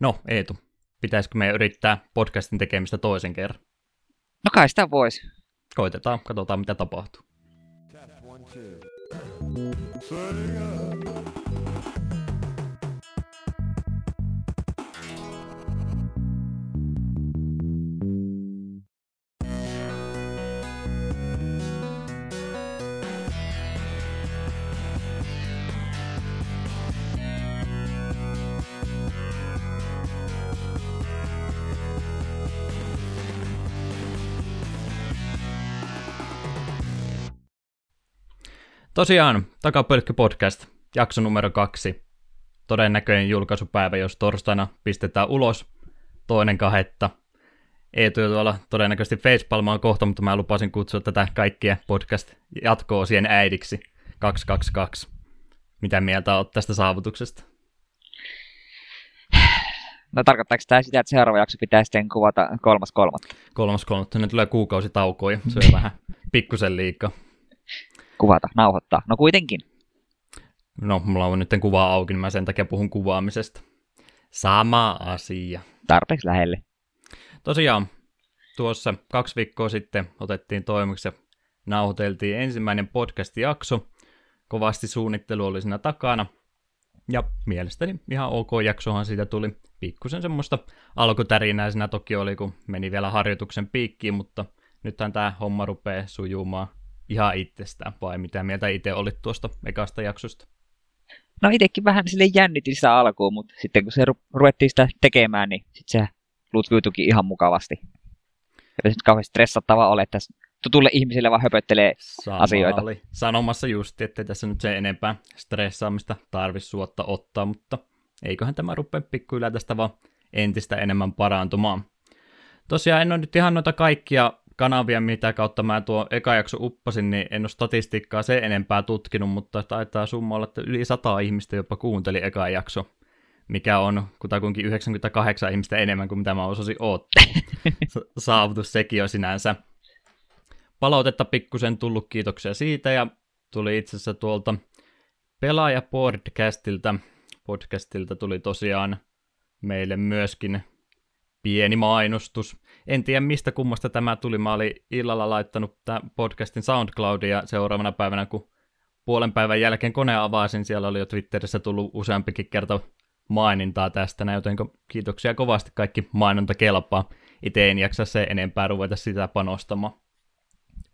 No, Eetu, pitäisikö me yrittää podcastin tekemistä toisen kerran? No kai sitä voisi. Koitetaan, katsotaan mitä tapahtuu. Tosiaan, Takapölkky podcast, jakso numero kaksi. Todennäköinen julkaisupäivä, jos torstaina pistetään ulos, toinen kahetta. Eetu tuolla todennäköisesti facepalmaan kohta, mutta mä lupasin kutsua tätä kaikkia podcast jatkoa siihen äidiksi 222. Mitä mieltä oot tästä saavutuksesta? No tarkoittaako tämä sitä, että seuraava jakso pitää sitten kuvata kolmas kolmatta? Kolmas kolmatta, ne tulee kuukausi taukoja, se on vähän pikkusen liikaa kuvata, nauhoittaa. No kuitenkin. No, mulla on nyt kuvaa auki, niin mä sen takia puhun kuvaamisesta. Sama asia. Tarpeeksi lähelle. Tosiaan, tuossa kaksi viikkoa sitten otettiin toimeksi ja nauhoiteltiin ensimmäinen podcast-jakso. Kovasti suunnittelu oli siinä takana. Ja mielestäni ihan ok jaksohan siitä tuli. Pikkusen semmoista alkutärinää siinä toki oli, kun meni vielä harjoituksen piikkiin, mutta nythän tämä homma rupeaa sujumaan ihan itsestään, vai mitä mieltä itse olit tuosta ekasta jaksosta? No itsekin vähän sille jännitin sitä alkuun, mutta sitten kun se ru- ruvettiin sitä tekemään, niin sitten se lutkuytuikin ihan mukavasti. Ei nyt kauhean stressattava ole, että tutulle ihmisille vaan höpöttelee Sama asioita. oli sanomassa just, että tässä nyt se enempää stressaamista tarvitsisi suotta ottaa, mutta eiköhän tämä rupea pikkuhiljaa tästä vaan entistä enemmän parantumaan. Tosiaan en ole nyt ihan noita kaikkia kanavia, mitä kautta mä tuo eka jakso uppasin, niin en ole statistiikkaa se enempää tutkinut, mutta taitaa summa olla, että yli 100 ihmistä jopa kuunteli eka jakso, mikä on kutakuinkin 98 ihmistä enemmän kuin mitä mä osasin odottaa. Saavutus sekin on sinänsä. Palautetta pikkusen tullut, kiitoksia siitä, ja tuli itse asiassa tuolta Pelaaja Podcastilta, podcastilta tuli tosiaan meille myöskin pieni mainostus. En tiedä mistä kummasta tämä tuli. Mä olin illalla laittanut tämän podcastin SoundCloudia seuraavana päivänä, kun puolen päivän jälkeen kone avasin. Siellä oli jo Twitterissä tullut useampikin kerta mainintaa tästä, joten kiitoksia kovasti kaikki mainonta kelpaa. Itse en jaksa se enempää ruveta sitä panostamaan.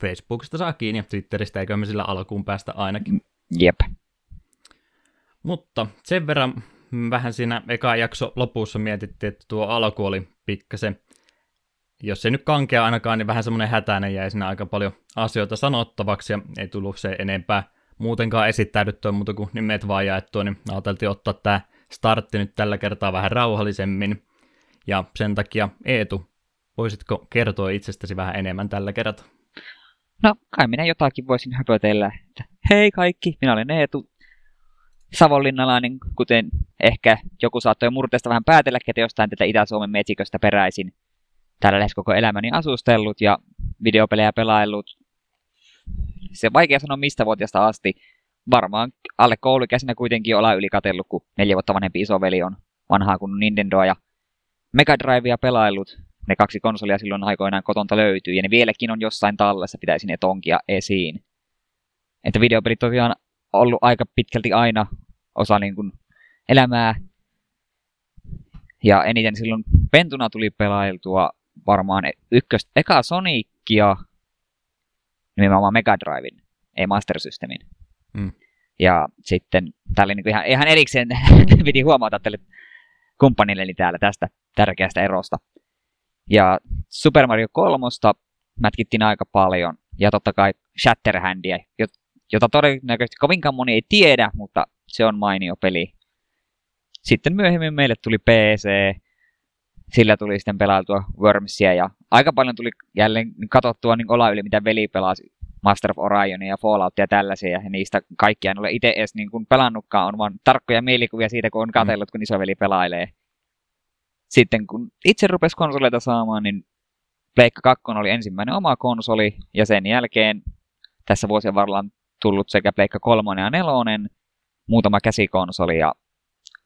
Facebookista saa kiinni ja Twitteristä, eikö me sillä alkuun päästä ainakin. Jep. Mutta sen verran vähän siinä eka jakso lopussa mietittiin, että tuo alku oli pikkasen, jos ei nyt kankea ainakaan, niin vähän semmoinen hätäinen jäi siinä aika paljon asioita sanottavaksi ja ei tullut se enempää muutenkaan esittäydyttyä muuta kuin nimet vaan jaettua, niin ajateltiin ottaa tämä startti nyt tällä kertaa vähän rauhallisemmin. Ja sen takia Eetu, voisitko kertoa itsestäsi vähän enemmän tällä kertaa? No, kai minä jotakin voisin höpötellä. Että, Hei kaikki, minä olen Eetu, savonlinnalainen, kuten ehkä joku saattoi murteesta vähän päätelläkin, että jostain tätä Itä-Suomen metsiköstä peräisin täällä lähes koko elämäni asustellut ja videopelejä pelaillut. Se on vaikea sanoa mistä vuotiasta asti. Varmaan alle koulukäisenä kuitenkin ollaan yli katellut, kun neljä vuotta vanhempi isoveli on vanhaa kuin Nintendoa ja Mega Drivea pelaillut. Ne kaksi konsolia silloin aikoinaan kotonta löytyy ja ne vieläkin on jossain tallessa, pitäisi ne tonkia esiin. Että videopelit tosiaan ollut aika pitkälti aina osa niin kuin elämää. Ja eniten silloin pentuna tuli pelailtua varmaan ykköstä, eka Sonicia, nimenomaan Mega Driven, ei Master Systemin. Mm. Ja sitten, tää oli niin ihan, ihan erikseen, piti huomata tälle kumppanilleni täällä tästä tärkeästä erosta. Ja Super Mario 3 mätkittiin aika paljon, ja totta kai Shatterhandia, jota todennäköisesti kovinkaan moni ei tiedä, mutta se on mainio peli. Sitten myöhemmin meille tuli PC, sillä tuli sitten pelailtua Wormsia ja aika paljon tuli jälleen katsottua niin olla yli mitä veli pelasi Master of Orion ja Fallout ja tällaisia, ja niistä kaikkia en ole itse edes niin kuin pelannutkaan, on vaan tarkkoja mielikuvia siitä, kun on katsellut, kun isoveli pelailee. Sitten kun itse rupesi konsoleita saamaan, niin Pleikka 2 oli ensimmäinen oma konsoli, ja sen jälkeen tässä vuosien varrella tullut sekä Pleikka 3 ja 4, muutama käsikonsoli ja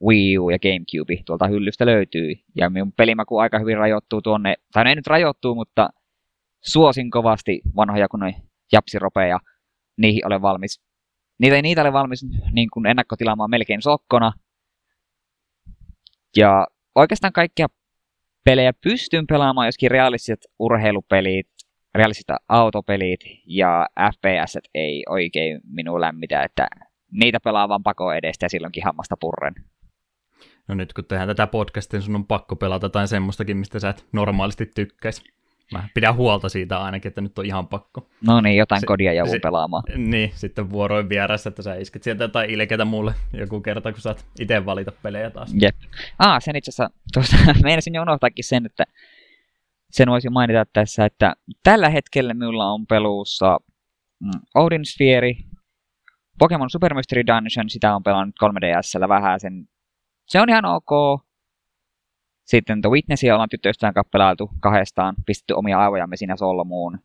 Wii U ja Gamecube tuolta hyllystä löytyy. Ja minun pelimaku aika hyvin rajoittuu tuonne, tai ei nyt rajoittuu, mutta suosin kovasti vanhoja kun japsiropeja. Niihin olen valmis. Niitä ei niitä ole valmis niin kuin ennakkotilaamaan melkein sokkona. Ja oikeastaan kaikkia pelejä pystyn pelaamaan, joskin realistiset urheilupelit, realistiset autopelit ja FPS ei oikein minua lämmitä, että niitä pelaa vaan pako edestä ja silloinkin hammasta purren. No nyt kun tehdään tätä podcastia, niin sun on pakko pelata jotain semmoistakin, mistä sä et normaalisti tykkäisi. Mä pidän huolta siitä ainakin, että nyt on ihan pakko. No niin, jotain se, kodia joku pelaamaan. Niin, sitten vuoroin vieressä, että sä isket sieltä jotain ilkeitä mulle joku kerta, kun saat itse valita pelejä taas. Jep. Ah, sen itse asiassa, tuosta meinasin jo unohtaakin sen, että sen voisin mainita tässä, että tällä hetkellä minulla on peluussa mm, Odin Sphere, Pokemon Super Mystery Dungeon, sitä on pelannut 3DSllä vähän sen. Se on ihan ok. Sitten The Witnessia ollaan tyttöystävän kappelailtu kahdestaan, pistetty omia aivojamme siinä solmuun.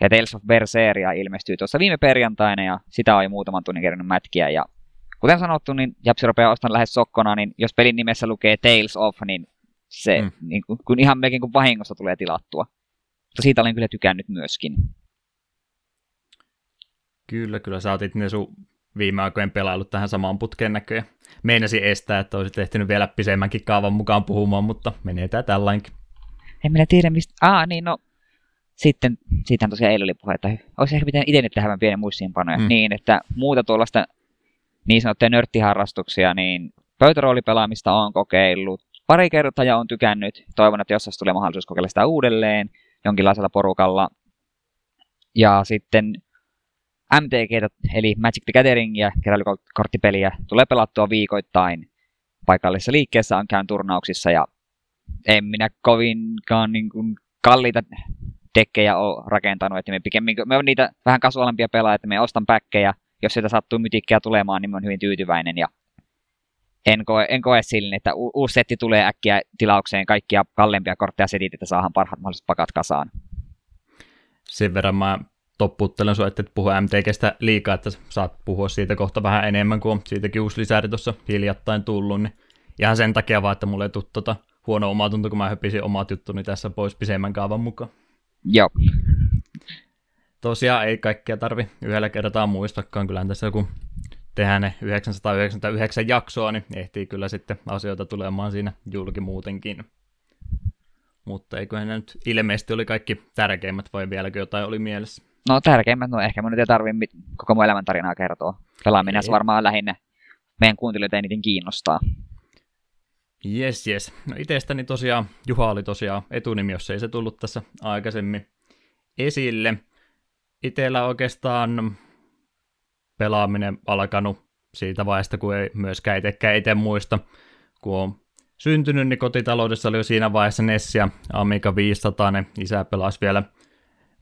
Ja Tales of Berseria ilmestyy tuossa viime perjantaina ja sitä on jo muutaman tunnin kerännyt mätkiä. Ja kuten sanottu, niin Japsi rupeaa ostan lähes sokkona, niin jos pelin nimessä lukee Tales of, niin se mm. niin kun, kun ihan melkein kuin vahingossa tulee tilattua. Mutta siitä olen kyllä tykännyt myöskin. Kyllä, kyllä sä otit ne sun viime aikojen pelailut tähän samaan putkeen näköjään. Meinasi estää, että olisit ehtinyt vielä pisemmänkin kaavan mukaan puhumaan, mutta menee tää tällainkin. En minä tiedä mistä. Ah, niin no. Sitten, siitähän tosiaan eilen oli puhe, että olisi ehkä pitänyt itse nyt tehdä pienen muistiinpanoja. Mm. Niin, että muuta tuollaista niin sanottuja nörttiharrastuksia, niin pöytäroolipelaamista on kokeillut pari kertaa ja on tykännyt. Toivon, että jossain tulee mahdollisuus kokeilla sitä uudelleen jonkinlaisella porukalla. Ja sitten MTG, eli Magic the Gathering ja keräilykorttipeliä tulee pelattua viikoittain paikallisessa liikkeessä, on käyn turnauksissa ja en minä kovinkaan niin kuin kalliita dekkejä ole rakentanut, että me pikemmin, me on niitä vähän kasuaalimpia pelaajia, että me ostan päkkejä, jos sieltä sattuu mytikkejä tulemaan, niin mä oon hyvin tyytyväinen ja en koe, en koe sille, että u- uusi setti tulee äkkiä tilaukseen, kaikkia kalleimpia kortteja setit, että saadaan parhaat mahdolliset pakat kasaan. Sen verran mä topputtelen sua, että et puhu MTGstä liikaa, että saat puhua siitä kohta vähän enemmän, kuin on siitäkin uusi lisäri tuossa hiljattain tullut, niin ihan sen takia vaan, että mulle ei tule tota huono omatunto, kun mä höpisin omat juttuni tässä pois pisemmän kaavan mukaan. Joo. Tosiaan ei kaikkea tarvi yhdellä kertaa muistakaan, kyllähän tässä joku tehdään ne 999 jaksoa, niin ehtii kyllä sitten asioita tulemaan siinä julki muutenkin. Mutta eiköhän ne nyt ilmeisesti oli kaikki tärkeimmät, vai vieläkö jotain oli mielessä? No tärkeimmät, no ehkä mun nyt ei tarvitse koko mun elämäntarinaa kertoa. Pelaaminen ei. varmaan lähinnä meidän kuuntelijoita eniten kiinnostaa. Yes, yes. No itsestäni tosiaan, Juha oli tosiaan etunimi, jos ei se tullut tässä aikaisemmin esille. Itellä oikeastaan pelaaminen alkanut siitä vaiheesta, kun ei myöskään itsekään itse muista, kun on syntynyt, niin kotitaloudessa oli jo siinä vaiheessa Ness ja Amiga 500, niin isä pelasi vielä,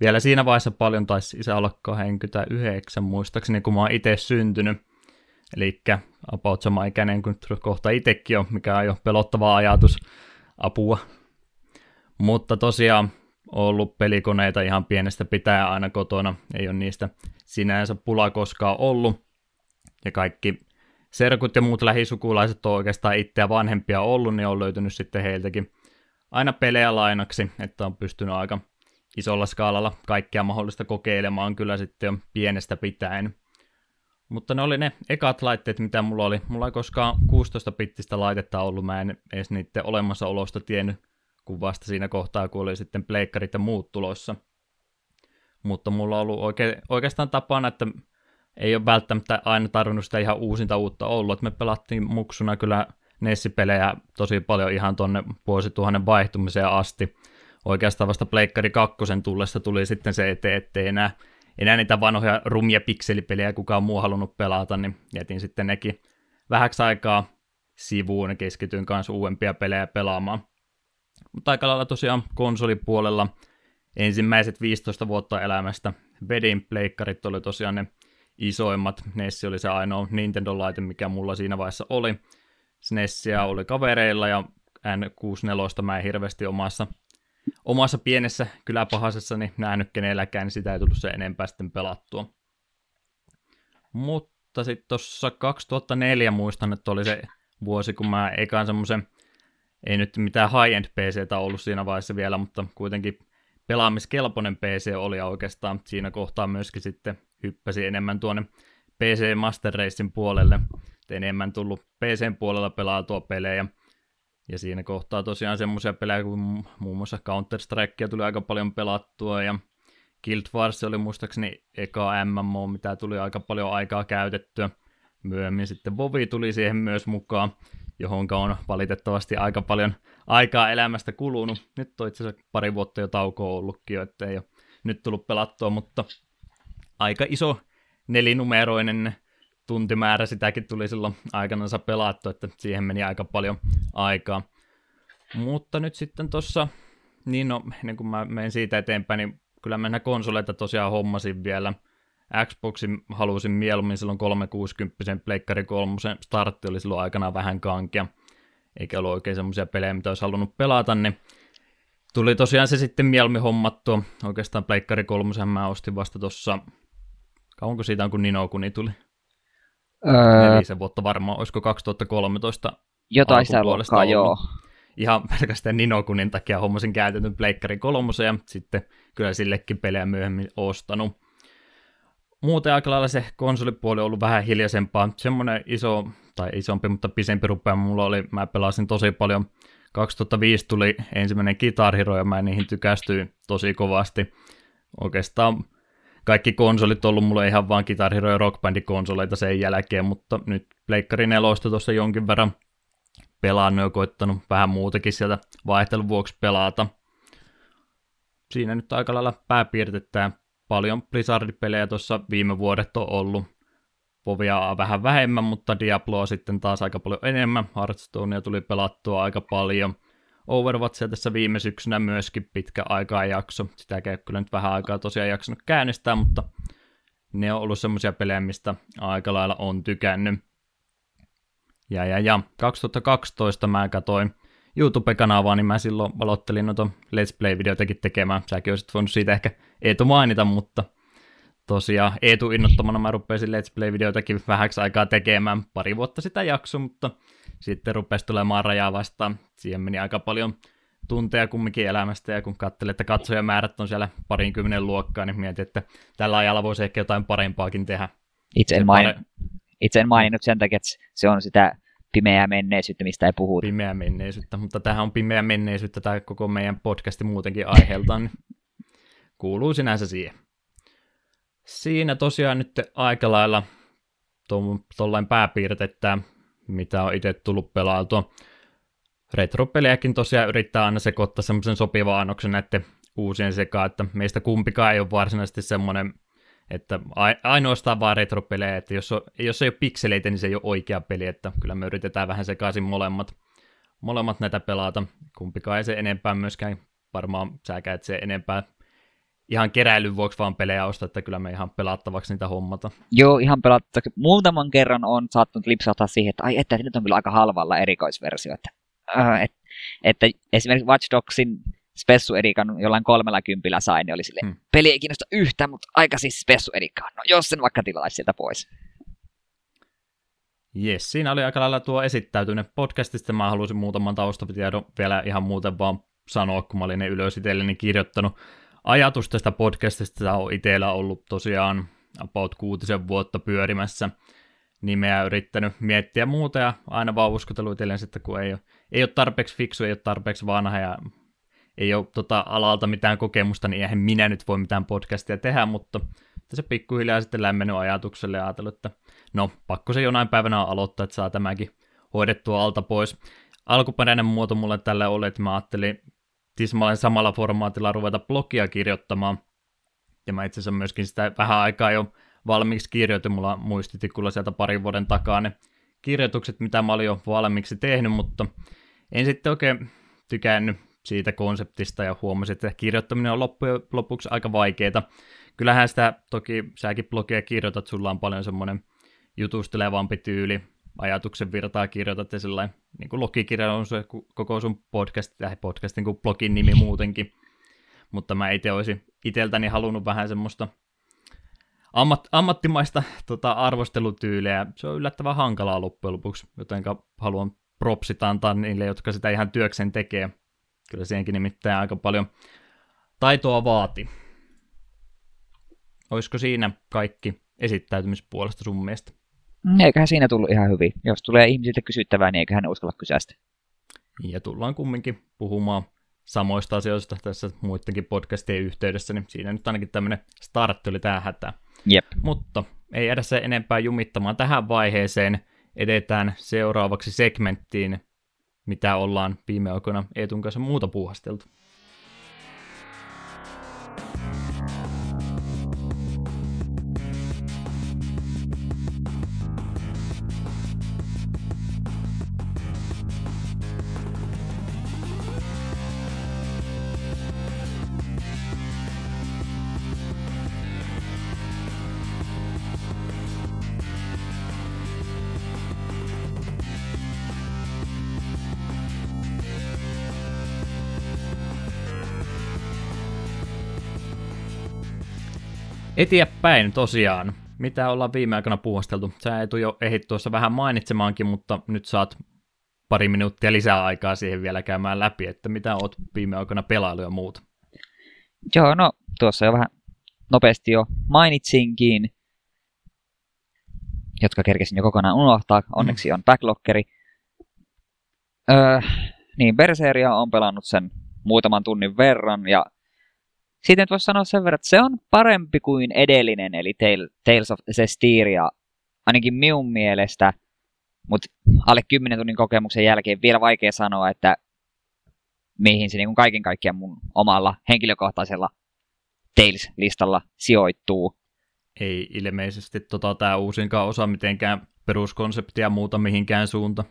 vielä siinä vaiheessa paljon, taisi isä olla 29 muistaakseni, kun mä oon itse syntynyt. Eli about sama ikäinen kuin kohta itsekin on, mikä on jo pelottava ajatus apua. Mutta tosiaan ollut pelikoneita ihan pienestä pitää aina kotona, ei ole niistä sinänsä pula koskaan ollut. Ja kaikki serkut ja muut lähisukulaiset on oikeastaan itseä vanhempia ollut, niin on löytynyt sitten heiltäkin aina pelejä lainaksi, että on pystynyt aika isolla skaalalla kaikkea mahdollista kokeilemaan kyllä sitten jo pienestä pitäen. Mutta ne oli ne ekat laitteet, mitä mulla oli. Mulla ei koskaan 16-pittistä laitetta ollut, mä en edes niiden olemassaolosta tiennyt, kun vasta siinä kohtaa, kun oli sitten pleikkarit ja muut tulossa. Mutta mulla on ollut oike- oikeastaan tapana, että ei ole välttämättä aina tarvinnut sitä ihan uusinta uutta ollut. Me pelattiin muksuna kyllä Nessipelejä tosi paljon ihan tuonne vuosituhannen vaihtumiseen asti. Oikeastaan vasta Pleikkari 2 tullessa tuli sitten se eteen, ettei enää, enää niitä vanhoja rumia pikselipelejä kukaan muu halunnut pelata, niin jätin sitten nekin vähäksi aikaa sivuun ja keskityin kanssa uudempia pelejä pelaamaan. Mutta aika lailla tosiaan konsolipuolella ensimmäiset 15 vuotta elämästä vedin pleikkarit oli tosiaan ne isoimmat. Nessi oli se ainoa Nintendo-laite, mikä mulla siinä vaiheessa oli. SNESiä oli kavereilla ja N64 mä en hirveästi omassa, omassa pienessä kyläpahasessani nähnyt kenelläkään, niin sitä ei tullut se enempää sitten pelattua. Mutta sitten tuossa 2004 muistan, että oli se vuosi, kun mä ekaan semmoisen, ei nyt mitään high-end PCtä ollut siinä vaiheessa vielä, mutta kuitenkin pelaamiskelpoinen PC oli oikeastaan siinä kohtaa myöskin sitten hyppäsi enemmän tuonne PC Master Racein puolelle, enemmän tullut PCn puolella pelaatua pelejä, ja siinä kohtaa tosiaan semmoisia pelejä kuin muun muassa Counter-Strikea tuli aika paljon pelattua, ja Guild Wars oli muistaakseni eka MMO, mitä tuli aika paljon aikaa käytettyä. Myöhemmin sitten Vovi tuli siihen myös mukaan, johon on valitettavasti aika paljon aikaa elämästä kulunut. Nyt on itse asiassa pari vuotta jo taukoa ollutkin jo, ettei ole nyt tullut pelattua, mutta aika iso nelinumeroinen tuntimäärä sitäkin tuli silloin aikanansa pelattu, että siihen meni aika paljon aikaa. Mutta nyt sitten tuossa, niin no, niin kun mä menen siitä eteenpäin, niin kyllä mä konsoleita tosiaan hommasin vielä. Xboxin halusin mieluummin silloin 360 Pleikkari 3 startti oli silloin aikana vähän kankea, eikä ollut oikein semmoisia pelejä, mitä olisi halunnut pelata, niin tuli tosiaan se sitten mieluummin hommattua. Oikeastaan Pleikkari 3 mä ostin vasta tuossa, kauanko siitä on kun Nino Kuni tuli? Öö... Nelisen vuotta varmaan, olisiko 2013 Jotain sitä luokkaa, joo. Ihan pelkästään Ninokunin takia hommasin käytetyn Pleikkari 3 ja sitten kyllä sillekin pelejä myöhemmin ostanut. Muuten aika lailla se konsolipuoli on ollut vähän hiljaisempaa. Semmoinen iso, tai isompi, mutta pisempi rupea mulla oli, mä pelasin tosi paljon. 2005 tuli ensimmäinen Guitar Hero ja mä niihin tykästyin tosi kovasti. Oikeastaan kaikki konsolit on ollut mulle ihan vaan Guitar Hero ja Rock konsoleita sen jälkeen, mutta nyt Pleikkari 4 tuossa jonkin verran pelannut ja koittanut vähän muutakin sieltä vaihtelun vuoksi pelata. Siinä nyt aika lailla pääpiirtettä paljon Blizzard-pelejä tuossa viime vuodet on ollut. Povia vähän vähemmän, mutta Diabloa sitten taas aika paljon enemmän. Hearthstonea tuli pelattua aika paljon. Overwatchia tässä viime syksynä myöskin pitkä aikaa jakso. Sitä ei kyllä nyt vähän aikaa tosiaan jaksanut käynnistää, mutta ne on ollut semmoisia pelejä, mistä aika lailla on tykännyt. Ja, ja, ja 2012 mä katsoin YouTube-kanavaa, niin mä silloin aloittelin noita Let's Play-videoitakin tekemään. Säkin olisit voinut siitä ehkä Eetu mainita, mutta tosiaan Eetu innottomana mä rupesin Let's Play-videoitakin vähäksi aikaa tekemään. Pari vuotta sitä jakso, mutta sitten rupesi tulemaan rajaa vastaan. Siihen meni aika paljon tunteja kumminkin elämästä, ja kun katselin, että katsojamäärät on siellä parinkymmenen luokkaa, niin mietin, että tällä ajalla voisi ehkä jotain parempaakin tehdä. Itse en, main... Itse en maininnut sen takia, että se on sitä pimeää menneisyyttä, mistä ei puhuta. Pimeää menneisyyttä, mutta tähän on pimeää menneisyyttä tämä koko meidän podcasti muutenkin aiheeltaan, niin kuuluu sinänsä siihen. Siinä tosiaan nyt aika lailla tuollain pääpiirtettä, mitä on itse tullut pelautua. Retropelejäkin tosiaan yrittää aina sekoittaa semmoisen sopivan annoksen näiden uusien sekaan, että meistä kumpikaan ei ole varsinaisesti semmoinen että ainoastaan vaan retropelejä, että jos, on, jos ei ole pikseleitä, niin se ei ole oikea peli, että kyllä me yritetään vähän sekaisin molemmat, molemmat näitä pelata. Kumpikaan ei se enempää myöskään, varmaan säkään, että se enempää ihan keräilyn vuoksi vaan pelejä ostaa, että kyllä me ihan pelattavaksi niitä hommata. Joo, ihan pelattavaksi. Muutaman kerran on saattanut lipsahtaa siihen, että ai että nyt on kyllä aika halvalla erikoisversio. Että, äh, et, että esimerkiksi Watch Dogsin Spessu Edikan jollain kolmella kympillä sain, niin oli silleen, hmm. peli ei kiinnosta yhtään, mutta aika siis Spessu Edikaan. No jos sen vaikka tilaisi sieltä pois. Jes, siinä oli aika lailla tuo esittäytynyt podcastista. Mä halusin muutaman taustatiedon vielä ihan muuten vaan sanoa, kun mä olin ne ylös itselleni kirjoittanut. Ajatus tästä podcastista on itsellä ollut tosiaan about kuutisen vuotta pyörimässä nimeä yrittänyt miettiä muuta ja aina vaan uskotellut itselleen että kun ei ole, ei ole tarpeeksi fiksu, ei ole tarpeeksi vanha ja ei ole tota alalta mitään kokemusta, niin eihän minä nyt voi mitään podcastia tehdä, mutta se pikkuhiljaa sitten lämmennyt ajatukselle ja ajatellut, että no, pakko se jonain päivänä aloittaa, että saa tämäkin hoidettua alta pois. Alkuperäinen muoto mulle tälle oli, että mä ajattelin tismalleen samalla formaatilla ruveta blogia kirjoittamaan, ja mä itse asiassa myöskin sitä vähän aikaa jo valmiiksi kirjoitin, mulla muistitikulla sieltä parin vuoden takaa ne kirjoitukset, mitä mä olin jo valmiiksi tehnyt, mutta en sitten oikein tykännyt siitä konseptista ja huomasin, että kirjoittaminen on loppujen lopuksi aika vaikeaa. Kyllähän sitä toki säkin blogia kirjoitat, sulla on paljon semmoinen jutustelevampi tyyli, ajatuksen virtaa kirjoitat ja sellainen, niin kuin logikirja on se koko sun podcast, tai podcastin kuin blogin nimi muutenkin. Mutta mä itse olisin iteltäni halunnut vähän semmoista ammat, ammattimaista tota, arvostelutyyliä. Se on yllättävän hankalaa loppujen lopuksi, joten haluan propsit antaa niille, jotka sitä ihan työkseen tekee. Kyllä siihenkin nimittäin aika paljon taitoa vaati. Olisiko siinä kaikki esittäytymispuolesta sun mielestä? Mm, eiköhän siinä tullut ihan hyvin. Jos tulee ihmisiltä kysyttävää, niin eiköhän ne uskalla kysästä. Ja tullaan kumminkin puhumaan samoista asioista tässä muidenkin podcastien yhteydessä, niin siinä nyt ainakin tämmöinen startti oli tähän hätään. Jep. Mutta ei edessä enempää jumittamaan tähän vaiheeseen. Edetään seuraavaksi segmenttiin, mitä ollaan viime aikoina Eetun kanssa muuta puuhasteltu. Eteenpäin tosiaan. Mitä ollaan viime aikoina puhasteltu? Sä et jo ehdit tuossa vähän mainitsemaankin, mutta nyt saat pari minuuttia lisää aikaa siihen vielä käymään läpi, että mitä oot viime aikoina pelailu ja muuta. Joo, no tuossa jo vähän nopeasti jo mainitsinkin, jotka kerkesin jo kokonaan unohtaa. Onneksi mm. on backlockeri. Öö, niin, Berseria on pelannut sen muutaman tunnin verran ja siitä nyt voisi sanoa sen verran, että se on parempi kuin edellinen, eli Tales of Zestiria, ainakin minun mielestä, mutta alle 10 tunnin kokemuksen jälkeen vielä vaikea sanoa, että mihin se niin kaiken kaikkiaan mun omalla henkilökohtaisella Tales-listalla sijoittuu. Ei ilmeisesti tota, tämä uusinkaan osa mitenkään peruskonseptia muuta mihinkään suunta.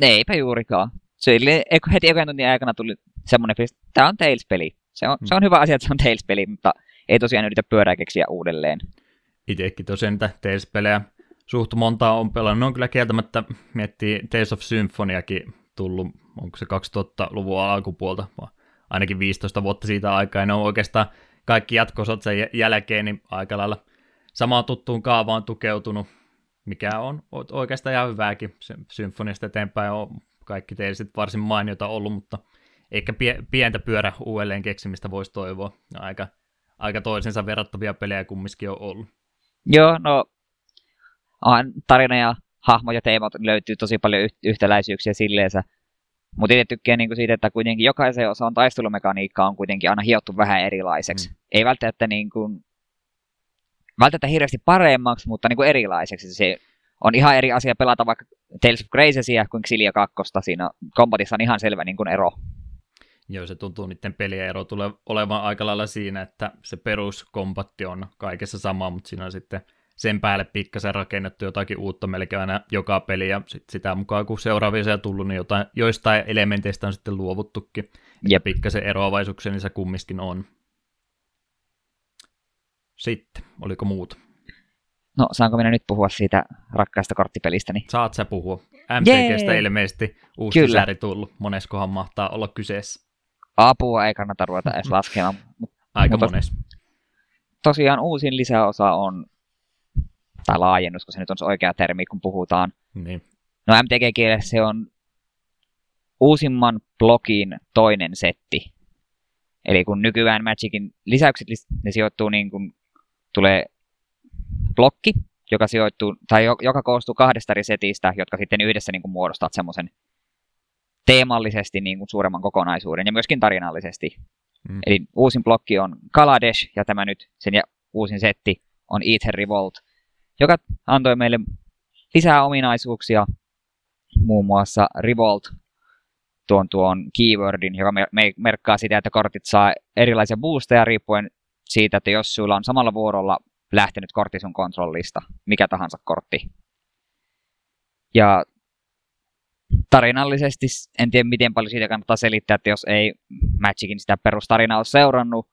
Eipä juurikaan. Se oli, heti ekan tunnin aikana tuli semmoinen fiilis, että tämä on Tales-peli. Se on, mm. se on hyvä asia, että se on Tales-peli, mutta ei tosiaan yritä pyörää keksiä uudelleen. Itsekin tosiaan niitä Tales-pelejä suht montaa on pelannut. Ne on kyllä kieltämättä, miettii Tales of Symphoniakin tullut, onko se 2000-luvun alkupuolta, vaan ainakin 15 vuotta siitä aikaa, ja ne on oikeastaan kaikki jatkosot sen jälkeen, niin aika lailla samaan tuttuun kaavaan tukeutunut, mikä on oikeastaan ihan hyvääkin. Symfoniasta eteenpäin on kaikki teille varsin mainiota ollut, mutta eikä pientä pyörä uudelleen keksimistä voisi toivoa. Aika, aika toisensa verrattavia pelejä kumminkin on ollut. Joo, no tarina ja hahmo ja teemat löytyy tosi paljon yhtäläisyyksiä silleensä. Mutta itse tykkään niinku siitä, että kuitenkin jokaisen osan taistelumekaniikka on kuitenkin aina hiottu vähän erilaiseksi. Mm. Ei välttämättä, niinku, välttämättä hirveästi paremmaksi, mutta niinku erilaiseksi. Se on ihan eri asia pelata vaikka Tales of Gracesia kuin Xilia 2. Siinä kombatissa on ihan selvä niinku ero. Joo, se tuntuu niiden pelien ero tulee olevan aika lailla siinä, että se peruskompatti on kaikessa sama, mutta siinä on sitten sen päälle pikkasen rakennettu jotakin uutta melkein aina joka peli, ja sit sitä mukaan kun seuraavia on tullut, niin jotain, joistain elementeistä on sitten luovuttukin. Ja pikkasen eroavaisuuksia niissä kummiskin on. Sitten, oliko muuta? No, saanko minä nyt puhua siitä rakkaasta korttipelistäni? Saat sä puhua. MTGstä Jee! ilmeisesti uusi Kyllä. sääri tullut. Moneskohan mahtaa olla kyseessä? Apua ei kannata ruveta edes laskemaan. Aika mutta mones. Tosiaan uusin lisäosa on, tai laajennus, koska se nyt on se oikea termi, kun puhutaan. Niin. No MTG-kielessä se on uusimman blogin toinen setti. Eli kun nykyään Magicin lisäykset ne sijoittuu niin kuin tulee blokki, joka sijoittuu, tai joka koostuu kahdesta eri setistä, jotka sitten yhdessä niin kuin muodostavat semmoisen teemallisesti niin kuin suuremman kokonaisuuden ja myöskin tarinallisesti. Mm. Eli uusin blokki on Kaladesh ja tämä nyt sen ja uusin setti on Ether Revolt, joka antoi meille lisää ominaisuuksia, muun muassa Revolt tuon tuon keywordin, joka me, me merkkaa sitä, että kortit saa erilaisia boosteja riippuen siitä, että jos sulla on samalla vuorolla lähtenyt kortti sun kontrollista, mikä tahansa kortti. Ja tarinallisesti en tiedä miten paljon siitä kannattaa selittää, että jos ei Magicin sitä perustarinaa ole seurannut,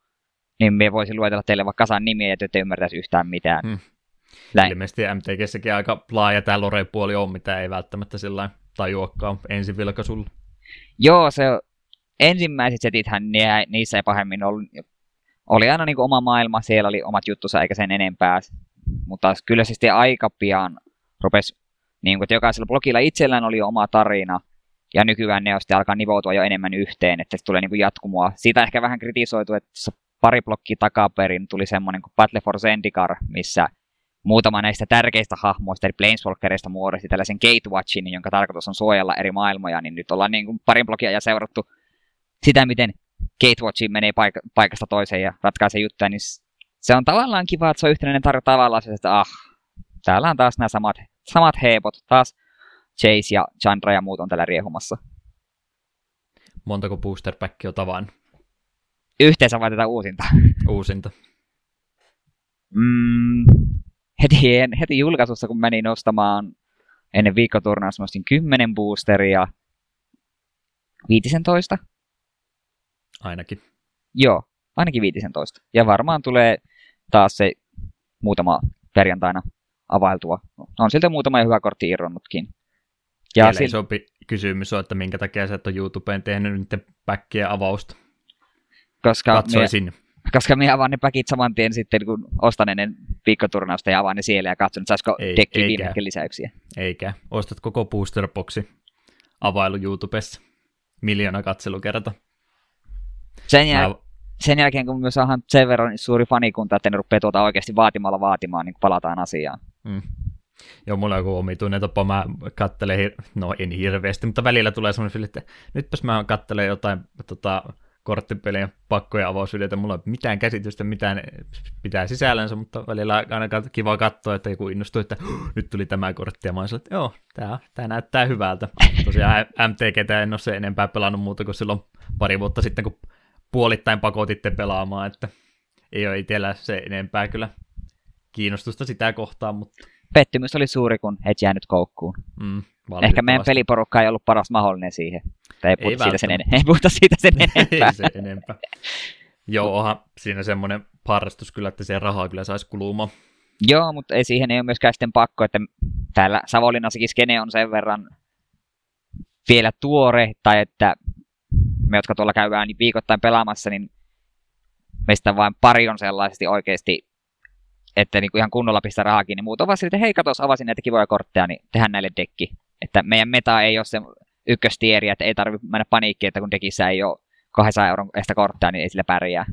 niin me voisin luetella teille vaikka kasan nimiä, ja ette ymmärtäisi yhtään mitään. Hmm. Ilmeisesti MTGssäkin aika laaja tämä lore-puoli on, mitä ei välttämättä sillä tajuakaan ensivilkaisulla. Joo, se ensimmäiset setithän niissä ei pahemmin ollut, oli aina niin oma maailma, siellä oli omat juttusa eikä sen enempää. mutta kyllä se sitten aika pian rupesi, niin kuin, jokaisella blogilla itsellään oli oma tarina, ja nykyään ne on sitten alkaa nivoutua jo enemmän yhteen, että se tulee niin kuin jatkumoa. Siitä ehkä vähän kritisoitu, että pari blokkia takaperin tuli semmoinen kuin Battle for Zendikar, missä muutama näistä tärkeistä hahmoista, eli Planeswalkerista muodosti tällaisen Gatewatchin, jonka tarkoitus on suojella eri maailmoja, niin nyt ollaan niin kuin parin blogia ja seurattu sitä, miten Gatewatchin menee paik- paikasta toiseen ja ratkaisee juttuja, niin se on tavallaan kiva, että se on yhtenäinen tarjo tavallaan että ah, täällä on taas nämä samat, samat heepot, taas Chase ja Chandra ja muut on täällä riehumassa. Montako booster packia on tavan? Yhteensä vai tätä uusinta? Uusinta. Mm, heti, heti julkaisussa, kun menin ostamaan ennen viikkoturnausta, ostin 10 boosteria, 15. Ainakin. Joo, ainakin 15. Ja varmaan tulee taas se muutama perjantaina availtua. On siltä muutama hyvä kortti irronnutkin. Ja sil... sopi kysymys on, että minkä takia sä et ole YouTubeen tehnyt niiden päkkien avausta. Koska Katsoisin. Me, koska minä avaan ne päkit saman tien sitten, kun ostan ennen viikkoturnausta ja avaan ne siellä ja katson, että saisiko Ei, viime lisäyksiä. Eikä. Ostat koko boosterboxi availu YouTubessa. Miljoona katselukerta. Sen, jäl- Mä... sen jälkeen, kun me saadaan sen verran suuri fanikunta, että ne rupeaa tuota oikeasti vaatimalla vaatimaan, niin palataan asiaan. Mm. Joo, mulla on joku omituinen tapa, mä kattelen, no en hirveästi, mutta välillä tulee semmoinen fiilis, että nytpäs mä kattelen jotain tota, korttipelien pakkoja avausvideoita, mulla ei ole mitään käsitystä, mitään pitää sisällänsä, mutta välillä aina kiva katsoa, että joku innostuu, että nyt tuli tämä kortti, ja mä sanoin, että joo, tämä, tämä näyttää hyvältä. Tosiaan MTG en ole se enempää pelannut muuta kuin silloin pari vuotta sitten, kun puolittain pakotitte pelaamaan, että ei ole itsellä se enempää kyllä kiinnostusta sitä kohtaan, mutta... Pettymys oli suuri, kun et jäänyt koukkuun. Mm, Ehkä meidän peliporukka ei ollut paras mahdollinen siihen. Tai ei, puhuta, siitä sen, en... ei puhuta siitä sen enempää. ei se enempää. Joo, onhan siinä semmoinen harrastus kyllä, että se rahaa kyllä saisi kulumaan. Joo, mutta ei siihen ei ole myöskään sitten pakko, että täällä Savonlinnassakin skene on sen verran vielä tuore, tai että me, jotka tuolla käydään niin viikoittain pelaamassa, niin meistä vain pari on sellaisesti oikeasti, että niin kuin ihan kunnolla pistää rahakin, niin muut ovat sitten, hei katos, avasin näitä kivoja kortteja, niin tehdään näille dekki. Että meidän meta ei ole se ykköstieri, että ei tarvitse mennä paniikkiin, että kun dekissä ei ole 200 euron estä kortteja, niin ei sillä pärjää.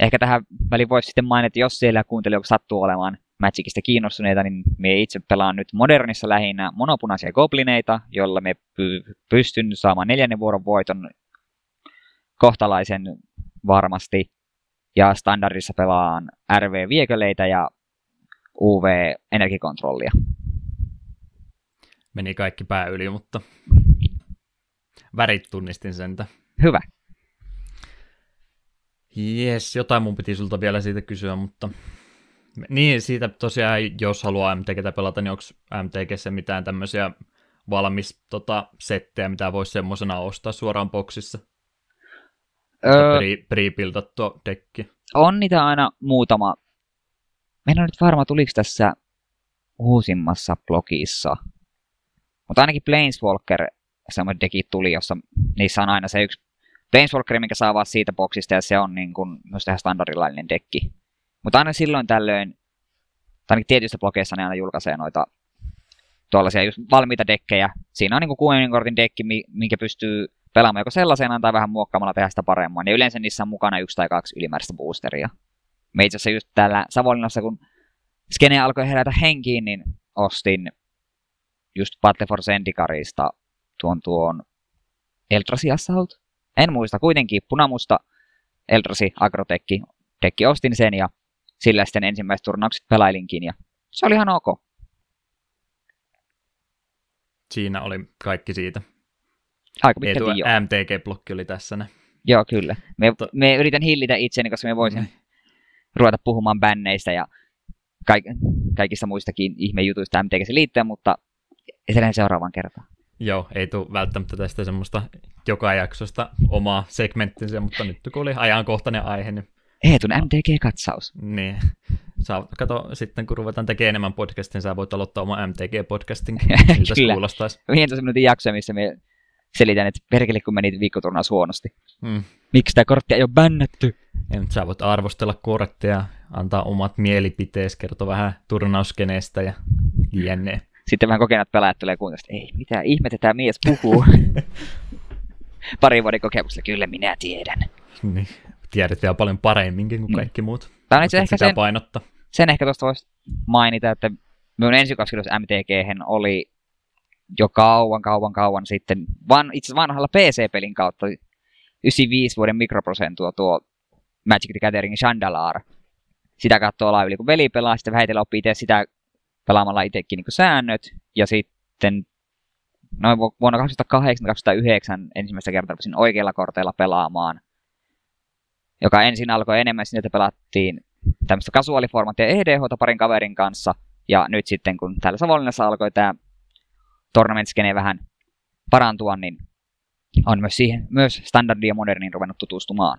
Ehkä tähän väliin voisi sitten mainita, jos siellä kuuntelijoilla sattuu olemaan Magicista kiinnostuneita, niin me itse pelaan nyt modernissa lähinnä monopunaisia goblineita, jolla me py- pystyn saamaan neljännen vuoron voiton kohtalaisen varmasti. Ja standardissa pelaan RV-vieköleitä ja UV-energikontrollia. Meni kaikki pää yli, mutta värit tunnistin sentä. Hyvä. Jes, jotain mun piti sulta vielä siitä kysyä, mutta niin, siitä tosiaan, jos haluaa MTGtä pelata, niin onko MTGssä mitään tämmöisiä valmis tota, settejä, mitä voisi semmoisena ostaa suoraan boksissa? Öö, pre-buildattua dekki. On niitä aina muutama. Meillä on nyt varma, tuliko tässä uusimmassa blogissa. Mutta ainakin Planeswalker semmoinen deki tuli, jossa niissä on aina se yksi Planeswalker, mikä saa vaan siitä boksista, ja se on niin kuin myös tähän standardilainen dekki. Mutta aina silloin tällöin, tai ainakin tietyissä blogeissa ne aina julkaisee noita tuollaisia just valmiita dekkejä. Siinä on niin kuin kortin dekki, minkä pystyy pelaamaan joko sellaisena tai vähän muokkaamalla tehdä sitä paremmin. Ja yleensä niissä on mukana yksi tai kaksi ylimääräistä boosteria. Me itse asiassa just täällä Savonlinnassa, kun skene alkoi herätä henkiin, niin ostin just Battle for Zendikarista tuon tuon Eldrasi Assault. En muista, kuitenkin punamusta Eldrasi Agrotekki. Dekki ostin sen ja sillä sitten ensimmäiset turnaukset pelailinkin ja se oli ihan ok. Siinä oli kaikki siitä. Aika pitkälti jo. MTG-blokki oli tässä ne. Joo, kyllä. Me, to... me yritän hillitä itseni, koska me voisin mm. ruveta puhumaan bänneistä ja kaik, kaikista muistakin ihmejutuista MTGssä liittyen, mutta etelän seuraavan kertaan. Joo, ei tule välttämättä tästä semmoista joka jaksosta omaa segmenttinsä, mutta nyt kun oli ajankohtainen aihe, niin Eetun MTG-katsaus. Niin. Saa, kato, sitten kun ruvetaan tekemään enemmän podcastin, sä voit aloittaa oma MTG-podcastin. Miltä kuulostaisi? 15 minuutin jaksoja, missä me selitän, että perkele kun meni viikkoturnaus huonosti. Hmm. Miksi tämä kortti ei ole bännetty? Ja sä voit arvostella kortteja, antaa omat mielipiteesi, kertoa vähän turnauskeneestä ja jne. Sitten vähän kokenut pelaajat tulee että ei, mitä ihmettä tämä mies puhuu. Pari vuoden kokemuksella, kyllä minä tiedän. Niin, tiedät vielä paljon paremminkin kuin mm. kaikki muut. Tämä on itse ehkä sen, painottaa. sen ehkä tuosta voisi mainita, että minun ensikosketus MTG oli jo kauan, kauan, kauan sitten, van, itse vanhalla PC-pelin kautta 95 vuoden mikroprosentua tuo Magic the Gathering Chandalar. Sitä katsoo olla yli, kun veli pelaa, sitten vähitellen oppii itse sitä pelaamalla itsekin niin säännöt, ja sitten noin vuonna 2008-2009 ensimmäistä kertaa rupesin oikeilla korteilla pelaamaan, joka ensin alkoi enemmän sinne, että pelattiin tämmöistä kasuaaliformaattia EDH parin kaverin kanssa, ja nyt sitten kun täällä Savonlinnassa alkoi tämä tournament vähän parantua, niin on myös siihen myös standardi ja moderniin ruvennut tutustumaan.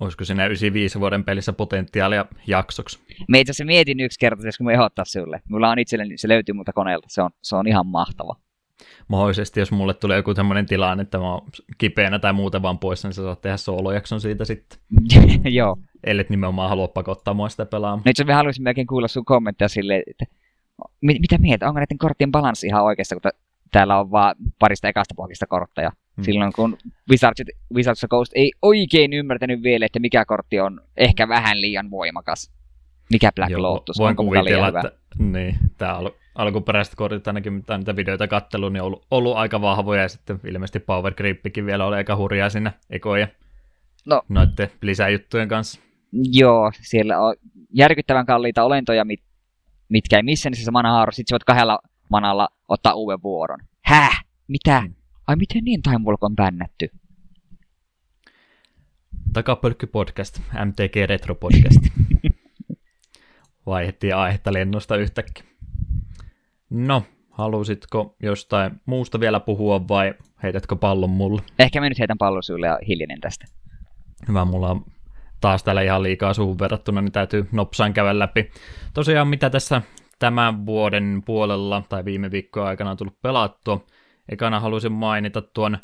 Olisiko siinä 95 vuoden pelissä potentiaalia jaksoksi? Me itse asiassa mietin yksi kerta, kun me ehdottaa sinulle. Mulla on itselleni, se löytyy multa koneelta, se on, se on ihan mahtava. Mahdollisesti, jos mulle tulee joku tämmöinen tilanne, että mä oon kipeänä tai muuten vaan pois, niin sä saat tehdä soolojakson siitä sitten. Joo. Ellet nimenomaan halua pakottaa mua sitä pelaamaan. No itse haluaisin melkein kuulla sun kommentteja silleen, että mit, mitä mieltä, onko näiden korttien balanssi ihan oikeassa, kun täällä on vaan parista ekasta pohjista kortteja. Hmm. Silloin kun Wizards, Wizards of Coast ei oikein ymmärtänyt vielä, että mikä kortti on ehkä vähän liian voimakas. Mikä Black Joo, Lotus, voin onko kuvitella, että niin, tämä al- alkuperäiset kortit ainakin, mitä niitä videoita kattelun, niin on ollut, ollut, aika vahvoja, ja sitten ilmeisesti Power Grippikin vielä oli aika hurjaa siinä ekoja no, noiden lisäjuttujen kanssa. Joo, siellä on järkyttävän kalliita olentoja, mit, mitkä ei missään niissä mana sitten sä voit kahdella manalla ottaa uuden vuoron. Häh? Mitä? Hmm. Ai miten niin Time Walk on bännätty? Takapölkky podcast, MTG Retro podcast. Vaihettiin aihetta lennosta yhtäkkiä. No, halusitko jostain muusta vielä puhua vai heitätkö pallon mulle? Ehkä mä nyt heitän pallon sulle ja hiljainen tästä. Hyvä, mulla on taas täällä ihan liikaa suhun verrattuna, niin täytyy nopsaan käydä läpi. Tosiaan mitä tässä tämän vuoden puolella tai viime viikkojen aikana on tullut pelattua. Ekana haluaisin mainita tuon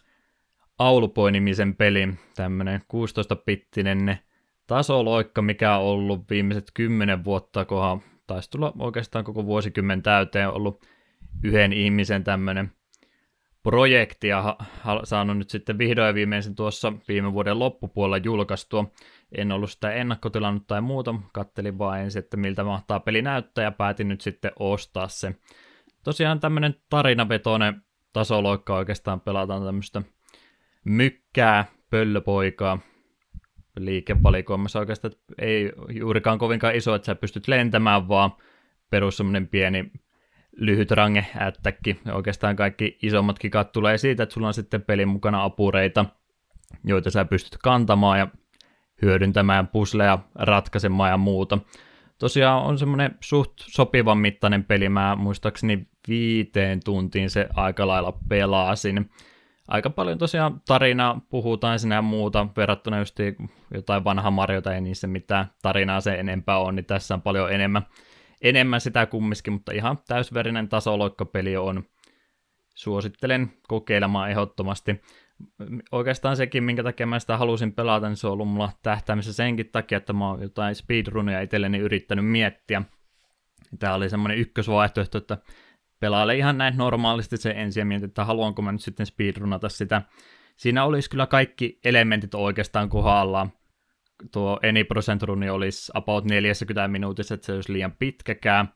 Aulupoinimisen pelin, tämmönen 16-pittinen tasoloikka, mikä on ollut viimeiset 10 vuotta, kohan taisi tulla oikeastaan koko vuosikymmen täyteen, ollut yhden ihmisen tämmöinen projekti ja ha- saanut nyt sitten vihdoin viimeisen tuossa viime vuoden loppupuolella julkaistua. En ollut sitä ennakkotilannut tai muuta, kattelin vaan ensin, että miltä mahtaa peli näyttää ja päätin nyt sitten ostaa se. Tosiaan tämmöinen tarinavetoinen tasoloikka oikeastaan pelataan tämmöistä mykkää, pöllöpoikaa, liikevalikoimassa oikeastaan ei juurikaan kovinkaan iso, että sä pystyt lentämään, vaan perus semmoinen pieni lyhyt range ättäkki. Oikeastaan kaikki isommat kikat tulee siitä, että sulla on sitten pelin mukana apureita, joita sä pystyt kantamaan ja hyödyntämään pusleja, ratkaisemaan ja muuta. Tosiaan on semmoinen suht sopivan mittainen peli, mä muistaakseni viiteen tuntiin se aika lailla pelasin. Aika paljon tosiaan tarinaa puhutaan sinä ja muuta, verrattuna just jotain vanha Mariota, ei niissä mitään tarinaa se enempää on, niin tässä on paljon enemmän enemmän sitä kumminkin, mutta ihan täysverinen tasoloikkapeli on. Suosittelen kokeilemaan ehdottomasti. Oikeastaan sekin, minkä takia mä sitä halusin pelata, niin se on ollut mulla tähtäimessä senkin takia, että mä oon jotain speedrunia itselleni yrittänyt miettiä. Tämä oli semmoinen ykkösvaihtoehto, että pelaile ihan näin normaalisti se ensin ja mietin, että haluanko mä nyt sitten speedrunata sitä. Siinä olisi kyllä kaikki elementit oikeastaan kohdallaan tuo Any Percent Runi olisi about 40 minuutissa, että se olisi liian pitkäkään,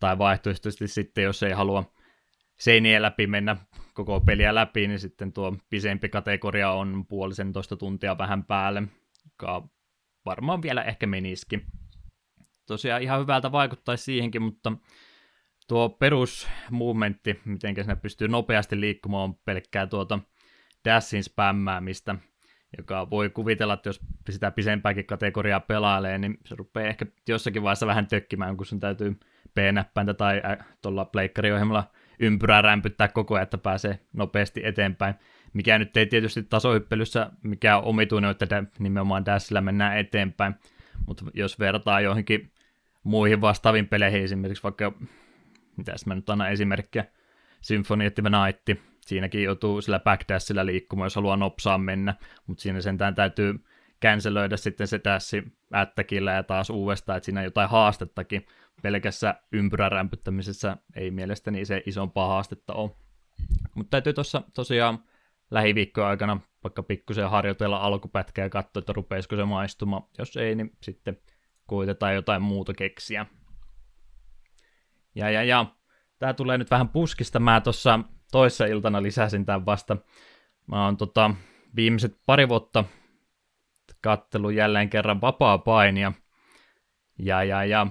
tai vaihtoehtoisesti sitten, jos ei halua seinien läpi mennä koko peliä läpi, niin sitten tuo pisempi kategoria on puolisentoista tuntia vähän päälle, joka varmaan vielä ehkä menisikin. Tosiaan ihan hyvältä vaikuttaisi siihenkin, mutta tuo perusmovementti, miten sinne pystyy nopeasti liikkumaan, on pelkkää tuota dashin spämmäämistä, joka voi kuvitella, että jos sitä pisempääkin kategoriaa pelailee, niin se rupeaa ehkä jossakin vaiheessa vähän tökkimään, kun sun täytyy P-näppäintä tai tuolla pleikkariohjelmalla ympyrää rämpyttää koko ajan, että pääsee nopeasti eteenpäin. Mikä nyt ei tietysti tasohyppelyssä mikä on omituinen, että nimenomaan Dashillä mennään eteenpäin, mutta jos vertaa johonkin muihin vastaaviin peleihin, esimerkiksi vaikka, mitäs mä nyt annan esimerkkiä, Symphony of the Night, siinäkin joutuu sillä backdashilla liikkumaan, jos haluaa nopsaa mennä, mutta siinä sentään täytyy cancelöidä sitten se tässä ättäkillä ja taas uudestaan, että siinä on jotain haastettakin. Pelkässä ympyrän rämpyttämisessä ei mielestäni se isompaa haastetta ole. Mutta täytyy tuossa tosiaan lähiviikkojen aikana vaikka pikkusen harjoitella alkupätkää ja katsoa, että rupeisiko se maistumaan. Jos ei, niin sitten koitetaan jotain muuta keksiä. Ja, ja, ja. Tää tulee nyt vähän puskista. Mä tuossa toissa iltana lisäsin tämän vasta. Mä oon tota, viimeiset pari vuotta kattelu jälleen kerran vapaa painia. Ja, ja, ja.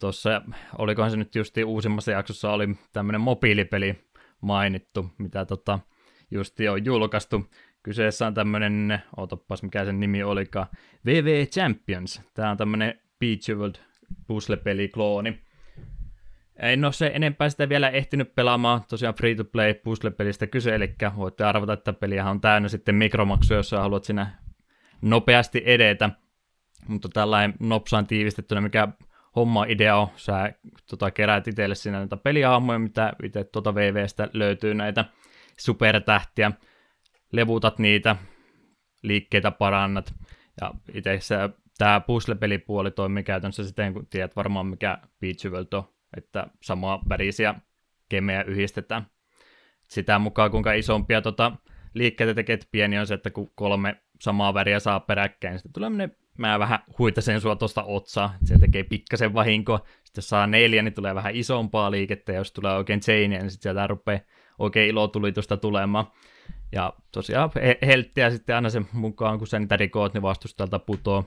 Tuossa, olikohan se nyt justi uusimmassa jaksossa, oli tämmönen mobiilipeli mainittu, mitä tota, justi on julkaistu. Kyseessä on tämmönen, ootoppas mikä sen nimi olikaan, VV Champions. Tää on tämmönen Beach World puzzle-peli-klooni. En ole se enempää sitä vielä ehtinyt pelaamaan, tosiaan free-to-play puzzle-pelistä kyse, eli voitte arvata, että peliähän on täynnä sitten mikromaksuja, jos haluat sinä nopeasti edetä. Mutta tällainen nopsaan tiivistettynä, mikä homma idea on, sä tota, keräät itselle siinä näitä pelihahmoja, mitä itse tuota VVstä löytyy näitä supertähtiä, levutat niitä, liikkeitä parannat, ja itse tämä puzzle-pelipuoli toimii käytännössä siten, kun tiedät varmaan mikä Beach World on, että samaa värisiä kemejä yhdistetään. Sitä mukaan, kuinka isompia tota, liikkeitä tekee, pieni on se, että kun kolme samaa väriä saa peräkkäin, niin sitten tulee mä vähän huitasen sua tuosta otsaa, se tekee pikkasen vahinkoa, sitten jos saa neljä, niin tulee vähän isompaa liikettä, ja jos tulee oikein chainia, niin sitten sieltä rupeaa oikein ilotulitusta tulemaan. Ja tosiaan helttiä sitten aina sen mukaan, kun sä niitä rikoot, niin vastustajalta putoo.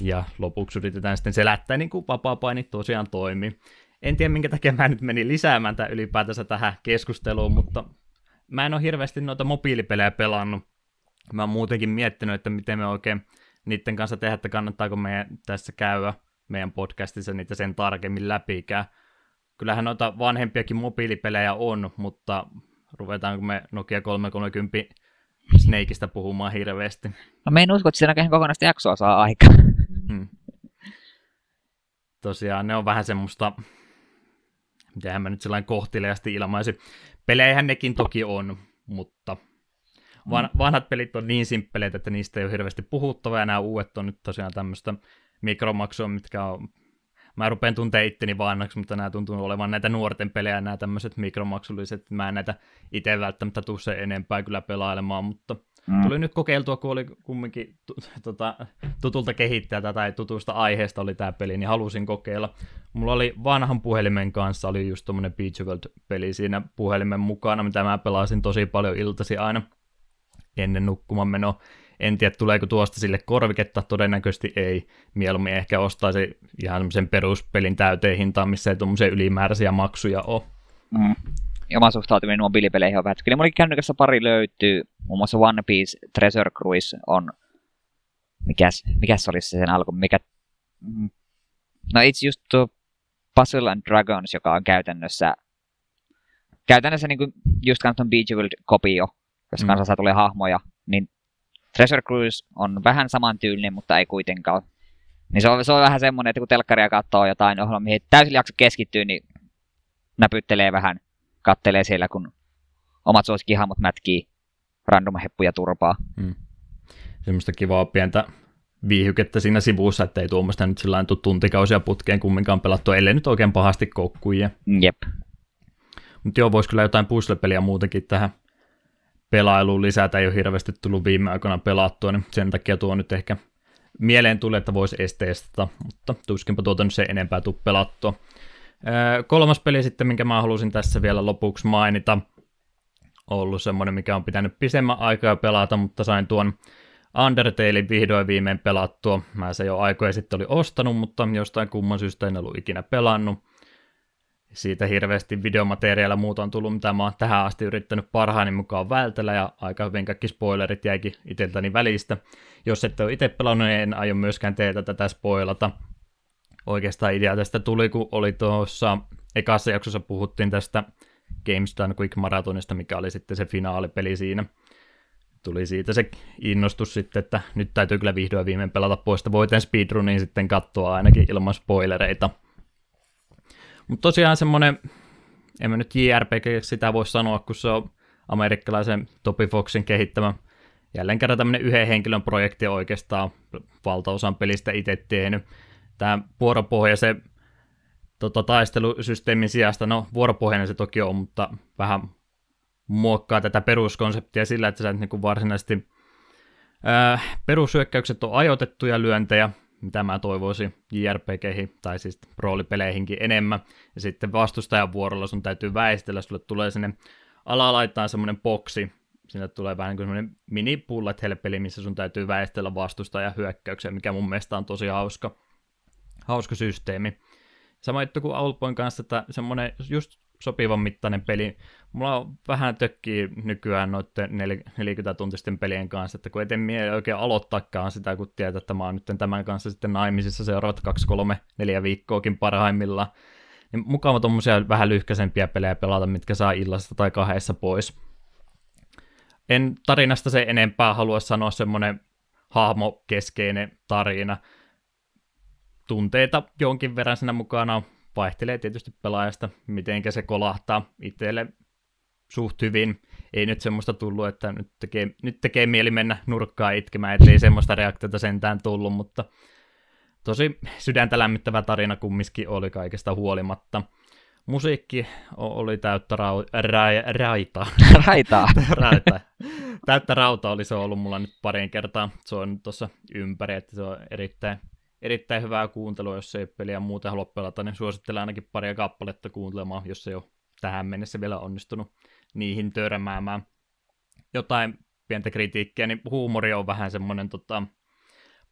Ja lopuksi yritetään sitten selättää, niin kuin vapaa-paini tosiaan toimii. En tiedä, minkä takia mä nyt menin lisäämään tämän ylipäätänsä tähän keskusteluun, mutta mä en ole hirveästi noita mobiilipelejä pelannut. Mä oon muutenkin miettinyt, että miten me oikein niiden kanssa tehdä, että kannattaako meidän tässä käydä meidän podcastissa niitä sen tarkemmin läpikään. Kyllähän noita vanhempiakin mobiilipelejä on, mutta ruvetaanko me Nokia 330 Snakeista puhumaan hirveästi? No me en usko, että siinä kokonaista jaksoa saa aika. Hmm. Tosiaan ne on vähän semmoista, mitenhän mä nyt sellainen kohteliasti ilmaisi. Pelejähän nekin toki on, mutta van, vanhat pelit on niin simppeleitä, että niistä ei ole hirveästi puhuttava, ja nämä uudet on nyt tosiaan tämmöistä mikromaksua, mitkä on mä rupean tuntea itteni vaannaksi, mutta nämä tuntuu olevan näitä nuorten pelejä, nämä tämmöiset mikromaksulliset. Mä en näitä itse välttämättä tuu se enempää kyllä pelailemaan, mutta mm. tuli nyt kokeiltua, kun oli kumminkin tota, tutulta kehittäjältä tai tutusta aiheesta oli tämä peli, niin halusin kokeilla. Mulla oli vanhan puhelimen kanssa, oli just tommonen Beach World-peli siinä puhelimen mukana, mitä mä pelasin tosi paljon iltasi aina ennen nukkumaan menoa. En tiedä, tuleeko tuosta sille korviketta, todennäköisesti ei. Mieluummin ehkä ostaisi ihan sen peruspelin täyteen hintaan, missä ei tuommoisia ylimääräisiä maksuja ole. Mm. Oma suhtautuminen mobiilipeleihin on vähän. Kyllä mullakin kännykässä pari löytyy. Muun muassa One Piece Treasure Cruise on... Mikäs, mikäs se sen alku? Mikä... Mm. No itse just tuo Puzzle and Dragons, joka on käytännössä käytännössä niin kuin just Canton Beach World kopio, jos mm. kanssa tulee hahmoja, niin Treasure Cruise on vähän samantyylinen, mutta ei kuitenkaan. Niin se on, se on vähän semmoinen, että kun telkkaria katsoo jotain ohjelmaa, mihin täysin jakso keskittyy, niin näpyttelee vähän, kattelee siellä, kun omat suosikkihahmot mätkii random heppuja turpaa. Hmm. Semmoista kivaa pientä viihykettä siinä sivussa, että ei tuommoista nyt sillä lailla tuntikausia putkeen kumminkaan pelattu, ellei nyt oikein pahasti koukkuja. Jep. Mutta joo, voisi kyllä jotain puzzle-peliä muutenkin tähän pelailuun lisätä ei ole hirveästi tullut viime aikoina pelattua, niin sen takia tuo nyt ehkä mieleen tulee, että voisi testata, mutta tuskinpa tuota nyt se enempää tuu pelattua. kolmas peli sitten, minkä mä halusin tässä vielä lopuksi mainita, ollut semmoinen, mikä on pitänyt pisemmän aikaa pelata, mutta sain tuon Undertalein vihdoin viimein pelattua. Mä se jo aikoja sitten oli ostanut, mutta jostain kumman syystä en ollut ikinä pelannut siitä hirveästi videomateriaalia muuta on tullut, mitä mä oon tähän asti yrittänyt parhaani mukaan vältellä, ja aika hyvin kaikki spoilerit jäikin itseltäni välistä. Jos ette ole itse pelannut, niin en aio myöskään teitä tätä spoilata. Oikeastaan idea tästä tuli, kun oli tuossa ekassa jaksossa puhuttiin tästä Games Done Quick Marathonista, mikä oli sitten se finaalipeli siinä. Tuli siitä se innostus sitten, että nyt täytyy kyllä vihdoin viimein pelata pois, että voiteen speedrunin sitten katsoa ainakin ilman spoilereita – mutta tosiaan semmoinen, en mä nyt JRPG sitä voi sanoa, kun se on amerikkalaisen Topi Foxin kehittämä. Jälleen kerran tämmöinen yhden henkilön projekti oikeastaan. Valtaosan pelistä itse tehnyt. Tämä vuoropohjaisen tota, taistelusysteemin sijasta, no vuoropohjainen se toki on, mutta vähän muokkaa tätä peruskonseptia sillä, että sä et niin varsinaisesti ää, perushyökkäykset on ajoitettuja lyöntejä, mitä mä toivoisin JRPGihin tai siis roolipeleihinkin enemmän. Ja sitten vastustajan vuorolla sun täytyy väistellä, sulle tulee sinne alalaittaan semmoinen boksi, sinne tulee vähän niin kuin semmoinen mini bullet hell-peli, missä sun täytyy väistellä vastustajan hyökkäyksiä, mikä mun mielestä on tosi hauska, hauska systeemi. Sama juttu kuin Outpoint kanssa, että semmoinen just sopivan mittainen peli. Mulla on vähän tökkii nykyään noiden 40-tuntisten pelien kanssa, että kun eten mie oikein aloittaakaan sitä, kun tietää, että mä oon nyt tämän kanssa sitten naimisissa seuraavat 2, 3, 4 viikkoakin parhaimmillaan. Niin mukava tuommoisia vähän lyhkäisempiä pelejä pelata, mitkä saa illasta tai kahdessa pois. En tarinasta se enempää halua sanoa semmoinen hahmokeskeinen tarina. Tunteita jonkin verran siinä mukana vaihtelee tietysti pelaajasta, miten se kolahtaa itselle suht hyvin. Ei nyt semmoista tullut, että nyt tekee, nyt tekee mieli mennä nurkkaan itkemään, ettei semmoista reaktiota sentään tullut, mutta tosi sydäntä lämmittävä tarina kumminkin oli kaikesta huolimatta. Musiikki oli täyttä rau- ra- raitaa. Raitaa. Raita. Täyttä rauta oli se ollut mulla nyt parin kertaa. Se on tuossa ympäri, että se on erittäin erittäin hyvää kuuntelua, jos ei peliä muuten halua pelata, niin suosittelen ainakin paria kappaletta kuuntelemaan, jos ei ole tähän mennessä vielä onnistunut niihin törmäämään. Jotain pientä kritiikkiä, niin huumori on vähän semmoinen tota,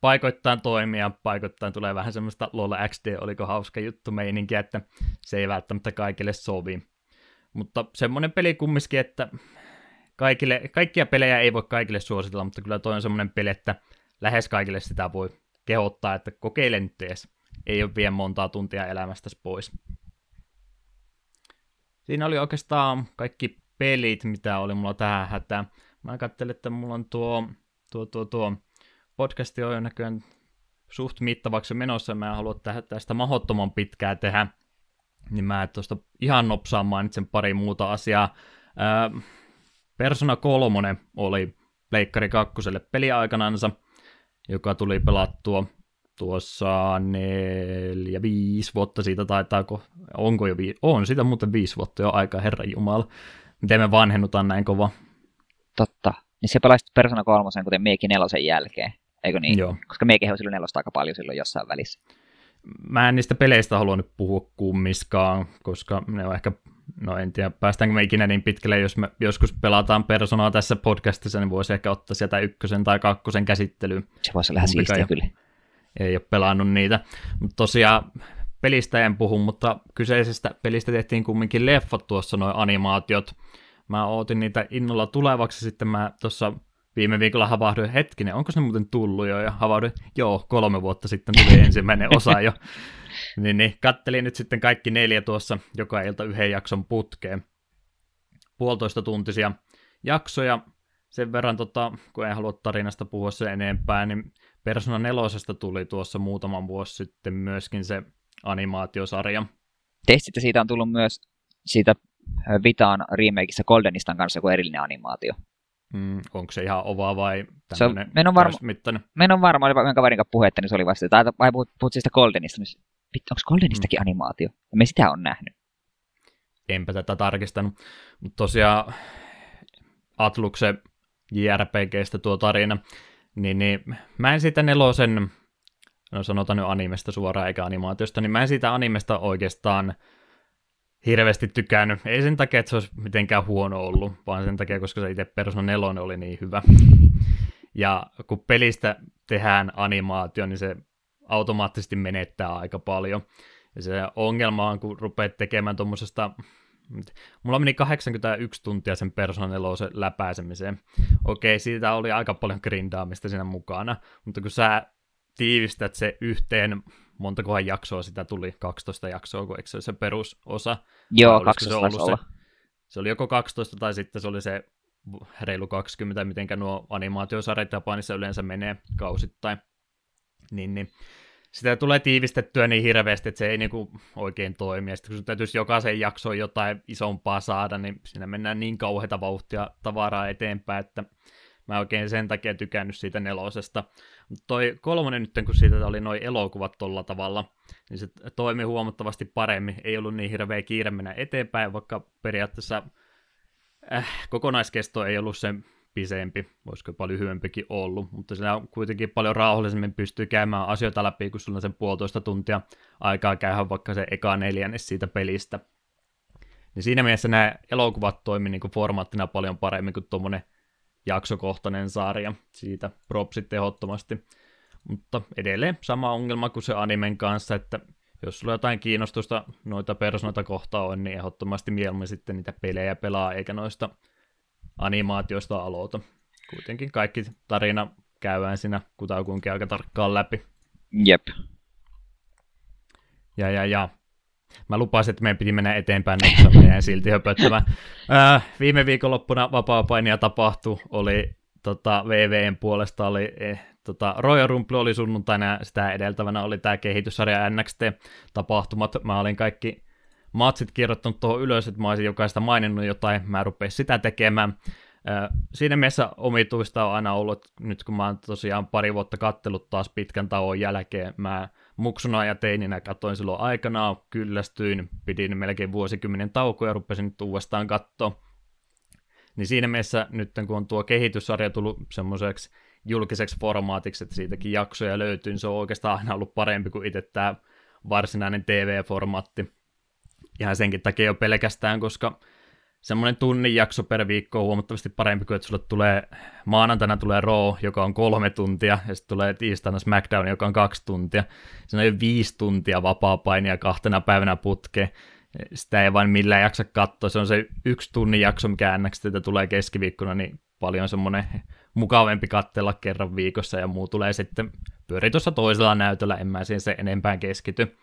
paikoittain toimia, paikoittain tulee vähän semmoista Lola XD, oliko hauska juttu meininkiä, että se ei välttämättä kaikille sovi. Mutta semmoinen peli kumminkin, että kaikille, kaikkia pelejä ei voi kaikille suositella, mutta kyllä toi on semmoinen peli, että lähes kaikille sitä voi kehottaa, että kokeile nyt edes. Ei ole vielä montaa tuntia elämästä pois. Siinä oli oikeastaan kaikki pelit, mitä oli mulla tähän hätään. Mä katselin, että mulla on tuo, tuo, tuo, tuo podcasti on jo näköjään suht mittavaksi menossa, mä en halua tästä mahdottoman pitkää tehdä, niin mä tuosta ihan nopsaan mainitsen pari muuta asiaa. Persona 3 oli Pleikkari 2 peliaikanansa, joka tuli pelattua tuossa neljä, viisi vuotta siitä taitaako, onko jo viisi, on sitä muuten viisi vuotta jo aika, herra Jumala. Miten me vanhennutaan näin kova? Totta. Niin se pelasi Persona 3, kuten miekin nelosen jälkeen, eikö niin? Joo. Koska miekin on silloin nelosta aika paljon silloin jossain välissä. Mä en niistä peleistä halua nyt puhua kummiskaan, koska ne on ehkä no en tiedä, päästäänkö me ikinä niin pitkälle, jos me joskus pelataan personaa tässä podcastissa, niin voisi ehkä ottaa sieltä ykkösen tai kakkosen käsittelyyn. Se voisi olla ihan siistiä kyllä. Ei ole pelannut niitä, mutta tosiaan pelistä en puhu, mutta kyseisestä pelistä tehtiin kumminkin leffat tuossa, noin animaatiot. Mä ootin niitä innolla tulevaksi, sitten mä tuossa viime viikolla havahduin, hetkinen, onko se muuten tullut jo, ja havahduin, joo, kolme vuotta sitten tuli ensimmäinen osa jo. Niin, niin kattelin nyt sitten kaikki neljä tuossa joka ilta yhden jakson putkeen. Puolitoista tuntisia jaksoja. Sen verran, tota, kun en halua tarinasta puhua se enempää, niin Persona 4 tuli tuossa muutaman vuosi sitten myöskin se animaatiosarja. Testit siitä on tullut myös siitä Vitaan remakeissa Goldenistan kanssa joku erillinen animaatio. Mm, onko se ihan ova vai tämmöinen Meidän on varma, oli vaikka kaverin kanssa puhetta, niin se oli vasta, tai vai puhut, puhut siitä Goldenista, niin Vittu, onko Goldenistakin mm. animaatio? Me sitä on nähnyt. Enpä tätä tarkistanut. Mutta tosiaan Atlukse JRPGstä tuo tarina, niin, niin mä en siitä nelosen, no sanotaan nyt animesta suoraan eikä animaatiosta, niin mä en siitä animesta oikeastaan hirveästi tykännyt. Ei sen takia, että se olisi mitenkään huono ollut, vaan sen takia, koska se itse Persona 4 oli niin hyvä. Ja kun pelistä tehdään animaatio, niin se automaattisesti menettää aika paljon. Ja se ongelma on, kun rupeat tekemään tuommoisesta Mulla meni 81 tuntia sen 4 läpäisemiseen. Okei, siitä oli aika paljon grindaamista siinä mukana, mutta kun sä tiivistät se yhteen, montakohan jaksoa sitä tuli, 12 jaksoa, kun eikö se se perusosa? Joo, 12 se, se, se oli joko 12 tai sitten se oli se reilu 20, mitenkä nuo animaatiosarjat Japanissa yleensä menee kausittain. Niin, niin sitä tulee tiivistettyä niin hirveästi, että se ei niinku oikein toimi. Ja sitten kun täytyisi jokaisen jaksoon jotain isompaa saada, niin siinä mennään niin kauheita vauhtia tavaraa eteenpäin, että mä oikein sen takia tykännyt siitä nelosesta. Mutta toi kolmonen nyt, kun siitä oli noin elokuvat tolla tavalla, niin se toimi huomattavasti paremmin. Ei ollut niin hirveä kiire mennä eteenpäin, vaikka periaatteessa äh, kokonaiskesto ei ollut sen pisempi, voisiko jopa lyhyempikin ollut, mutta siinä on kuitenkin paljon rauhallisemmin pystyy käymään asioita läpi, kun sulla on sen puolitoista tuntia aikaa käydä vaikka se eka neljännes siitä pelistä. Niin siinä mielessä nämä elokuvat toimii niin formaattina paljon paremmin kuin tuommoinen jaksokohtainen sarja. Siitä propsit tehottomasti. Mutta edelleen sama ongelma kuin se animen kanssa, että jos sulla jotain kiinnostusta noita persoonoita kohtaan on, niin ehdottomasti mieluummin sitten niitä pelejä pelaa, eikä noista animaatioista aloita. Kuitenkin kaikki tarina käydään siinä kutakuinkin aika tarkkaan läpi. Jep. Ja, ja, ja. Mä lupasin, että meidän piti mennä eteenpäin, mutta mä jäin silti höpöttämään. Viime viikonloppuna vapaa-painia tapahtui, oli tota, VVN puolesta oli eh, tota, Royal Rumble oli sunnuntaina, sitä edeltävänä oli tämä kehityssarja NXT-tapahtumat. Mä olin kaikki matsit kirjoittanut tuohon ylös, että mä olisin jokaista maininnut jotain, mä rupesin sitä tekemään. Siinä mielessä omituista on aina ollut, nyt kun mä oon tosiaan pari vuotta kattelut taas pitkän tauon jälkeen, mä muksuna ja teininä katsoin silloin aikanaan, kyllästyin, pidin melkein vuosikymmenen taukoja ja rupesin nyt uudestaan katsoa. Niin siinä mielessä nyt kun on tuo kehityssarja tullut semmoiseksi julkiseksi formaatiksi, että siitäkin jaksoja löytyy, niin se on oikeastaan aina ollut parempi kuin itse tämä varsinainen TV-formaatti. Ihan senkin takia jo pelkästään, koska semmoinen tunnin jakso per viikko on huomattavasti parempi kuin, että sulle tulee maanantaina tulee Raw, joka on kolme tuntia, ja sitten tulee tiistaina SmackDown, joka on kaksi tuntia. Se on jo viisi tuntia vapaa-painia kahtena päivänä putkeen. Sitä ei vain millään jaksa katsoa. Se on se yksi tunnin jakso, mikä NXT tulee keskiviikkona, niin paljon semmoinen mukavempi katsella kerran viikossa, ja muu tulee sitten pyöri tuossa toisella näytöllä, en mä siihen se enempään keskity.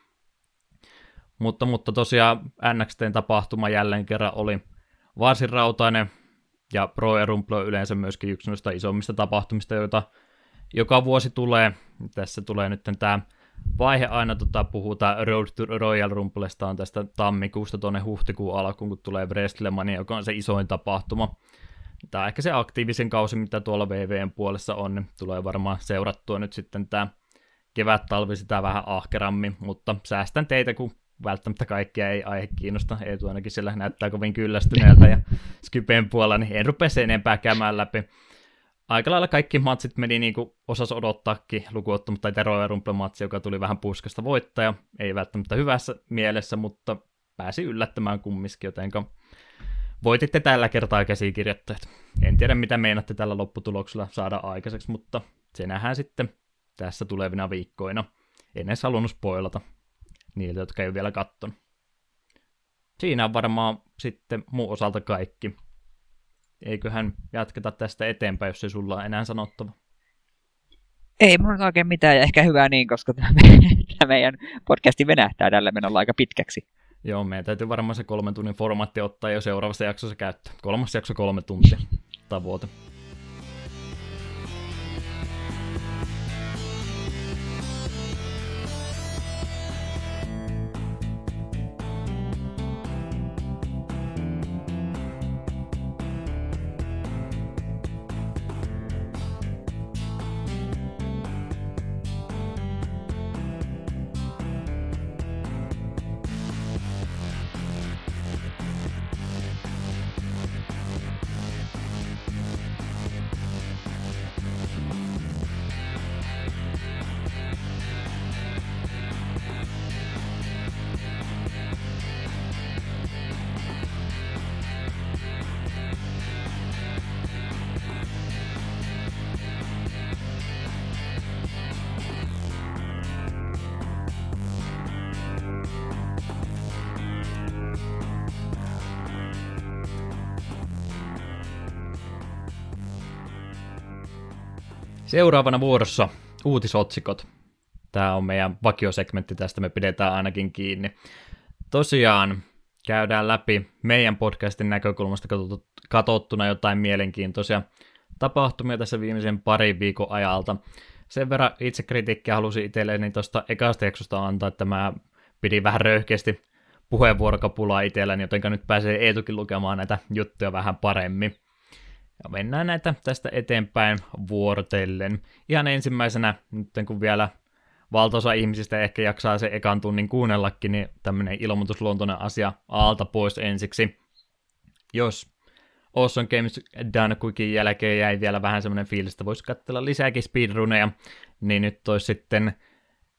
Mutta, mutta tosiaan NXTn tapahtuma jälleen kerran oli varsin rautainen, ja Pro ja on yleensä myöskin yksi noista isommista tapahtumista, joita joka vuosi tulee. Tässä tulee nyt tämä vaihe aina, tota, puhutaan Road to Royal Rumblesta on tästä tammikuusta tuonne huhtikuun alkuun, kun tulee WrestleMania, joka on se isoin tapahtuma. Tämä on ehkä se aktiivisen kausi, mitä tuolla VVn puolessa on, niin tulee varmaan seurattua nyt sitten tämä kevät-talvi sitä vähän ahkerammin, mutta säästän teitä, kun välttämättä kaikkia ei aihe kiinnosta. Eetu ainakin siellä näyttää kovin kyllästyneeltä ja Skypen puolella, niin en rupea sen enempää käymään läpi. Aika lailla kaikki matsit meni niin kuin osas odottaakin, lukuottamatta Tero ja Rumple-matsi, joka tuli vähän puskasta voittaja. Ei välttämättä hyvässä mielessä, mutta pääsi yllättämään kumminkin, jotenka voititte tällä kertaa käsikirjoittajat. En tiedä, mitä meinatte tällä lopputuloksella saada aikaiseksi, mutta se nähdään sitten tässä tulevina viikkoina. En edes halunnut spoilata niiltä, jotka ei ole vielä kattonut. Siinä on varmaan sitten muu osalta kaikki. Eiköhän jatketa tästä eteenpäin, jos ei sulla ole enää sanottava. Ei mulla oikein mitään, ja ehkä hyvä niin, koska tämä meidän podcasti venähtää tällä menolla aika pitkäksi. Joo, meidän täytyy varmaan se kolmen tunnin formaatti ottaa jo seuraavassa jaksossa käyttöön. Kolmas jakso kolme tuntia tavoite. Seuraavana vuorossa uutisotsikot. Tämä on meidän vakiosegmentti, tästä me pidetään ainakin kiinni. Tosiaan käydään läpi meidän podcastin näkökulmasta katsottuna jotain mielenkiintoisia tapahtumia tässä viimeisen parin viikon ajalta. Sen verran itse kritiikkiä halusin itselleni tuosta ekasta jaksosta antaa, että mä pidin vähän röyhkeästi puheenvuorokapulaa itselläni, jotenka nyt pääsee Eetukin lukemaan näitä juttuja vähän paremmin. Ja mennään näitä tästä eteenpäin vuorotellen. Ihan ensimmäisenä, nyt kun vielä valtaosa ihmisistä ehkä jaksaa se ekan tunnin kuunnellakin, niin tämmöinen ilmoitusluontoinen asia alta pois ensiksi. Jos Awesome Games Done Quickin jälkeen jäi vielä vähän semmoinen fiilis, että voisi katsella lisääkin speedruneja, niin nyt olisi sitten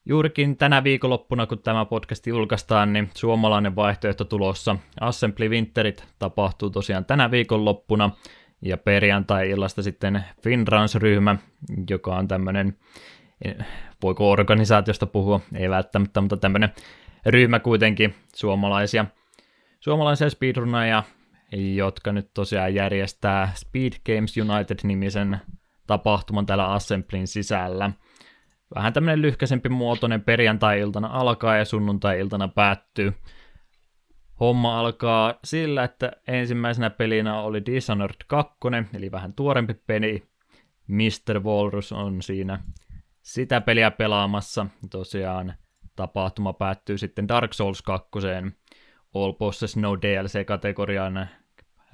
juurikin tänä viikonloppuna, kun tämä podcast julkaistaan, niin suomalainen vaihtoehto tulossa. Assembly Winterit tapahtuu tosiaan tänä viikonloppuna, ja perjantai-illasta sitten Finrans-ryhmä, joka on tämmöinen, voiko organisaatiosta puhua, ei välttämättä, mutta tämmöinen ryhmä kuitenkin suomalaisia, suomalaisia speedrunneja, jotka nyt tosiaan järjestää Speed Games United-nimisen tapahtuman täällä Assemblin sisällä. Vähän tämmöinen lyhkäisempi muotoinen perjantai-iltana alkaa ja sunnuntai-iltana päättyy. Homma alkaa sillä, että ensimmäisenä pelinä oli Dishonored 2, eli vähän tuorempi peli. Mr. Walrus on siinä sitä peliä pelaamassa. Tosiaan tapahtuma päättyy sitten Dark Souls 2. All Bosses No DLC-kategorian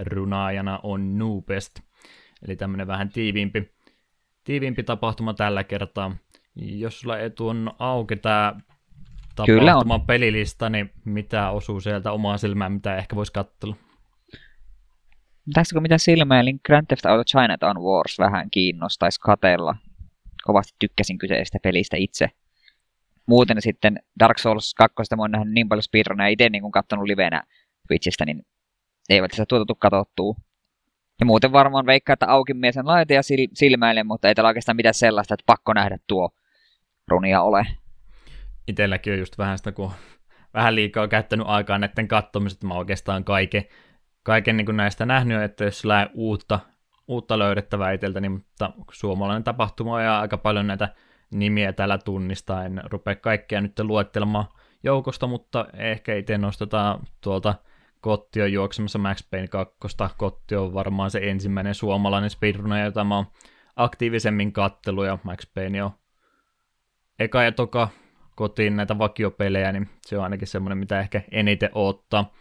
runaajana on Noobest. Eli tämmöinen vähän tiiviimpi, tiiviimpi tapahtuma tällä kertaa. Jos sulla etu on auki tämä tapahtuman pelilista, niin mitä osuu sieltä omaan silmään, mitä ehkä voisi katsella? Tässäkö mitä silmäilin, Grand Theft Auto Chinatown Wars vähän kiinnostaisi katella. Kovasti tykkäsin kyseisestä pelistä itse. Muuten sitten Dark Souls 2, mä oon nähnyt niin paljon speedruneja itse niin kun katsonut livenä Twitchistä, niin eivät sitä tuotettu katsottua. Ja muuten varmaan veikkaa, että auki mies sen laite ja silmäile, mutta ei täällä oikeastaan mitään sellaista, että pakko nähdä tuo runia ole. Itelläkin on just vähän sitä, kun vähän liikaa käyttänyt aikaa näiden katsomisesta, mä oikeastaan kaiken, kaiken niin kuin näistä nähnyt, että jos sulla uutta, uutta löydettävää itseltä, niin mutta suomalainen tapahtuma ja aika paljon näitä nimiä täällä tunnistaa, en rupea kaikkea nyt luettelemaan joukosta, mutta ehkä itse nostetaan tuolta Kotti on juoksemassa Max Payne 2. Kotti on varmaan se ensimmäinen suomalainen speedrunner, jota mä oon aktiivisemmin kattelu, ja Max Payne on eka ja toka kotiin näitä vakiopelejä, niin se on ainakin semmoinen, mitä ehkä eniten ottaa.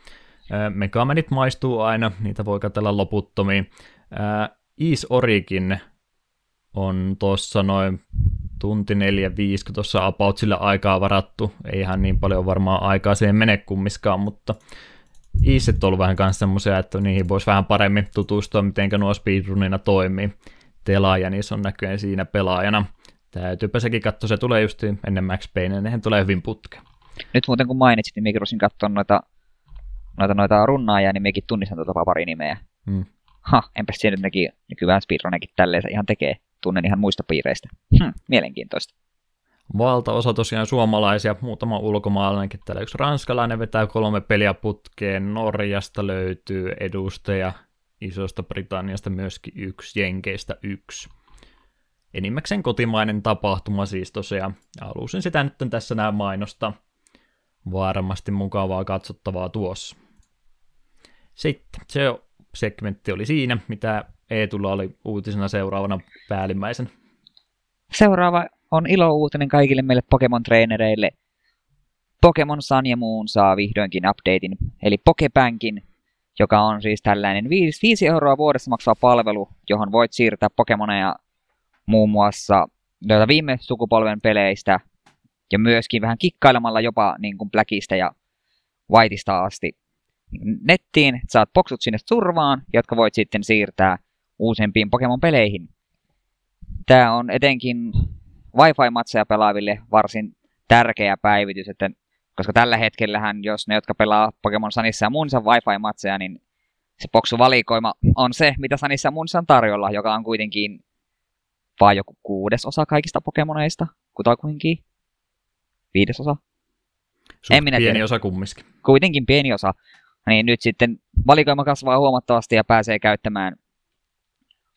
Megamanit maistuu aina, niitä voi katsella loputtomiin. Ease Origin on tuossa noin tunti 4-5, kun tuossa about sille aikaa varattu. Ei ihan niin paljon varmaan aikaa siihen mene kummiskaan, mutta Iiset on ollut vähän kanssa semmoisia, että niihin voisi vähän paremmin tutustua, miten nuo speedrunina toimii. Telaaja, niin se on näköjään siinä pelaajana. Täytyypä sekin katsoa, se tulee just ennen Max Payne, nehän tulee hyvin putke. Nyt muuten kun mainitsit, niin minäkin rusin katsoa noita, noita, noita runnaajia, niin minäkin tunnistan tuota pari nimeä. Hmm. Ha, enpä siellä nekin nykyään speedrunnekin tälleen se ihan tekee. Tunnen ihan muista piireistä. Hm, mielenkiintoista. Valtaosa tosiaan suomalaisia, muutama ulkomaalainenkin. Täällä yksi ranskalainen vetää kolme peliä putkeen, Norjasta löytyy edustaja, Isosta Britanniasta myöskin yksi, Jenkeistä yksi. Enimmäkseen kotimainen tapahtuma siis tosiaan. Halusin sitä nyt tässä näin mainosta. Varmasti mukavaa katsottavaa tuossa. Sitten se segmentti oli siinä, mitä Eetulla oli uutisena seuraavana päällimmäisen. Seuraava on ilo uutinen kaikille meille Pokemon-treenereille. Pokemon Sun ja Moon saa vihdoinkin updatein, eli Pokebankin, joka on siis tällainen 5, 5 euroa vuodessa maksava palvelu, johon voit siirtää Pokemoneja muun muassa joita viime sukupolven peleistä ja myöskin vähän kikkailemalla jopa niin kuin Blackista ja Whiteista asti nettiin. Saat boksut sinne turvaan, jotka voit sitten siirtää uusimpiin Pokemon-peleihin. Tämä on etenkin Wi-Fi-matseja pelaaville varsin tärkeä päivitys, että koska tällä hetkellähän, jos ne, jotka pelaa Pokemon Sunissa ja Munsa Wi-Fi-matseja, niin se boksuvalikoima on se, mitä Sunissa ja Munsa on tarjolla, joka on kuitenkin vain joku kuudesosa kaikista Pokemoneista, kutakuinkin. Viidesosa. Suht en minä pieni tiedä. osa kumminkin. Kuitenkin pieni osa. Niin nyt sitten valikoima kasvaa huomattavasti ja pääsee käyttämään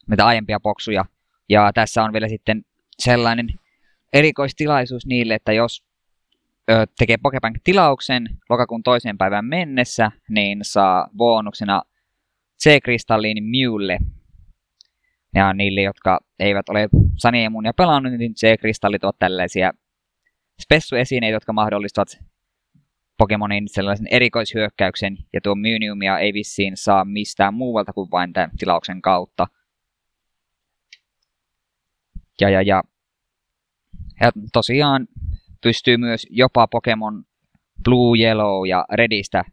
näitä aiempia boksuja. Ja tässä on vielä sitten sellainen erikoistilaisuus niille, että jos ö, tekee Pokebank-tilauksen lokakuun toiseen päivään mennessä, niin saa bonuksena C-kristalliin Mewlle. Ja niille, jotka eivät ole Saniemunia pelannut, niin C-kristallit ovat tällaisia spessuesineitä, jotka mahdollistavat Pokemonin sellaisen erikoishyökkäyksen, ja tuo Mewniumia ei vissiin saa mistään muualta kuin vain tämän tilauksen kautta. Ja, ja, ja, ja tosiaan pystyy myös jopa Pokemon Blue, Yellow ja Redistä,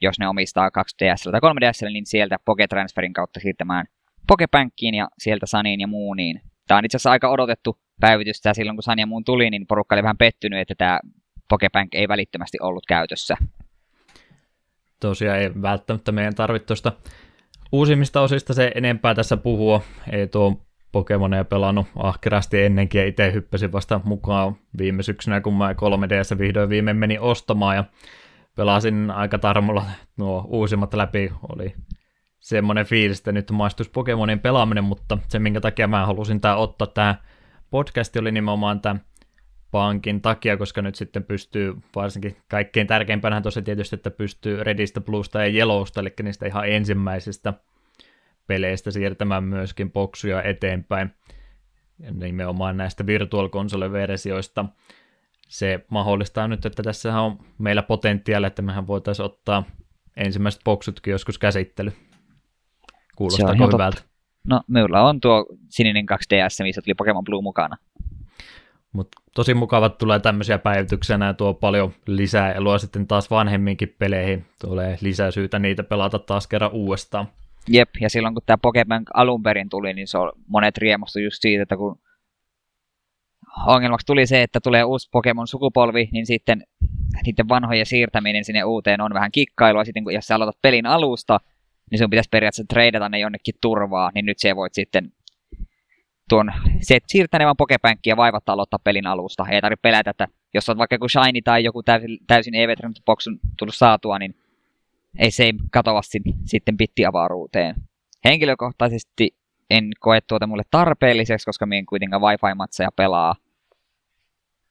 jos ne omistaa 2DS tai 3DS, niin sieltä Poketransferin kautta siirtämään Pokepankkiin ja sieltä Saniin ja Mooniin. Tämä on itse asiassa aika odotettu päivitys. Tämä silloin kun Sun ja Moon tuli, niin porukka oli vähän pettynyt, että tämä Pokebank ei välittömästi ollut käytössä. Tosiaan ei välttämättä meidän tarvitse uusimmista osista se enempää tässä puhua. Ei tuo Pokemonia pelannut ahkerasti ennenkin ja itse hyppäsin vasta mukaan viime syksynä, kun mä 3DS vihdoin viimein meni ostamaan ja pelasin aika tarmolla nuo uusimmat läpi. Oli semmoinen fiilis, että nyt maistuisi Pokemonin pelaaminen, mutta se minkä takia mä halusin tää ottaa tämä podcasti oli nimenomaan tämä pankin takia, koska nyt sitten pystyy varsinkin kaikkein tärkeimpänä tosiaan tietysti, että pystyy Redistä, Bluesta ja Yellowsta, eli niistä ihan ensimmäisistä peleistä siirtämään myöskin boksuja eteenpäin, ja nimenomaan näistä virtual console-versioista. Se mahdollistaa nyt, että tässä on meillä potentiaalia, että mehän voitaisiin ottaa ensimmäiset boksutkin joskus käsittely. Kuulostaa hyvältä. No, minulla on tuo sininen 2DS, missä tuli Pokemon Blue mukana. Mutta tosi mukavat tulee tämmöisiä päivityksiä, nämä tuo paljon lisää elua sitten taas vanhemminkin peleihin. Tulee lisää syytä niitä pelata taas kerran uudestaan. Jep, ja silloin kun tämä Pokemon alun perin tuli, niin se on monet riemustu just siitä, että kun ongelmaksi tuli se, että tulee uusi Pokemon sukupolvi, niin sitten niiden vanhojen siirtäminen sinne uuteen on vähän kikkailua. Sitten kun jos sä aloitat pelin alusta, niin sun pitäisi periaatteessa treidata ne jonnekin turvaa, niin nyt se voit sitten tuon, se, että siirtää ne vaan pokepänkkiä vaivatta aloittaa pelin alusta. Ei tarvitse pelätä, että jos on vaikka joku shiny tai joku täysin, täysin boxun tullut saatua, niin ei se katoa sitten pittiavaruuteen. Henkilökohtaisesti en koe tuota mulle tarpeelliseksi, koska minä kuitenkaan Wi-Fi-matseja pelaa.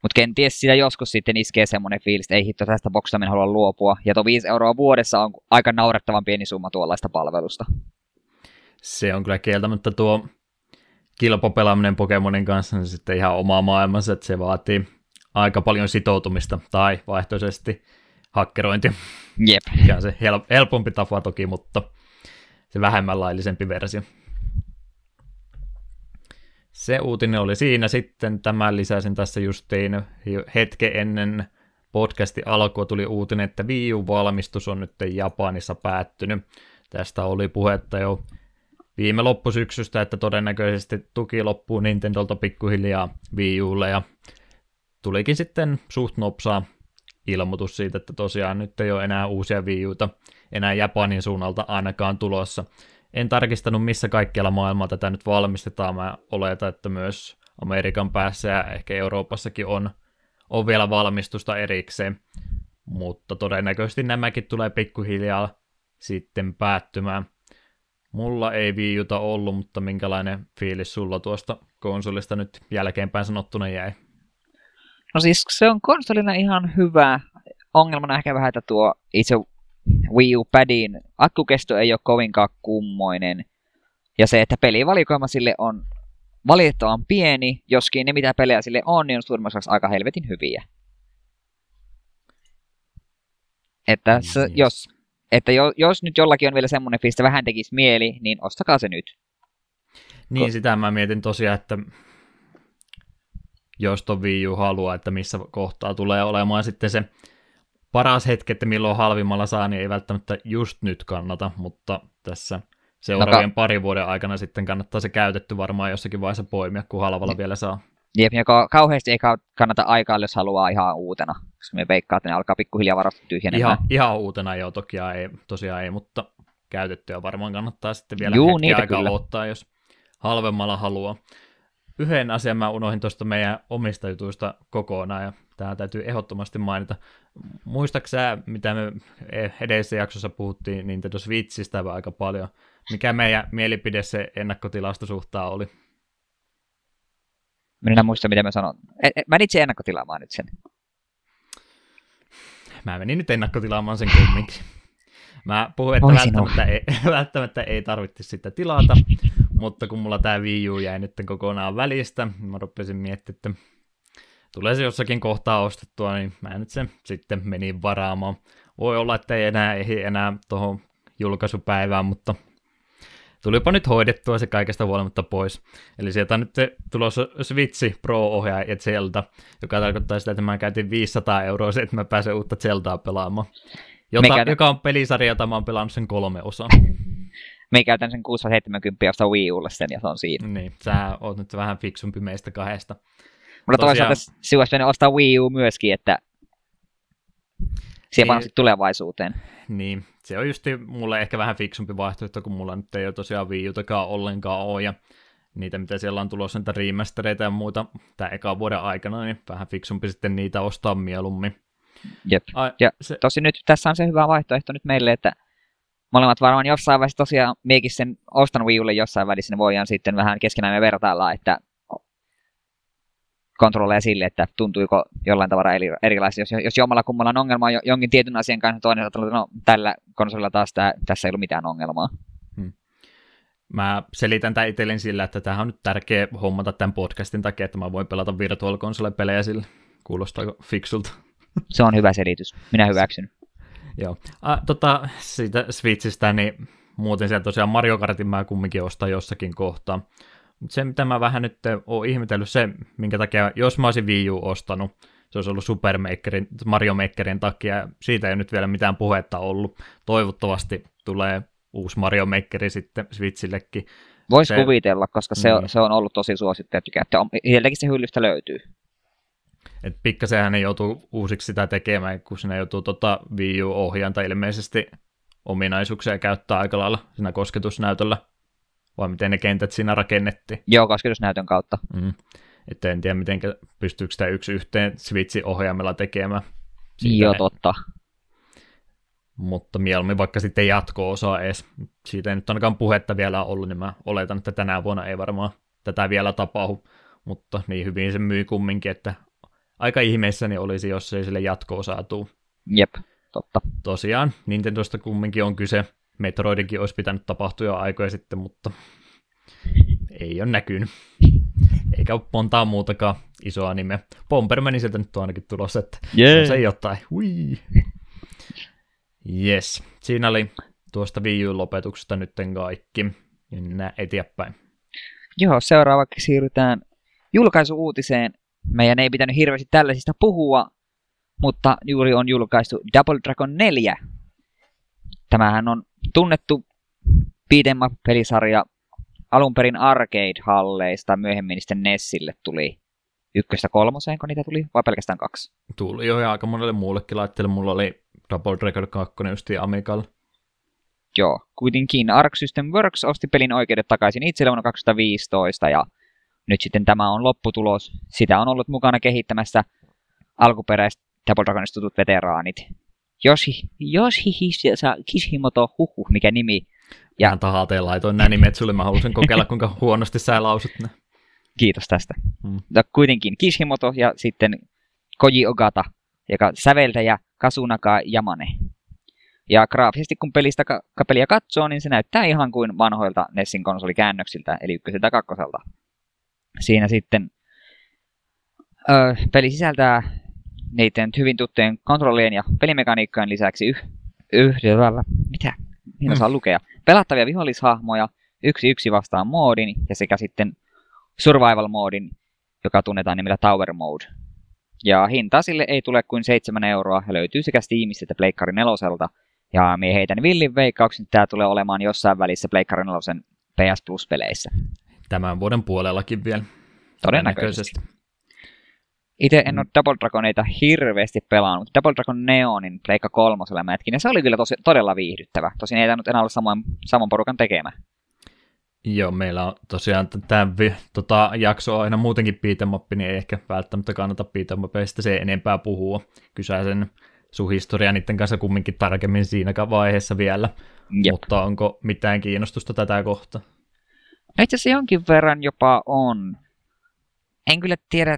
Mutta kenties sitä joskus sitten iskee semmoinen fiilis, että ei hitto tästä boksista minä haluan luopua. Ja tuo 5 euroa vuodessa on aika naurettavan pieni summa tuollaista palvelusta. Se on kyllä kieltämättä tuo kilpopelaaminen Pokemonin kanssa niin sitten ihan oma maailmansa, että se vaatii aika paljon sitoutumista tai vaihtoisesti hakkerointi. Jep. Mikä on se hel- helpompi tapa toki, mutta se vähemmän laillisempi versio. Se uutinen oli siinä sitten. Tämän lisäsin tässä justiin hetke ennen podcasti alkua tuli uutinen, että Wii U-valmistus on nyt Japanissa päättynyt. Tästä oli puhetta jo viime loppusyksystä, että todennäköisesti tuki loppuu Nintendolta pikkuhiljaa Wii Ulle ja tulikin sitten suht nopsaa ilmoitus siitä, että tosiaan nyt ei ole enää uusia Wii Uta enää Japanin suunnalta ainakaan tulossa. En tarkistanut, missä kaikkialla maailmaa tätä nyt valmistetaan. Mä oletan, että myös Amerikan päässä ja ehkä Euroopassakin on, on vielä valmistusta erikseen. Mutta todennäköisesti nämäkin tulee pikkuhiljaa sitten päättymään. Mulla ei viijuta ollut, mutta minkälainen fiilis sulla tuosta konsolista nyt jälkeenpäin sanottuna jäi? No siis se on konsolina ihan hyvä. Ongelmana ehkä vähän, että tuo itse Wii U Padin akkukesto ei ole kovinkaan kummoinen. Ja se, että pelivalikoima sille on valitettavan pieni, joskin ne mitä pelejä sille on, niin on suurimmaksi aika helvetin hyviä. Että niin, se, jos, että jo, jos nyt jollakin on vielä semmoinen fiilis, vähän tekisi mieli, niin ostakaa se nyt. Niin, Ko- sitä mä mietin tosiaan, että jos ton Wii U haluaa, että missä kohtaa tulee olemaan sitten se paras hetki, että milloin halvimmalla saa, niin ei välttämättä just nyt kannata, mutta tässä seuraavien no, parin vuoden aikana sitten kannattaa se käytetty varmaan jossakin vaiheessa poimia, kun halvalla vielä saa. Jep, ja kauheasti ei kannata aikaa, jos haluaa ihan uutena, koska me veikkaa, että ne alkaa pikkuhiljaa varasta tyhjenemään. Ihan, ihan uutena jo toki ei, tosiaan ei, mutta käytettyä varmaan kannattaa sitten vielä Juu, hetki aikaa kyllä. jos halvemmalla haluaa. Yhden asian mä unohdin tuosta meidän omista jutuista kokonaan, ja tämä täytyy ehdottomasti mainita. Muistaaksä, mitä me edellisessä jaksossa puhuttiin Nintendo Switchistä aika paljon? Mikä meidän mielipide se ennakkotilasta suhtaa oli? Minä en muista, mitä mä sanon. Mä itse ennakkotilaamaan nyt sen. Mä menin nyt ennakkotilaamaan sen kumminkin. Mä puhuin, että välttämättä ei, välttämättä ei tarvitse sitä tilata, mutta kun mulla tämä Wii U jäi nyt kokonaan välistä, niin mä rupesin miettimään, että tulee se jossakin kohtaa ostettua, niin mä nyt sen sitten menin varaamaan. Voi olla, että ei enää ei enää tuohon julkaisupäivään, mutta tulipa nyt hoidettua se kaikesta huolimatta pois. Eli sieltä on nyt tulossa Switch Pro-ohjaaja ja Zelda, joka tarkoittaa sitä, että mä käytin 500 euroa se, että mä pääsen uutta Zeldaa pelaamaan. Jota, Mikä... joka on pelisarja, jota mä oon pelannut sen kolme osaa. Me käytän sen 670 ostaa Wii Ulle sen, ja se on siinä. Niin, sä oot nyt vähän fiksumpi meistä kahdesta. Mutta Tosiaan... toisaalta se olisi ostaa Wii U myöskin, että siihen niin, tulevaisuuteen. Niin, se on just mulle ehkä vähän fiksumpi vaihtoehto, kun mulla nyt ei ole tosiaan Wii Utakaan ollenkaan ole, ja niitä, mitä siellä on tulossa, niitä remastereita ja muuta tämä eka vuoden aikana, niin vähän fiksumpi sitten niitä ostaa mieluummin. Jep. Ai, ja se... tosi nyt tässä on se hyvä vaihtoehto nyt meille, että molemmat varmaan jossain vaiheessa tosiaan miekin sen ostan Wii Ulle jossain välissä, niin voidaan sitten vähän keskenään vertailla, että kontrolleja sille, että tuntuiko jollain tavalla erilaisia. Jos, jos jommalla kummalla on ongelma jonkin tietyn asian kanssa, toinen sanoo, että no tällä konsolilla taas tää, tässä ei ollut mitään ongelmaa. Hmm. Mä selitän tämän itselleni sillä, että tämähän on nyt tärkeä hommata tämän podcastin takia, että mä voin pelata Virtual Console-pelejä sillä. Kuulostaako fiksulta? Se on hyvä selitys. Minä hyväksyn. Joo. Ah, tota, siitä Switchistä, niin muuten siellä tosiaan Mario Kartin mä kumminkin ostan jossakin kohtaa. Mutta se, mitä mä vähän nyt oon ihmetellyt, se, minkä takia, jos mä olisin Wii U ostanut, se olisi ollut Super Makerin, Mario Makerin takia, siitä ei nyt vielä mitään puhetta ollut. Toivottavasti tulee uusi Mario Makeri sitten Switchillekin. Voisi kuvitella, koska se, on, niin. se on ollut tosi suosittu, että sielläkin se hyllystä löytyy. Et pikkasenhän ne joutuu uusiksi sitä tekemään, kun sinne joutuu tota Wii U-ohjainta ilmeisesti ominaisuuksia käyttää aika lailla siinä kosketusnäytöllä vai miten ne kentät siinä rakennettiin? Joo, kosketusnäytön kautta. Mm. Että en tiedä, miten pystyykö sitä yksi yhteen Switchin ohjaimella tekemään. Siitä Joo, totta. Mutta mieluummin vaikka sitten jatko-osa edes. Siitä ei nyt ainakaan puhetta vielä ollut, niin mä oletan, että tänä vuonna ei varmaan tätä vielä tapahdu. Mutta niin hyvin se myi kumminkin, että aika ihmeissäni olisi, jos ei sille jatko-osaa tuu. Jep, totta. Tosiaan, Nintendosta kumminkin on kyse. Metroidinkin olisi pitänyt tapahtua jo aikoja sitten, mutta ei ole näkynyt. Eikä ole montaa muutakaan isoa nimeä. Bombermanin sieltä nyt on ainakin tulossa, että yeah. se jotain. Hui. Yes, siinä oli tuosta Wii lopetuksesta nytten kaikki. Mennään eteenpäin. Joo, seuraavaksi siirrytään julkaisuuutiseen. Meidän ei pitänyt hirveästi tällaisista puhua, mutta juuri on julkaistu Double Dragon 4. Tämähän on tunnettu beat'em pelisarja alun perin arcade-halleista, myöhemmin sitten Nessille tuli ykköstä kolmoseen, kun niitä tuli, vai pelkästään kaksi? Tuli jo, ja aika monelle muullekin laitteelle. Mulla oli Double Dragon 2 just Amigalla. Joo, kuitenkin Arc System Works osti pelin oikeudet takaisin itselle vuonna 2015, ja nyt sitten tämä on lopputulos. Sitä on ollut mukana kehittämässä alkuperäistä Double Dragonista tutut veteraanit, Yoshi, Yoshi Kishimoto, huhu, mikä nimi. Ja Ihan tahalteen laitoin nämä nimet sulle, mä halusin kokeilla, kuinka huonosti sä lausut ne. Kiitos tästä. Hmm. Mutta kuitenkin Kishimoto ja sitten Koji Ogata, joka säveltäjä Kasunaka Yamane. Ja graafisesti kun pelistä ka- peliä katsoo, niin se näyttää ihan kuin vanhoilta Nessin konsolikäännöksiltä, eli ykköseltä kakkoselta. Siinä sitten ö, peli sisältää niiden hyvin tuttujen kontrollien ja pelimekaniikkojen lisäksi yh, yhdellä, mitä, osaa mm. lukea, pelattavia vihollishahmoja, yksi yksi vastaan moodin ja sekä sitten survival-moodin, joka tunnetaan nimellä Tower Mode. Ja hinta sille ei tule kuin 7 euroa ja löytyy sekä Steamista että Pleikkari neloselta. Ja mie heitän villin veikkauksen, että tämä tulee olemaan jossain välissä Pleikkari nelosen PS Plus-peleissä. Tämän vuoden puolellakin vielä. Todennäköisesti. Itse en ole Double Dragoneita hirveästi pelannut, mutta Double Dragon Neonin Pleikka kolmosella mätkin, ja se oli kyllä tosi, todella viihdyttävä. Tosin ei tainnut enää olla samoin, saman porukan tekemä. Joo, meillä on tosiaan tämä tota, jakso aina muutenkin beatemappi, niin ei ehkä välttämättä kannata beatemapeista se enempää puhua. Kysäisen sun historia niiden kanssa kumminkin tarkemmin siinä vaiheessa vielä. Jep. Mutta onko mitään kiinnostusta tätä kohtaa? No itse asiassa jonkin verran jopa on. En kyllä tiedä,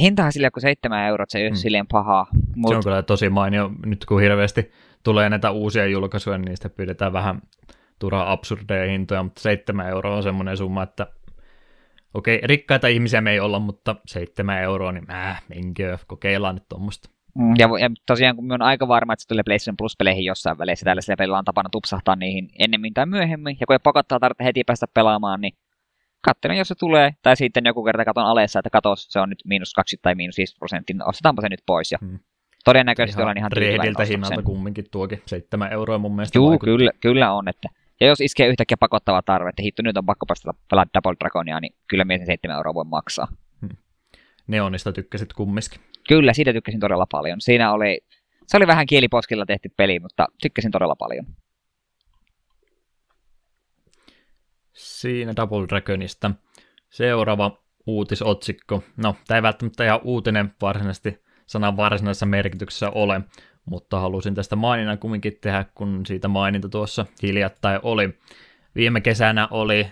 hintahan sillä kuin 7 eurot, se ei ole mm. silleen paha. Mut... Se on kyllä tosi mainio, nyt kun hirveästi tulee näitä uusia julkaisuja, niin niistä pyydetään vähän turhaa absurdeja hintoja, mutta 7 euroa on semmoinen summa, että okei, rikkaita ihmisiä me ei olla, mutta 7 euroa, niin äh, menkö, kokeillaan nyt tuommoista. Mm, ja, ja tosiaan kun on aika varma, että se tulee PlayStation Plus-peleihin jossain väleissä, tällaisilla pelillä on tapana tupsahtaa niihin ennemmin tai myöhemmin, ja kun ei pakottaa tarvitse heti päästä pelaamaan, niin katselen, jos se tulee, tai sitten joku kerta katon alessa, että katos, se on nyt miinus 20 tai miinus 50 prosenttia, niin ostetaanpa se nyt pois. Ja hmm. Todennäköisesti ihan olen ihan tyytyväinen hinnalta kumminkin tuokin, 7 euroa mun mielestä Juu, kyllä, kyllä on, että ja jos iskee yhtäkkiä pakottava tarve, että hitto nyt on pakko päästä pelaa Double Dragonia, niin kyllä mies 7 euroa voi maksaa. Hmm. Neonista tykkäsit kumminkin. Kyllä, siitä tykkäsin todella paljon. Siinä oli, se oli vähän kieliposkilla tehty peli, mutta tykkäsin todella paljon. Siinä Double Dragonista. Seuraava uutisotsikko. No, tämä ei välttämättä ihan uutinen varsinaisesti sanan varsinaisessa merkityksessä ole, mutta halusin tästä maininnan kumminkin tehdä, kun siitä maininta tuossa hiljattain oli. Viime kesänä oli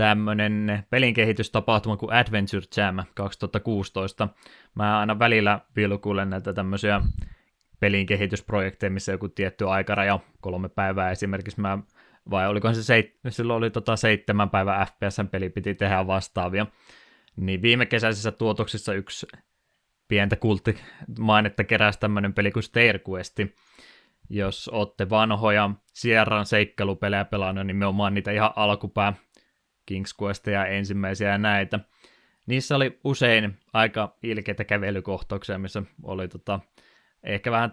tämmöinen pelinkehitystapahtuma kuin Adventure Jam 2016. Mä aina välillä vilkuilen näitä tämmöisiä pelinkehitysprojekteja, missä joku tietty aikaraja, kolme päivää esimerkiksi, mä, vai olikohan se seit, silloin oli tota seitsemän päivää FPS-peli piti tehdä vastaavia. Niin viime kesäisissä tuotoksissa yksi pientä kulttimainetta keräsi tämmöinen peli kuin Stairquest. Jos olette vanhoja Sierran seikkailupelejä pelannut, niin me oon niitä ihan alkupää King's Questia ensimmäisiä näitä. Niissä oli usein aika ilkeitä kävelykohtauksia, missä oli tota, ehkä vähän,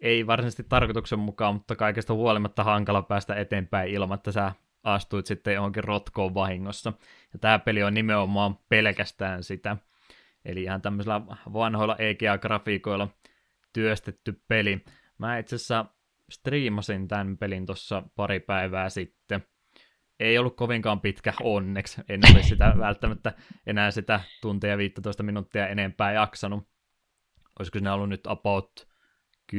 ei varsinaisesti tarkoituksen mukaan, mutta kaikesta huolimatta hankala päästä eteenpäin ilman, että sä astuit sitten johonkin rotkoon vahingossa. Ja tämä peli on nimenomaan pelkästään sitä. Eli ihan tämmöisillä vanhoilla EGA-grafiikoilla työstetty peli. Mä itse asiassa striimasin tämän pelin tuossa pari päivää sitten. Ei ollut kovinkaan pitkä onneksi. En olisi sitä välttämättä enää sitä tuntia 15 minuuttia enempää jaksanut. Olisiko siinä ollut nyt about 10-12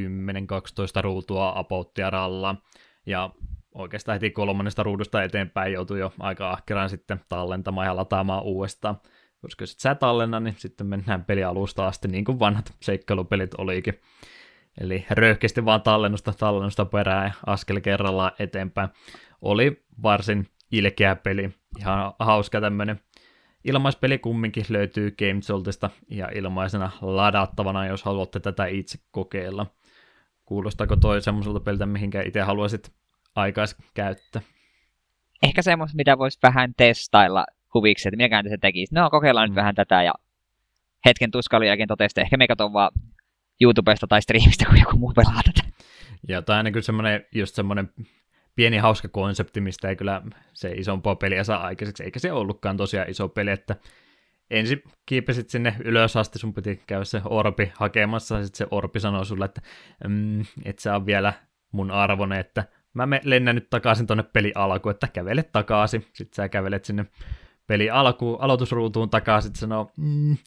ruutua apouttia rallaa. Ja oikeastaan heti kolmannesta ruudusta eteenpäin joutui jo aika ahkeraan sitten tallentamaan ja lataamaan uudestaan koska jos sä tallenna, niin sitten mennään pelialusta asti, niin kuin vanhat seikkailupelit olikin. Eli röyhkeästi vaan tallennusta tallennusta perään ja askel kerrallaan eteenpäin. Oli varsin ilkeä peli, ihan hauska tämmönen. Ilmaispeli kumminkin löytyy GameJoltista ja ilmaisena ladattavana, jos haluatte tätä itse kokeilla. Kuulostaako toi semmoiselta peliltä, mihinkä itse haluaisit aikais käyttää? Ehkä semmoista, mitä voisi vähän testailla huviksi, että minäkään se tekisi. No, kokeillaan mm. nyt vähän tätä ja hetken tuskailun jälkeen totesi, että ehkä me katson vaan YouTubesta tai streamistä, kun joku muu pelaa tätä. Ja tämä on semmoinen, just semmoinen pieni hauska konsepti, mistä ei kyllä se isompaa peliä saa aikaiseksi, eikä se ollutkaan tosiaan iso peli, että ensin kiipesit sinne ylös asti, sun piti käydä se orpi hakemassa, ja sitten se orpi sanoi sulle, että mm, et sä on vielä mun arvone, että mä lennän nyt takaisin tonne peli alkuun, että kävele takaisin, sitten sä kävelet sinne peli alku, aloitusruutuun takaisin, sanoo, mm,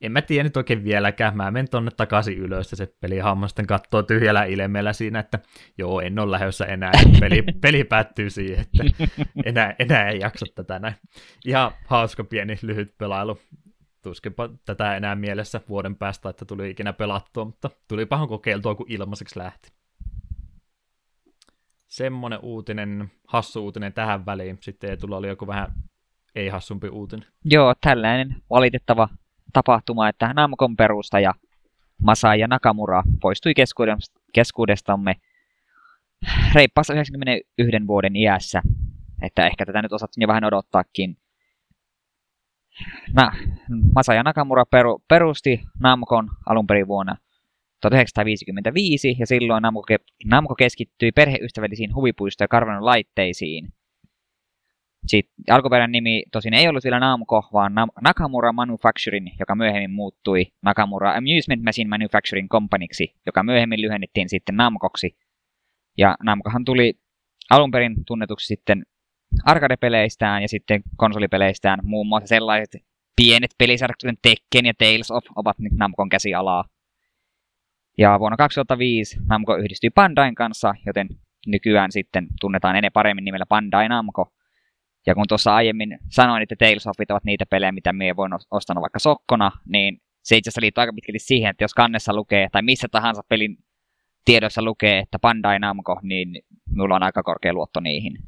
en mä tiedä nyt oikein vieläkään, mä menen tonne takaisin ylös, ja se pelihamma sitten katsoo tyhjällä ilmeellä siinä, että joo, en ole lähdössä enää, peli, peli päättyy siihen, että enää, enää ei jaksa tätä näin. Ihan hauska pieni lyhyt pelailu, tuskinpa tätä enää mielessä vuoden päästä, että tuli ikinä pelattua, mutta tuli pahan kokeiltua, kun ilmaiseksi lähti. Semmonen uutinen, hassu uutinen tähän väliin. Sitten ei tulla oli joku vähän ei hassumpi uutinen. Joo, tällainen valitettava tapahtuma, että Namcon perustaja Masaya Nakamura poistui keskuudestamme reippaassa 91 vuoden iässä. Että ehkä tätä nyt osattiin jo vähän odottaakin. Na, Masaya Nakamura peru, perusti Namcon alun perin vuonna 1955 ja silloin Namco, Namco keskittyi perheystävällisiin huvipuisto- ja karvanon laitteisiin. Sitten alkuperäinen nimi tosin ei ollut vielä Namco, vaan Nakamura Manufacturing, joka myöhemmin muuttui Nakamura Amusement Machine Manufacturing Companyksi, joka myöhemmin lyhennettiin sitten Namcoksi. Ja Namcohan tuli alun perin tunnetuksi sitten arcade-peleistään ja sitten konsolipeleistään, muun muassa sellaiset pienet pelisarjat, kuten Tekken ja Tales of, ovat nyt Namcon käsialaa. Ja vuonna 2005 Namco yhdistyi Bandain kanssa, joten nykyään sitten tunnetaan ennen paremmin nimellä Bandai Namco. Ja kun tuossa aiemmin sanoin, että Tales of ovat niitä pelejä, mitä me voin ostanut vaikka sokkona, niin se itse asiassa liittyy aika pitkälti siihen, että jos kannessa lukee, tai missä tahansa pelin tiedoissa lukee, että Bandai Namco, niin minulla on aika korkea luotto niihin.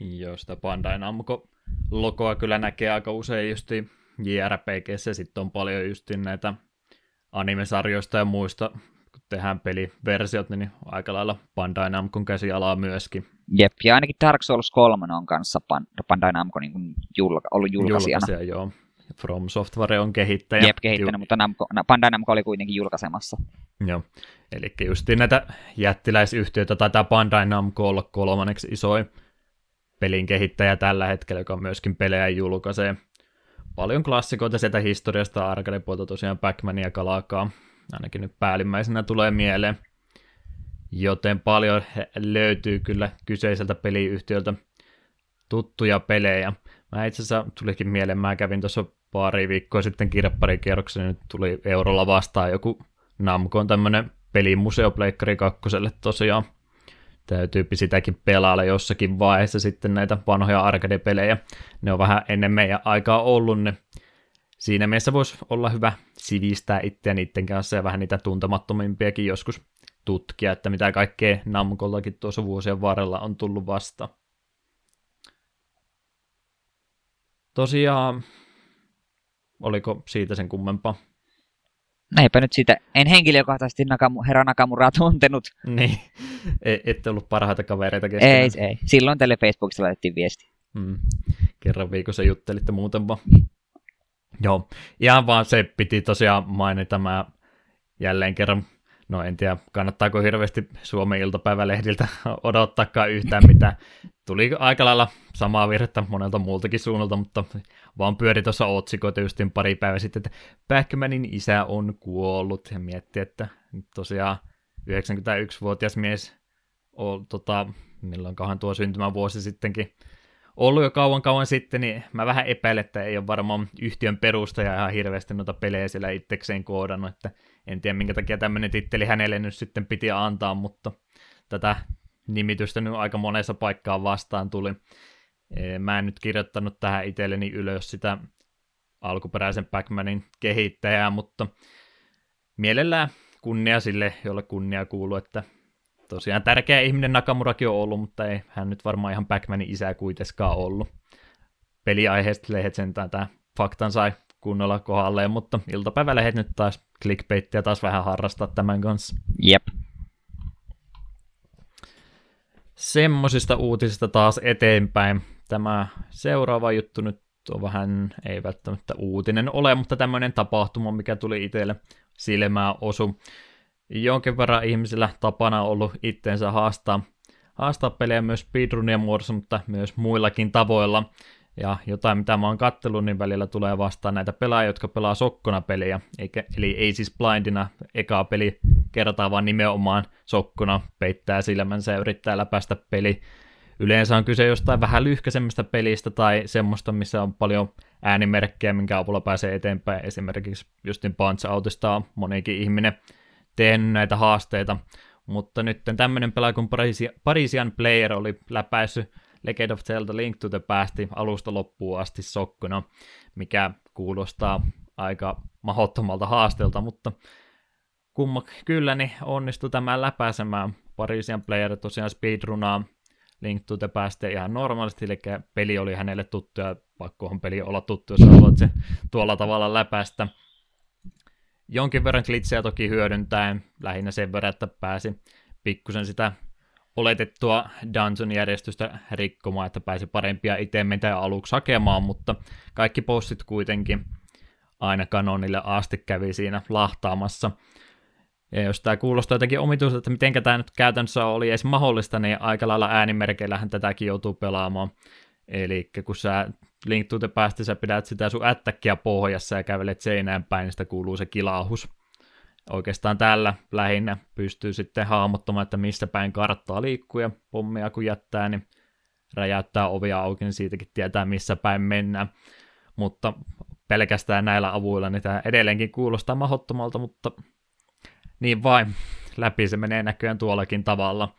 Joo, sitä Bandai Namco-logoa kyllä näkee aika usein justi JRPGssä, sitten on paljon justi näitä animesarjoista ja muista, kun tehdään peliversiot, niin aika lailla Bandai Namcon käsialaa myöskin. Jep, ja ainakin Dark Souls 3 on kanssa Bandai Namco niin julka, ollut julkaisijana. Julkaisija, joo. From Software on kehittäjä. Jep, kehittänyt, Ju- mutta Namco, Bandai Namco oli kuitenkin julkaisemassa. Joo, eli just näitä jättiläisyhtiöitä taitaa Bandai Namco olla kolmanneksi isoin pelin kehittäjä tällä hetkellä, joka myöskin pelejä julkaisee. Paljon klassikoita sieltä historiasta arcade tosiaan pac ja Kalakaa, ainakin nyt päällimmäisenä tulee mieleen. Joten paljon löytyy kyllä kyseiseltä peliyhtiöltä tuttuja pelejä. Mä itse asiassa tulikin mieleen, mä kävin tuossa pari viikkoa sitten kirpparikierroksen, nyt tuli eurolla vastaan joku Namco on tämmönen pelimuseo Pleikkari kakkoselle tosiaan. Täytyy sitäkin pelailla jossakin vaiheessa sitten näitä vanhoja arcade-pelejä. Ne on vähän ennen meidän aikaa ollut ne. Siinä mielessä voisi olla hyvä sivistää itseä niiden kanssa ja vähän niitä tuntemattomimpiakin joskus tutkia, että mitä kaikkea Namcollakin tuossa vuosien varrella on tullut vasta. Tosiaan Oliko siitä sen kummempaa? Näinpä nyt siitä. En henkilökohtaisesti Nakamu, herra Nakamuraa tuntenut. Niin, e, ette ollut parhaita kavereita keskenään. Ei, ei. Silloin teille Facebookissa laitettiin viesti. Hmm. Kerran viikossa juttelitte muuten vaan. Joo, ihan vaan se piti tosiaan mainita mä jälleen kerran no en tiedä, kannattaako hirveästi Suomen iltapäivälehdiltä odottaakaan yhtään mitään. Tuli aika lailla samaa virhettä monelta muultakin suunnalta, mutta vaan pyöri tuossa otsikoita justin pari päivää sitten, että Backmanin isä on kuollut ja mietti, että tosiaan 91-vuotias mies on, tota, milloinkohan tuo syntymävuosi sittenkin ollut jo kauan kauan sitten, niin mä vähän epäilen, että ei ole varmaan yhtiön perustaja ihan hirveästi noita pelejä siellä itsekseen koodannut, että en tiedä minkä takia tämmöinen titteli hänelle nyt sitten piti antaa, mutta tätä nimitystä nyt aika monessa paikkaan vastaan tuli. Mä en nyt kirjoittanut tähän itselleni ylös sitä alkuperäisen Pac-Manin kehittäjää, mutta mielellään kunnia sille, jolle kunnia kuuluu, että tosiaan tärkeä ihminen Nakamurakin on ollut, mutta ei hän nyt varmaan ihan Pac-Manin isä kuitenkaan ollut. Peliaiheesta lehdet sentään tämä faktan sai kunnolla kohdalleen, mutta iltapäivälehdet nyt taas clickbaittia taas vähän harrastaa tämän kanssa. Jep. Semmosista uutisista taas eteenpäin. Tämä seuraava juttu nyt on vähän, ei välttämättä uutinen ole, mutta tämmöinen tapahtuma, mikä tuli itselle silmään osu. Jonkin verran ihmisillä tapana ollut itteensä haastaa, haastaa pelejä myös speedrunien muodossa, mutta myös muillakin tavoilla. Ja jotain, mitä mä oon kattellut, niin välillä tulee vastaan näitä pelaajia, jotka pelaa sokkona peliä, eikä, eli ei siis blindina ekaa peli kertaa, vaan nimenomaan sokkona peittää silmänsä ja yrittää läpäistä peli. Yleensä on kyse jostain vähän lyhkäisemmästä pelistä tai semmoista, missä on paljon äänimerkkejä, minkä avulla pääsee eteenpäin. Esimerkiksi justin Punch Outista on monikin ihminen tehnyt näitä haasteita, mutta nyt tämmöinen pelaaja kuin Parisian Player oli läpäissyt Legend of Zelda Link to the Past alusta loppuun asti sokkona, mikä kuulostaa aika mahottomalta haasteelta, mutta kumma kyllä niin onnistui tämän läpäisemään. Parisian Player tosiaan speedrunaa Link to the Past ihan normaalisti, eli peli oli hänelle tuttu ja pakkohan peli olla tuttu, jos haluat se tuolla tavalla läpäistä. Jonkin verran glitchejä toki hyödyntäen, lähinnä sen verran, että pääsi pikkusen sitä oletettua dungeon-järjestystä rikkomaan, että pääsi parempia itemeitä aluksi hakemaan, mutta kaikki bossit kuitenkin aina kanonille asti kävi siinä lahtaamassa. Ja jos tämä kuulostaa jotenkin omituiselta, että miten tämä nyt käytännössä oli edes mahdollista, niin aika lailla äänimerkeillähän tätäkin joutuu pelaamaan. Eli kun sä Link to the Past, sä pidät sitä sun ättäkkiä pohjassa ja kävelet seinään päin, niin sitä kuuluu se kilahus oikeastaan tällä lähinnä pystyy sitten hahmottamaan, että missä päin karttaa liikkuu ja pommia kun jättää, niin räjäyttää ovia auki, niin siitäkin tietää missä päin mennään. Mutta pelkästään näillä avuilla niin tämä edelleenkin kuulostaa mahottomalta, mutta niin vain läpi se menee näköjään tuollakin tavalla.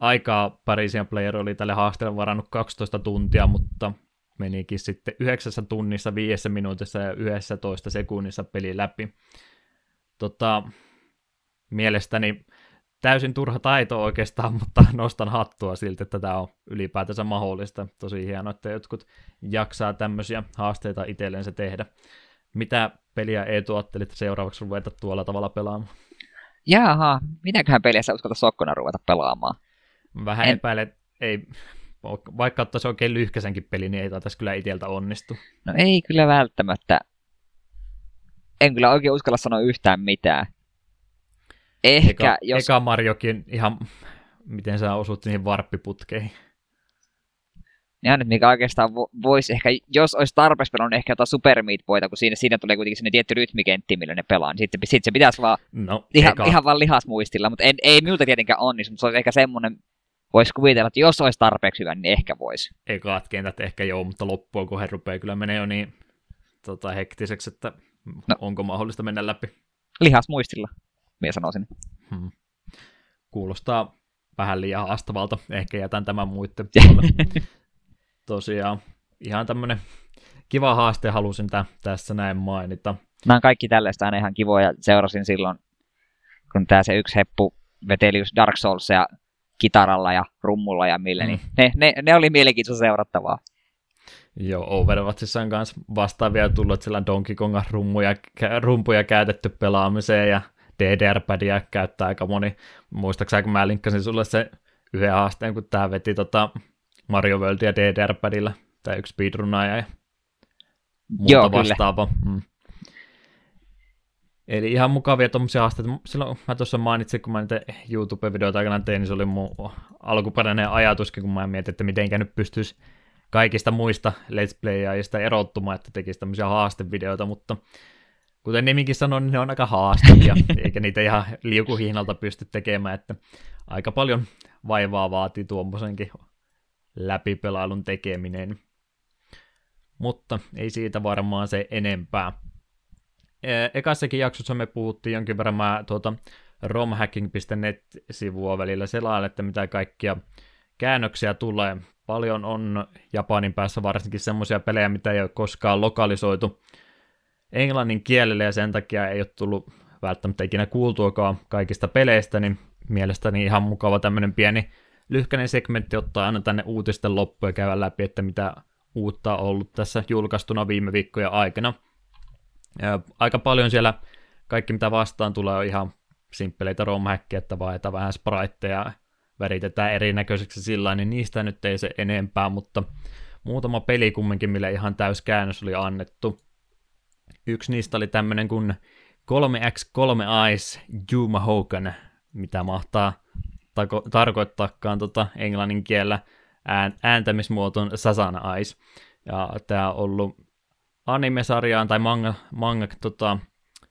Aikaa Parisian Player oli tälle haasteelle varannut 12 tuntia, mutta menikin sitten 9 tunnissa, 5 minuutissa ja 11 sekunnissa peli läpi tota, mielestäni täysin turha taito oikeastaan, mutta nostan hattua siltä, että tämä on ylipäätänsä mahdollista. Tosi hienoa, että jotkut jaksaa tämmöisiä haasteita itsellensä tehdä. Mitä peliä ei tuottelit seuraavaksi ruveta tuolla tavalla pelaamaan? Jaha, minäköhän peliä sä uskalta sokkona ruveta pelaamaan? Vähän en... epäilen, ei, vaikka ottaisi oikein lyhkäsenkin peli, niin ei taitaisi kyllä itseltä onnistu. No ei kyllä välttämättä. En kyllä oikein uskalla sanoa yhtään mitään. Ehkä, eka, jos... Eka Marjokin ihan, miten sä osut niihin varppiputkeihin. Ja nyt mikä oikeastaan voisi ehkä, jos olisi tarpeeksi pelannut ehkä jotain Super Meat Boyta, kun siinä, siinä tulee kuitenkin sinne tietty rytmikentti, millä ne pelaa, niin sitten, sitten se pitäisi vaan no, ihan, ihan vaan lihasmuistilla, mutta en, ei minulta tietenkään onnistu, mutta se olisi ehkä semmoinen, voisi kuvitella, että jos olisi tarpeeksi hyvä, niin ehkä voisi. Ekaat kentät ehkä joo, mutta loppua kun he rupeaa kyllä menee jo niin tota, hektiseksi, että no. onko mahdollista mennä läpi. Lihasmuistilla, minä sanoisin. Hmm. Kuulostaa vähän liian haastavalta. Ehkä jätän tämän muiden Tosiaan, ihan tämmönen kiva haaste halusin tä- tässä näin mainita. Nämä on kaikki tällaista aina ihan kivoja. Seurasin silloin, kun tämä se yksi heppu veteli just Dark Souls ja kitaralla ja rummulla ja millä, mm. niin ne, ne, ne, oli mielenkiintoista seurattavaa. Joo, Overwatchissa on myös vastaavia tullut, että siellä Donkey Konga rummuja, rumpuja käytetty pelaamiseen ja DDR-pädiä käyttää aika moni. Muistaakseni kun mä linkkasin sulle se yhden haasteen, kun tämä veti tota Mario Worldia DDR-pädillä, tai yksi speedrunnaaja ja muuta Joo, vastaava. Mm. Eli ihan mukavia tuommoisia haasteita. Silloin mä tuossa mainitsin, kun mä niitä YouTube-videoita aikana tein, niin se oli mun alkuperäinen ajatuskin, kun mä mietin, että mitenkä nyt pystyisi kaikista muista Let's Playajista erottumaan, että tekisi tämmöisiä haastevideoita, mutta kuten nimikin sanoi, niin ne on aika haastavia, eikä niitä ihan liukuhihnalta pysty tekemään, että aika paljon vaivaa vaatii tuommoisenkin läpipelailun tekeminen. Mutta ei siitä varmaan se enempää. Ekassakin jaksossa me puhuttiin jonkin verran mä tuota romhacking.net-sivua välillä selailla, että mitä kaikkia käännöksiä tulee. Paljon on Japanin päässä varsinkin semmoisia pelejä, mitä ei ole koskaan lokalisoitu englannin kielelle ja sen takia ei ole tullut välttämättä ikinä kuultuakaan kaikista peleistä, niin mielestäni ihan mukava tämmöinen pieni lyhkäinen segmentti ottaa aina tänne uutisten loppuun ja käydä läpi, että mitä uutta on ollut tässä julkaistuna viime viikkojen aikana. Ja aika paljon siellä kaikki mitä vastaan tulee on ihan simppeleitä romhäkkiä, että vaihdetaan vähän spriteja väritetään erinäköiseksi sillä niin niistä nyt ei se enempää, mutta muutama peli kumminkin, millä ihan täys käännös oli annettu. Yksi niistä oli tämmönen kuin 3x3 Eyes Juma Hogan, mitä mahtaa tako- tarkoittaakaan tota englannin kielellä ään, ääntämismuoton Sasana Eyes. Ja tämä on ollut anime-sarjaan tai manga, manga tota,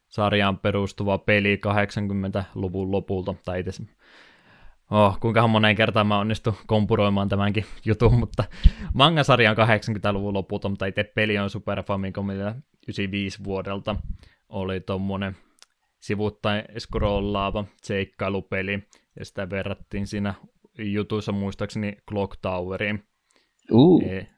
sarjaan perustuva peli 80-luvun lopulta, tai itse Oh, kuinka moneen kertaan mä onnistun kompuroimaan tämänkin jutun, mutta manga-sarja on 80-luvun lopulta, mutta itse peli on Super Famicomilla 95 vuodelta. Oli tommonen sivuttain scrollaava seikkailupeli, ja sitä verrattiin siinä jutuissa muistaakseni Clock Toweriin. Uh. E-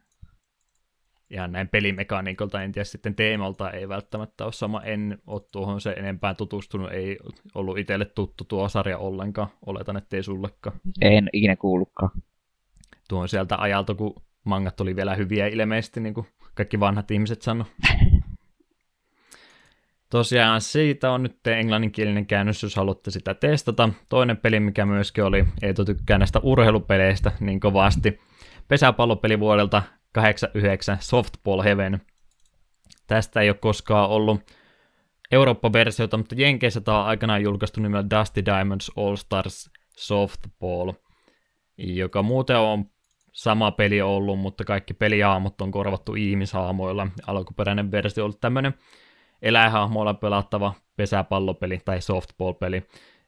ihan näin pelimekaniikolta, en tiedä sitten teemalta ei välttämättä ole sama, en ole tuohon se enempää tutustunut, ei ollut itselle tuttu tuo sarja ollenkaan, oletan, ettei sullekaan. En ikinä kuullutkaan. Tuo on sieltä ajalta, kun mangat oli vielä hyviä ilmeisesti, niin kuin kaikki vanhat ihmiset sano. Tosiaan siitä on nyt englanninkielinen käännös, jos haluatte sitä testata. Toinen peli, mikä myöskin oli, Eeto tykkää näistä urheilupeleistä niin kovasti. Pesäpallopeli vuodelta 89 Softball Heaven. Tästä ei ole koskaan ollut Eurooppa-versiota, mutta Jenkeissä tämä on aikanaan julkaistu nimellä Dusty Diamonds All Stars Softball, joka muuten on sama peli ollut, mutta kaikki pelihaamot on korvattu ihmishaamoilla. Alkuperäinen versio on ollut tämmöinen eläinhahmoilla pelattava pesäpallopeli tai softball-peli.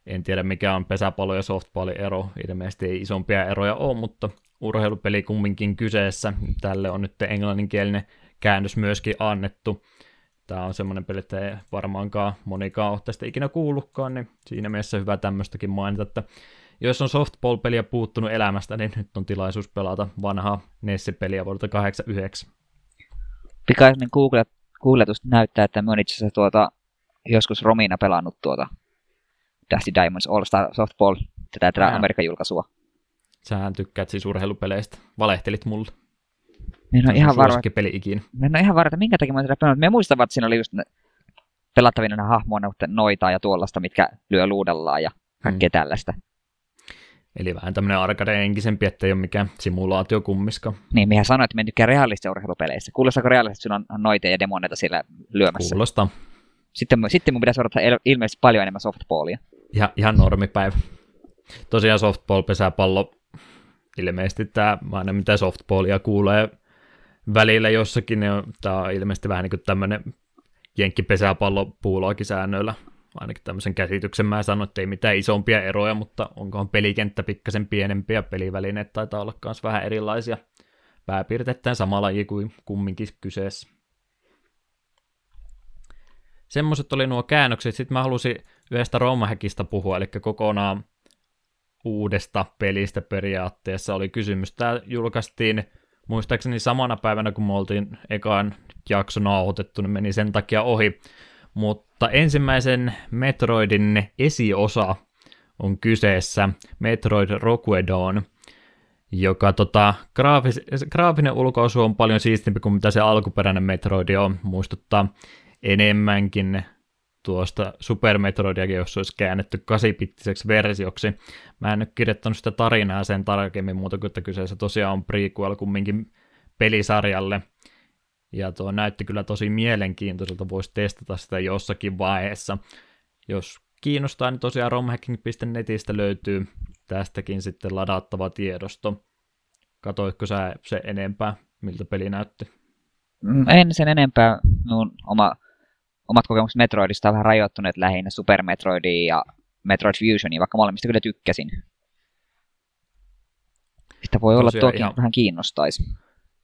En tiedä mikä on pesäpallo ja softballin ero, ilmeisesti ei isompia eroja ole, mutta urheilupeli kumminkin kyseessä. Tälle on nyt englanninkielinen käännös myöskin annettu. Tämä on semmoinen peli, että ei varmaankaan monikaan ole tästä ikinä kuullutkaan, niin siinä mielessä hyvä tämmöistäkin mainita, että jos on softball-peliä puuttunut elämästä, niin nyt on tilaisuus pelata vanhaa Nessi-peliä vuodelta 89. Pikainen Google, googletus näyttää, että mä itse asiassa tuota, joskus Romina pelannut tuota Dusty Diamonds All Star Softball, tätä, tätä Amerikan julkaisua. Sähän tykkäät siis urheilupeleistä. Valehtelit mulle. Mä en ole ihan varma. peli ikinä. Mä en ole ihan varma, että minkä takia mä sitä pelannut. Mä muistan, että siinä oli just pelattavina hahmoja, noita ja tuollaista, mitkä lyö luudellaan ja kaikkea hmm. tällaista. Eli vähän tämmöinen arcade-enkisempi, että ei ole mikään simulaatio kummiska. Niin, mihän sanoin, että me tykkää realistisia urheilupeleissä. Kuulostaako realistisesti, että on noita ja demoneita siellä lyömässä? Kuulostaa. Sitten, sitten mun pitäisi odottaa ilmeisesti paljon enemmän softballia. Ihan, ihan normipäivä. Tosiaan softball-pesäpallo, ilmeisesti tämä, aina mitä softballia kuulee välillä jossakin, niin tämä on ilmeisesti vähän niin kuin tämmöinen jenkkipesäpallo puuloakisäännöillä ainakin tämmöisen käsityksen mä sanon, että ei mitään isompia eroja, mutta onkohan pelikenttä pikkasen pienempiä, pelivälineet taitaa olla myös vähän erilaisia. Pääpiirteittäin sama laji kuin kumminkin kyseessä. Semmoiset oli nuo käännökset. Sitten mä halusin yhdestä Romahekista puhua, eli kokonaan uudesta pelistä periaatteessa oli kysymys. Tämä julkaistiin muistaakseni samana päivänä, kun me oltiin ekaan jakso nauhoitettu, niin meni sen takia ohi. Mutta ensimmäisen Metroidin esiosa on kyseessä, Metroid Roquedon, joka tota, graafis, graafinen ulkoasu on paljon siistimpi kuin mitä se alkuperäinen Metroid on, muistuttaa enemmänkin tuosta Super Metroidiakin, jos olisi käännetty 8 versioksi. Mä en ole kirjoittanut sitä tarinaa sen tarkemmin muuta kuin, että kyseessä tosiaan on prequel kumminkin pelisarjalle, ja tuo näytti kyllä tosi mielenkiintoiselta, voisi testata sitä jossakin vaiheessa. Jos kiinnostaa, niin tosiaan romhacking.netistä löytyy tästäkin sitten ladattava tiedosto. Katoitko sä se enempää, miltä peli näytti? Mm, en sen enempää. Minun oma, omat kokemukset Metroidista on vähän rajoittuneet lähinnä Super Metroidiin ja Metroid Fusioniin, vaikka molemmista kyllä tykkäsin. Sitä voi Tosiaan olla toki ihan... vähän kiinnostaisi.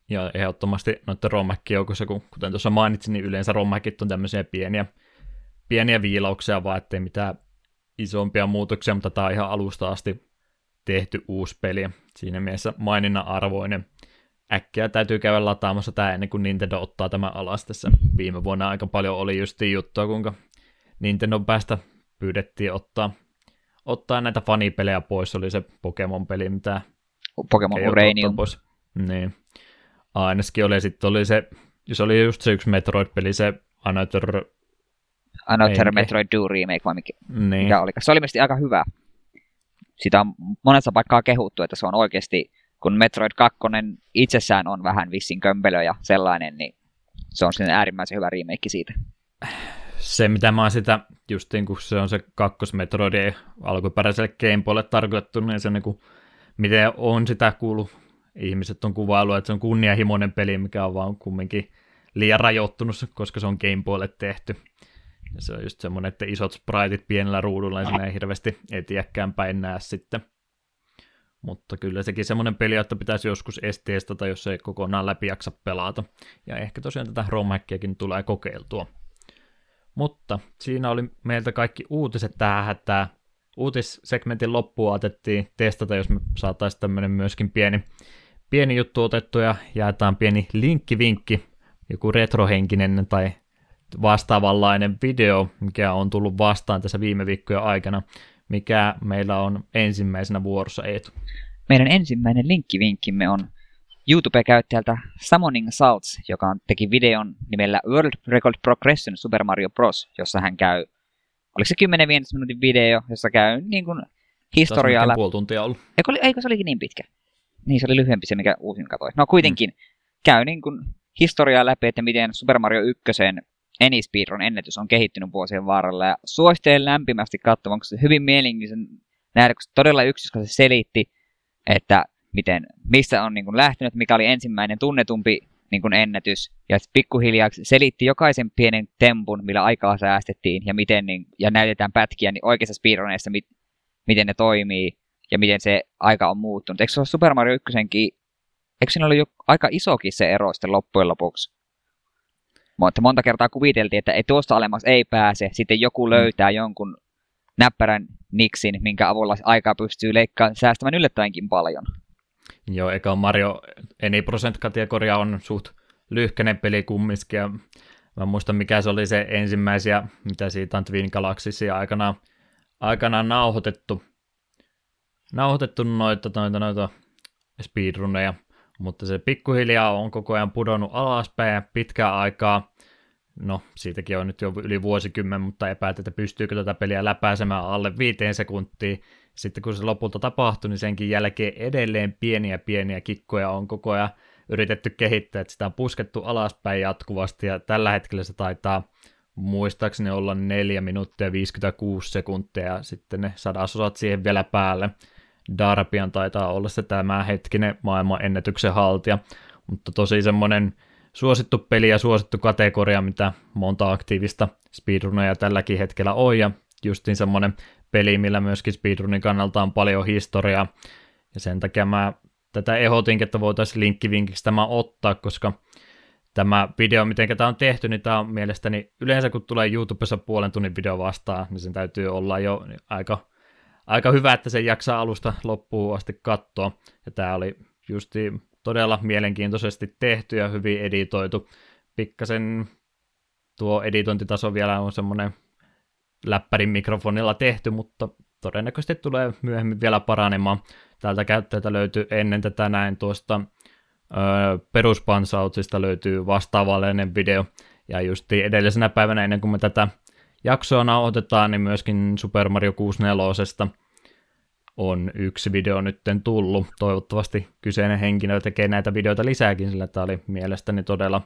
Ja ehdottomasti noiden rommäkkijoukossa, kun kuten tuossa mainitsin, niin yleensä rommäkit on tämmöisiä pieniä, pieniä viilauksia, vaan ettei mitään isompia muutoksia, mutta tämä on ihan alusta asti tehty uusi peli. Siinä mielessä maininnan arvoinen. Äkkiä täytyy käydä lataamassa tämä ennen kuin Nintendo ottaa tämä alas tässä. Viime vuonna aika paljon oli just juttua, kuinka Nintendo päästä pyydettiin ottaa, ottaa näitä fanipelejä pois. Oli se Pokemon-peli, mitä Pokemon Uranium. Pois. Niin ainakin oli, sitten oli se, se oli just se yksi Metroid-peli, se Another... Another Metroid Do Remake, vai mikä, niin. mikä oli. Se oli mielestäni aika hyvä. Sitä on monessa paikkaa kehuttu, että se on oikeasti, kun Metroid 2 itsessään on vähän vissin kömpelö ja sellainen, niin se on sinne äärimmäisen hyvä remake siitä. Se, mitä mä oon sitä, justiin kun se on se kakkos Metroid alkuperäiselle Gameboylle tarkoitettu, niin se niin kuin, miten on sitä kuullut ihmiset on kuvailu, että se on kunnianhimoinen peli, mikä on vaan kumminkin liian rajoittunut, koska se on Game Boylle tehty. Ja se on just semmoinen, että isot spriteit pienellä ruudulla, niin ei hirveästi etiäkään päin näe sitten. Mutta kyllä sekin semmoinen peli, että pitäisi joskus testata, jos ei kokonaan läpi jaksa pelata. Ja ehkä tosiaan tätä romhackiakin tulee kokeiltua. Mutta siinä oli meiltä kaikki uutiset tähän hätää. Uutissegmentin loppuun otettiin testata, jos me saataisiin tämmöinen myöskin pieni pieni juttu otettu ja jaetaan pieni linkkivinkki, joku retrohenkinen tai vastaavanlainen video, mikä on tullut vastaan tässä viime viikkojen aikana, mikä meillä on ensimmäisenä vuorossa Eetu. Meidän ensimmäinen linkkivinkkimme on YouTube-käyttäjältä Summoning Salts, joka on, teki videon nimellä World Record Progression Super Mario Bros., jossa hän käy, oliko se 10-15 minuutin video, jossa käy niin kuin historiaa läpi. puoli tuntia ollut. Eikö, eikö se olikin niin pitkä? Niin se oli lyhyempi se, mikä uusin katoi. No kuitenkin, mm. käy niin kuin historiaa läpi, että miten Super Mario 1 Enispiirron ennätys on kehittynyt vuosien varrella. Ja suosittelen lämpimästi katsomaan, koska se hyvin mielenkiintoisen nähdä, kun se todella yksityiskohtaisesti selitti, että miten, mistä on niin kuin lähtenyt, mikä oli ensimmäinen tunnetumpi niin kuin ennätys, ja pikkuhiljaa selitti jokaisen pienen tempun, millä aikaa säästettiin, ja, miten, niin, ja näytetään pätkiä niin oikeassa speedruneissa, mit, miten ne toimii, ja miten se aika on muuttunut. Eikö se ole Super Mario 1 eikö siinä ollut jo aika isokin se ero sitten loppujen lopuksi? Mutta monta kertaa kuviteltiin, että ei tuosta alemmas ei pääse, sitten joku mm. löytää jonkun näppärän niksin, minkä avulla aikaa pystyy leikkaamaan säästämään yllättävänkin paljon. Joo, eikä Mario Any Percent-kategoria on suht lyhkäinen peli kumminkin, ja mä muistan mikä se oli se ensimmäisiä, mitä siitä on Twin Galaxysia aikanaan, aikanaan nauhoitettu, nauhoitettu noita, noita, noita speedruneja. Mutta se pikkuhiljaa on koko ajan pudonnut alaspäin ja pitkää aikaa, no siitäkin on nyt jo yli vuosikymmen, mutta epäät, että pystyykö tätä peliä läpäisemään alle viiteen sekuntiin. Sitten kun se lopulta tapahtui, niin senkin jälkeen edelleen pieniä pieniä kikkoja on koko ajan yritetty kehittää, että sitä on puskettu alaspäin jatkuvasti ja tällä hetkellä se taitaa muistaakseni olla 4 minuuttia 56 sekuntia ja sitten ne sadasosat siihen vielä päälle. Darpian taitaa olla se tämä hetkinen maailman ennätyksen haltija, mutta tosi semmoinen suosittu peli ja suosittu kategoria, mitä monta aktiivista speedrunia tälläkin hetkellä on, ja justiin semmoinen peli, millä myöskin speedrunin kannalta on paljon historiaa, ja sen takia mä tätä ehdotin, että voitaisiin linkkivinkiksi tämä ottaa, koska tämä video, miten tämä on tehty, niin tämä on mielestäni, yleensä kun tulee YouTubessa puolen tunnin video vastaan, niin sen täytyy olla jo aika, aika hyvä, että sen jaksaa alusta loppuun asti katsoa, ja tämä oli justi todella mielenkiintoisesti tehty ja hyvin editoitu. Pikkasen tuo editointitaso vielä on semmoinen läppärin mikrofonilla tehty, mutta todennäköisesti tulee myöhemmin vielä paranemaan. Täältä käyttäjältä löytyy ennen tätä näin tuosta peruspansautsista löytyy vastaavallinen video, ja just edellisenä päivänä ennen kuin me tätä jaksoa nauhoitetaan, niin myöskin Super Mario 64 on yksi video nytten tullut. Toivottavasti kyseinen henkilö tekee näitä videoita lisääkin, sillä tämä oli mielestäni todella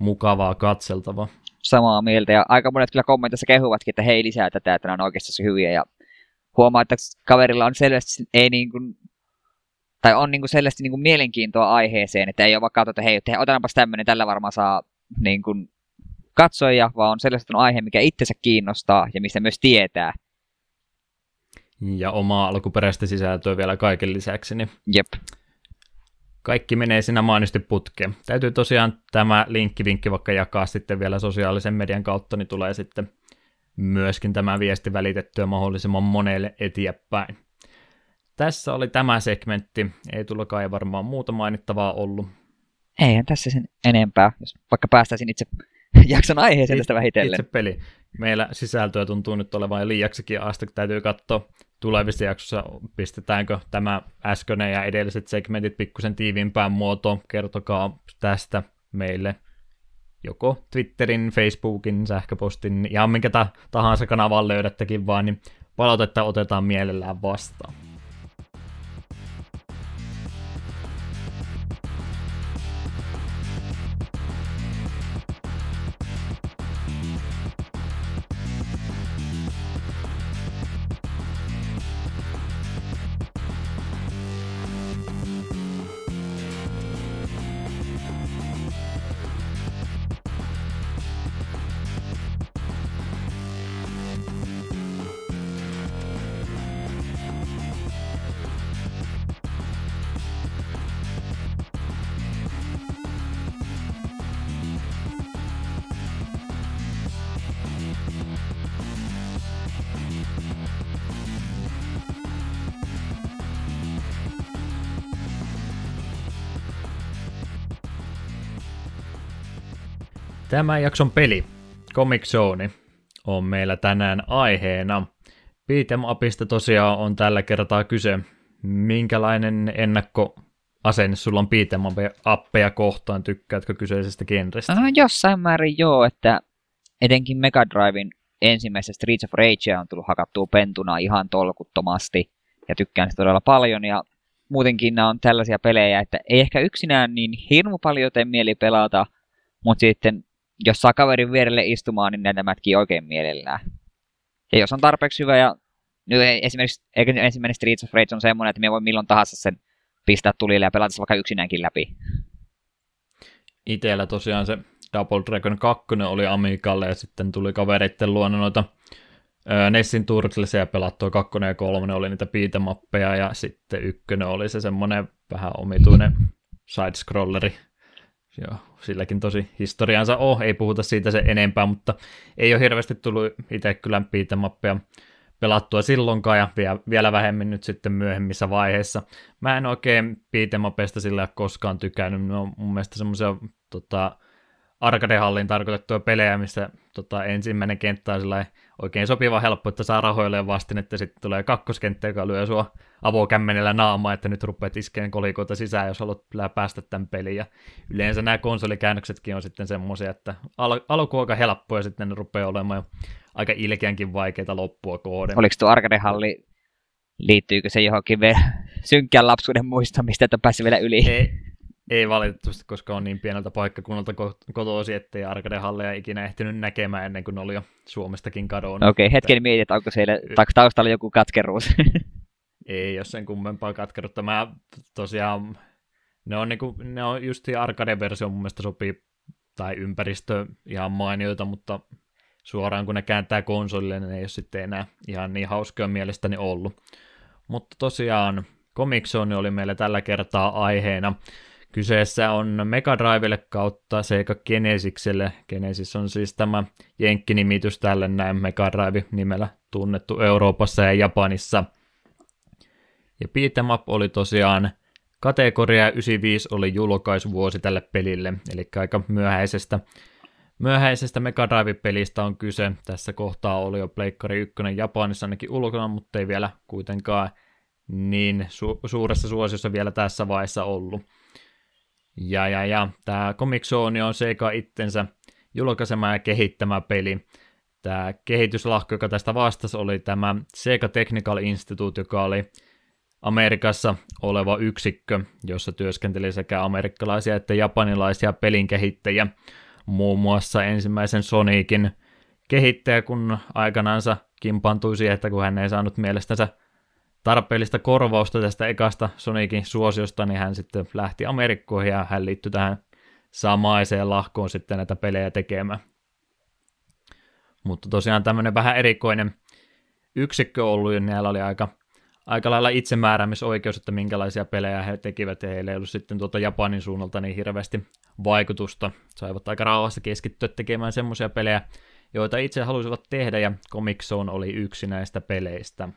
mukavaa katseltava. Samaa mieltä, ja aika monet kyllä kommentissa kehuvatkin, että hei lisää tätä, että nämä on oikeasti hyviä, ja huomaa, että kaverilla on selvästi ei niin kuin tai on niin kuin selvästi niin kuin mielenkiintoa aiheeseen, että ei ole vaikka että hei, että otetaanpas tämmöinen, tällä varmaan saa niin kuin katsoja, vaan on sellaista aihe, mikä itsensä kiinnostaa ja mistä myös tietää. Ja omaa alkuperäistä sisältöä vielä kaiken lisäksi. Niin Jep. Kaikki menee siinä mainisti putkeen. Täytyy tosiaan tämä linkkivinkki vaikka jakaa sitten vielä sosiaalisen median kautta, niin tulee sitten myöskin tämä viesti välitettyä mahdollisimman monelle eteenpäin. Tässä oli tämä segmentti. Ei tullakaan varmaan muuta mainittavaa ollut. Eihän tässä sen enempää, jos vaikka päästäisiin itse jakson aiheeseen tästä vähitellen. Itse peli. Meillä sisältöä tuntuu nyt olevan liiaksikin asti, täytyy katsoa tulevissa jaksossa pistetäänkö tämä äskeinen ja edelliset segmentit pikkusen tiiviimpään muotoon. Kertokaa tästä meille joko Twitterin, Facebookin, sähköpostin, ihan minkä tahansa kanavan löydättekin vaan, niin palautetta otetaan mielellään vastaan. Tämän jakson peli, Comic Zone, on meillä tänään aiheena. Beat'em Upista tosiaan on tällä kertaa kyse. Minkälainen ennakko asenne sulla on beat'em appeja kohtaan, tykkäätkö kyseisestä genrestä? No, jossain määrin joo, että etenkin Mega Driven ensimmäisestä Streets of Rage on tullut hakattua pentuna ihan tolkuttomasti ja tykkään sitä todella paljon ja muutenkin nämä on tällaisia pelejä, että ei ehkä yksinään niin hirmu paljon tee mieli pelata, mutta sitten jos saa kaverin vierelle istumaan, niin näitä mätkii oikein mielellään. Ja jos on tarpeeksi hyvä ja nyt esimerkiksi ensimmäinen Streets of Rage on semmoinen, että me voi milloin tahansa sen pistää tulille ja pelata vaikka yksinäänkin läpi. Itellä tosiaan se Double Dragon 2 oli Amigalle ja sitten tuli kavereitten luona noita Nessin Turtlesia pelattua, kakkonen ja kolmonen oli niitä piitemappeja ja sitten ykkönen oli se semmoinen vähän omituinen side-scrolleri, Joo, silläkin tosi historiansa on, ei puhuta siitä se enempää, mutta ei ole hirveästi tullut itse kyllä piitemappeja pelattua silloinkaan ja vielä vähemmän nyt sitten myöhemmissä vaiheissa. Mä en oikein piitemapeista sillä koskaan tykännyt, ne on mun mielestä semmoisia tota, arcade-halliin tarkoitettuja pelejä, missä tota, ensimmäinen kenttä on oikein sopiva helppo, että saa rahoille vastin, että sitten tulee kakkoskenttä, joka lyö sua avokämmenellä naamaa, että nyt rupeat iskeen kolikoita sisään, jos haluat päästä tämän pelin. Ja yleensä nämä konsolikäännöksetkin on sitten semmoisia, että al- alku on aika helppo ja sitten ne rupeaa olemaan aika ilkeänkin vaikeita loppua kohden. Oliko tuo arcade-halli, liittyykö se johonkin vielä synkkään lapsuuden muistamista, että pääsi vielä yli? Ei, ei valitettavasti, koska on niin pieneltä paikkakunnalta kotoisin, ettei arcade-halleja ikinä ehtinyt näkemään ennen kuin ne oli jo Suomestakin kadonnut. Okei, okay, hetken mietit, että onko siellä taustalla joku katkeruus. ei jos sen kummempaa katkerutta. Mä tosiaan, ne on, niinku, ne on just arcade-versio mun mielestä sopii, tai ympäristö ihan mainioita, mutta suoraan kun ne kääntää konsolille, niin ne ei ole sitten enää ihan niin hauskoja mielestäni ollut. Mutta tosiaan Comic Zone oli meillä tällä kertaa aiheena. Kyseessä on Mega Drivelle kautta Sega Genesikselle. Genesis on siis tämä jenkkinimitys tälle näin Mega Drive nimellä tunnettu Euroopassa ja Japanissa. Ja Beat'em Up oli tosiaan kategoria 95 oli julkaisuvuosi tälle pelille, eli aika myöhäisestä Myöhäisestä Mega Drive-pelistä on kyse. Tässä kohtaa oli jo Pleikkari 1 Japanissa ainakin ulkona, mutta ei vielä kuitenkaan niin su- suuressa suosiossa vielä tässä vaiheessa ollut. Ja, ja, ja tämä Comic Zone on Sega itsensä julkaisema ja kehittämä peli. Tämä kehityslahko, joka tästä vastasi, oli tämä Sega Technical Institute, joka oli Amerikassa oleva yksikkö, jossa työskenteli sekä amerikkalaisia että japanilaisia pelin kehittäjiä. Muun muassa ensimmäisen Sonicin kehittäjä, kun aikanaansa kimpantui siihen, että kun hän ei saanut mielestänsä tarpeellista korvausta tästä ekasta Sonicin suosiosta, niin hän sitten lähti Amerikkoihin ja hän liittyi tähän samaiseen lahkoon sitten näitä pelejä tekemään. Mutta tosiaan tämmöinen vähän erikoinen yksikkö ollut, ja näillä oli aika, aika lailla itsemääräämisoikeus, että minkälaisia pelejä he tekivät, ja heillä ei ollut sitten tuota Japanin suunnalta niin hirveästi vaikutusta. Saivat aika rauhassa keskittyä tekemään semmoisia pelejä, joita itse halusivat tehdä, ja Comic Zone oli yksi näistä peleistä.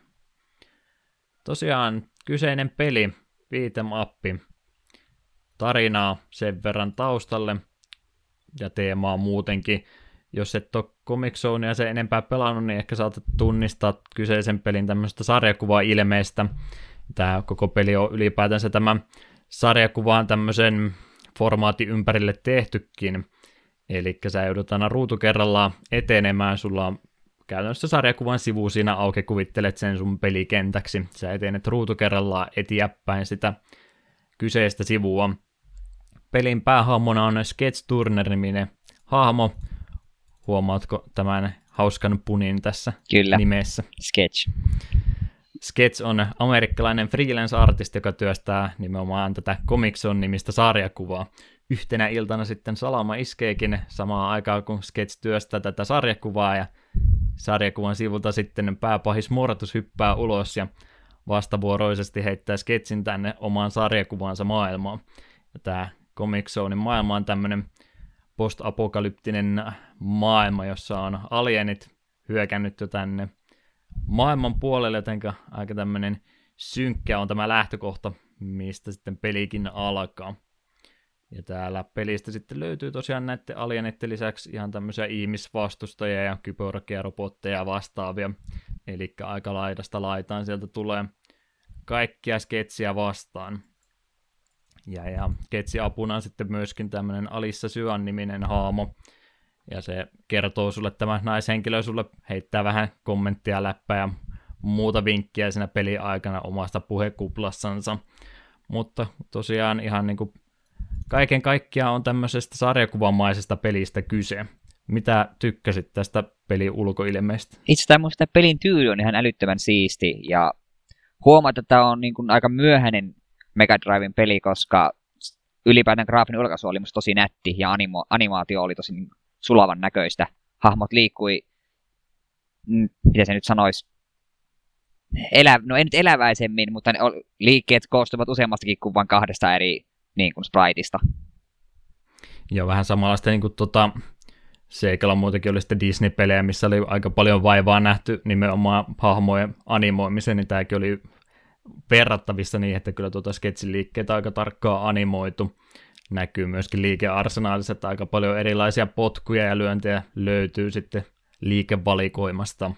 Tosiaan kyseinen peli, beat'em up, tarinaa sen verran taustalle ja teemaa muutenkin. Jos et ole Comic Zonea se enempää pelannut, niin ehkä saatat tunnistaa kyseisen pelin tämmöistä sarjakuva-ilmeestä. Tämä koko peli on ylipäätänsä tämä sarjakuvaan tämmöisen formaatin ympärille tehtykin. Eli sä joudut aina ruutu kerrallaan etenemään, sulla on käytännössä sarjakuvan sivu siinä auki, kuvittelet sen sun pelikentäksi. Sä etenet ruutu kerrallaan etiäpäin sitä kyseistä sivua. Pelin päähahmona on Sketch Turner-niminen hahmo. Huomaatko tämän hauskan punin tässä Kyllä. nimessä? Sketch. Sketch on amerikkalainen freelance-artisti, joka työstää nimenomaan tätä Comic nimistä sarjakuvaa. Yhtenä iltana sitten Salama iskeekin samaan aikaan, kun Sketch työstää tätä sarjakuvaa, ja sarjakuvan sivulta sitten pääpahis Mortus hyppää ulos ja vastavuoroisesti heittää sketsin tänne omaan sarjakuvansa maailmaan. Ja tämä Comic Zonein maailma on tämmöinen postapokalyptinen maailma, jossa on alienit hyökännyt jo tänne maailman puolelle, joten aika tämmöinen synkkä on tämä lähtökohta, mistä sitten pelikin alkaa. Ja täällä pelistä sitten löytyy tosiaan näiden alienitten lisäksi ihan tämmöisiä ihmisvastustajia ja kyborgia, robotteja vastaavia. Eli aika laidasta laitaan sieltä tulee kaikkia sketsiä vastaan. Ja, ja sketsi apuna on sitten myöskin tämmöinen Alissa Syan niminen haamo. Ja se kertoo sulle, tämä naishenkilö sulle heittää vähän kommenttia läppää ja muuta vinkkiä siinä peli aikana omasta puhekuplassansa. Mutta tosiaan ihan niin kuin kaiken kaikkiaan on tämmöisestä sarjakuvamaisesta pelistä kyse. Mitä tykkäsit tästä pelin ulkoilmeistä? Itse tämmöistä pelin tyyli on ihan älyttömän siisti ja huomaat, että tämä on niin kuin aika myöhäinen Mega Driven peli, koska ylipäätään graafinen ulkaisu oli musta tosi nätti ja animo, animaatio oli tosi niin sulavan näköistä. Hahmot liikkui, mm, mitä se nyt sanoisi, elä, no ei nyt eläväisemmin, mutta ne liikkeet koostuvat useammastakin kuin vain kahdesta eri niin kuin spriteista. Ja vähän samanlaista niin kuin tota, Seikalla muutenkin oli sitten Disney-pelejä, missä oli aika paljon vaivaa nähty nimenomaan hahmojen animoimiseen, niin tämäkin oli verrattavissa niin, että kyllä tuota sketsin liikkeitä aika tarkkaan animoitu. näkyy myöskin liikearsenaalissa, että aika paljon erilaisia potkuja ja lyöntejä löytyy sitten liikevalikoimasta.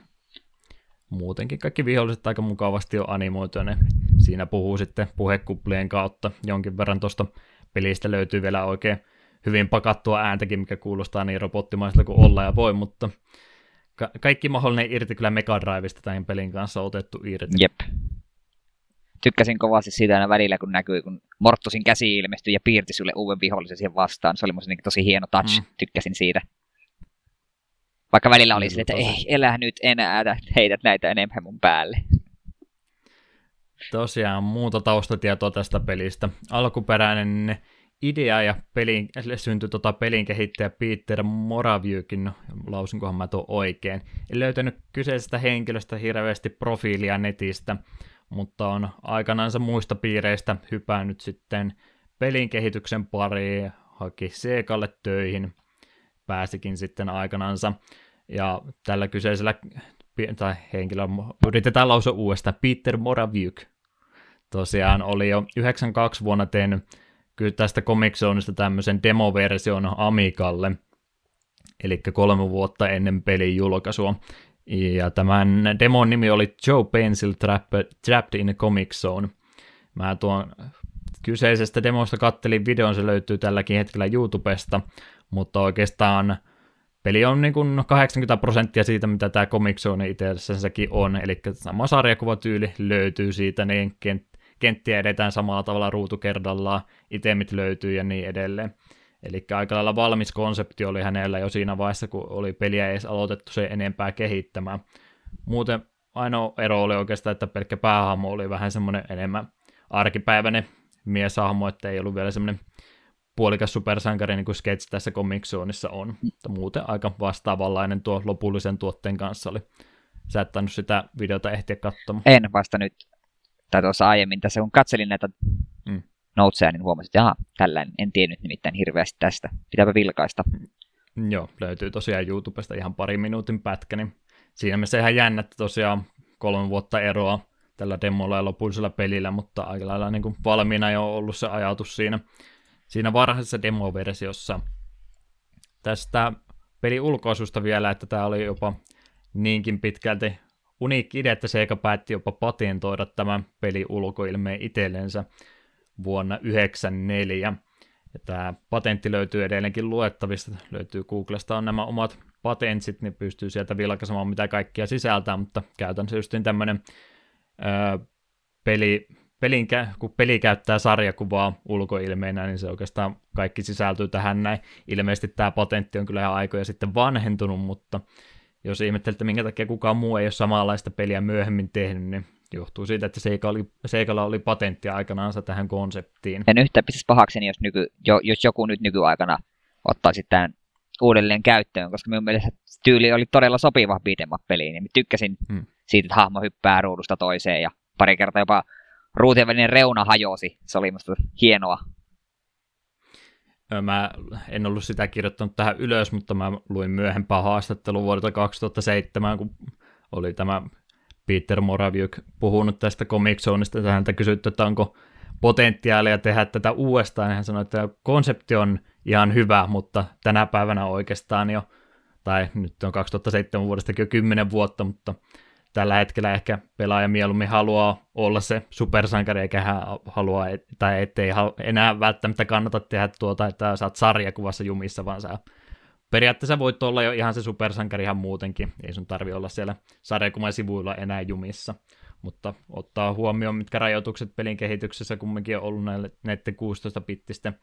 Muutenkin kaikki viholliset aika mukavasti on animoitu, ja ne siinä puhuu sitten puhekuplien kautta jonkin verran tuosta pelistä löytyy vielä oikein hyvin pakattua ääntäkin, mikä kuulostaa niin robottimaiselta kuin olla ja voi, mutta ka- kaikki mahdollinen irti kyllä Mega Drivesta tämän pelin kanssa otettu irti. Jep. Tykkäsin kovasti siitä aina välillä, kun näkyi, kun Mortosin käsi ilmestyi ja piirti sulle uuden vihollisen siihen vastaan. Se oli musta niin tosi hieno touch, mm. tykkäsin siitä. Vaikka välillä oli sille, että ei, elä nyt enää, että heität näitä enemmän mun päälle. Tosiaan muuta taustatietoa tästä pelistä. Alkuperäinen idea ja pelin, syntyi tota pelin kehittäjä Peter Moravykin, no, lausunkohan mä tuon oikein. En löytänyt kyseisestä henkilöstä hirveästi profiilia netistä, mutta on aikanaansa muista piireistä hypännyt sitten pelin kehityksen pariin, haki Segalle töihin, pääsikin sitten aikanaansa. Ja tällä kyseisellä tai henkilöllä, yritetään lausua uudestaan, Peter Moravyk, tosiaan oli jo 92 vuonna tehnyt kyllä tästä Comic Zoneista tämmöisen demoversion Amigalle, eli kolme vuotta ennen pelin julkaisua. Ja tämän demon nimi oli Joe Pencil Trapped in a Comic Zone. Mä tuon kyseisestä demosta kattelin videon, se löytyy tälläkin hetkellä YouTubesta, mutta oikeastaan peli on niin kuin 80 prosenttia siitä, mitä tämä Comic Zone itsessäänsäkin on, eli sama sarjakuvatyyli löytyy siitä, niin kenttiä edetään samalla tavalla ruutukerdallaan, itemit löytyy ja niin edelleen. Eli aika lailla valmis konsepti oli hänellä jo siinä vaiheessa, kun oli peliä edes aloitettu se enempää kehittämään. Muuten ainoa ero oli oikeastaan, että pelkkä päähahmo oli vähän semmoinen enemmän arkipäiväinen mieshahmo, että ei ollut vielä semmoinen puolikas supersankari, niin kuin Sketch tässä Comic Zoneissa on. Mutta muuten aika vastaavanlainen tuo lopullisen tuotteen kanssa oli. Sä et sitä videota ehtiä katsomaan. En vasta nyt tai tuossa aiemmin tässä, kun katselin näitä mm. noteseja, niin huomasin, että jaha, tällainen, en tiennyt nimittäin hirveästi tästä. Pitääpä vilkaista. Mm. Joo, löytyy tosiaan YouTubesta ihan pari minuutin pätkä, niin siinä mielessä ihan jännä, että tosiaan kolme vuotta eroa tällä demolla ja lopullisella pelillä, mutta aika lailla niin kuin valmiina jo ollut se ajatus siinä, siinä varhaisessa demoversiossa. Tästä pelin ulkoasusta vielä, että tämä oli jopa niinkin pitkälti uniikki idea, että Sega päätti jopa patentoida tämän peli ulkoilmeen itsellensä vuonna 1994. Ja tämä patentti löytyy edelleenkin luettavista, löytyy Googlesta on nämä omat patentsit, niin pystyy sieltä vilkaisemaan mitä kaikkia sisältää, mutta käytännössä just tämmöinen peli, pelin, kun peli käyttää sarjakuvaa ulkoilmeenä, niin se oikeastaan kaikki sisältyy tähän näin. Ilmeisesti tämä patentti on kyllä ihan aikoja sitten vanhentunut, mutta jos ihmettelette, minkä takia kukaan muu ei ole samanlaista peliä myöhemmin tehnyt, niin johtuu siitä, että Seika oli, Seikalla oli patentti aikanaansa tähän konseptiin. En yhtään pitäisi pahakseni, jos, nyky, jo, jos joku nyt nykyaikana ottaisi tämän uudelleen käyttöön, koska minun mielestä tyyli oli todella sopiva beat'em peliin, niin tykkäsin hmm. siitä, että hahmo hyppää ruudusta toiseen ja pari kertaa jopa ruutien välinen reuna hajosi. Se oli musta hienoa. Mä en ollut sitä kirjoittanut tähän ylös, mutta mä luin myöhempää haastattelua vuodelta 2007, kun oli tämä Peter Moravyk puhunut tästä Comic Zoneista, että häntä kysytty, että onko potentiaalia tehdä tätä uudestaan, hän sanoi, että konsepti on ihan hyvä, mutta tänä päivänä oikeastaan jo, tai nyt on 2007 vuodestakin jo 10 vuotta, mutta tällä hetkellä ehkä pelaaja mieluummin haluaa olla se supersankari, eikä hän halua, tai ettei enää välttämättä kannata tehdä tuota, että sä oot sarjakuvassa jumissa, vaan sä periaatteessa voit olla jo ihan se supersankari ihan muutenkin, ei sun tarvi olla siellä sarjakuvan sivuilla enää jumissa. Mutta ottaa huomioon, mitkä rajoitukset pelin kehityksessä kumminkin on ollut näille, näiden 16-bittisten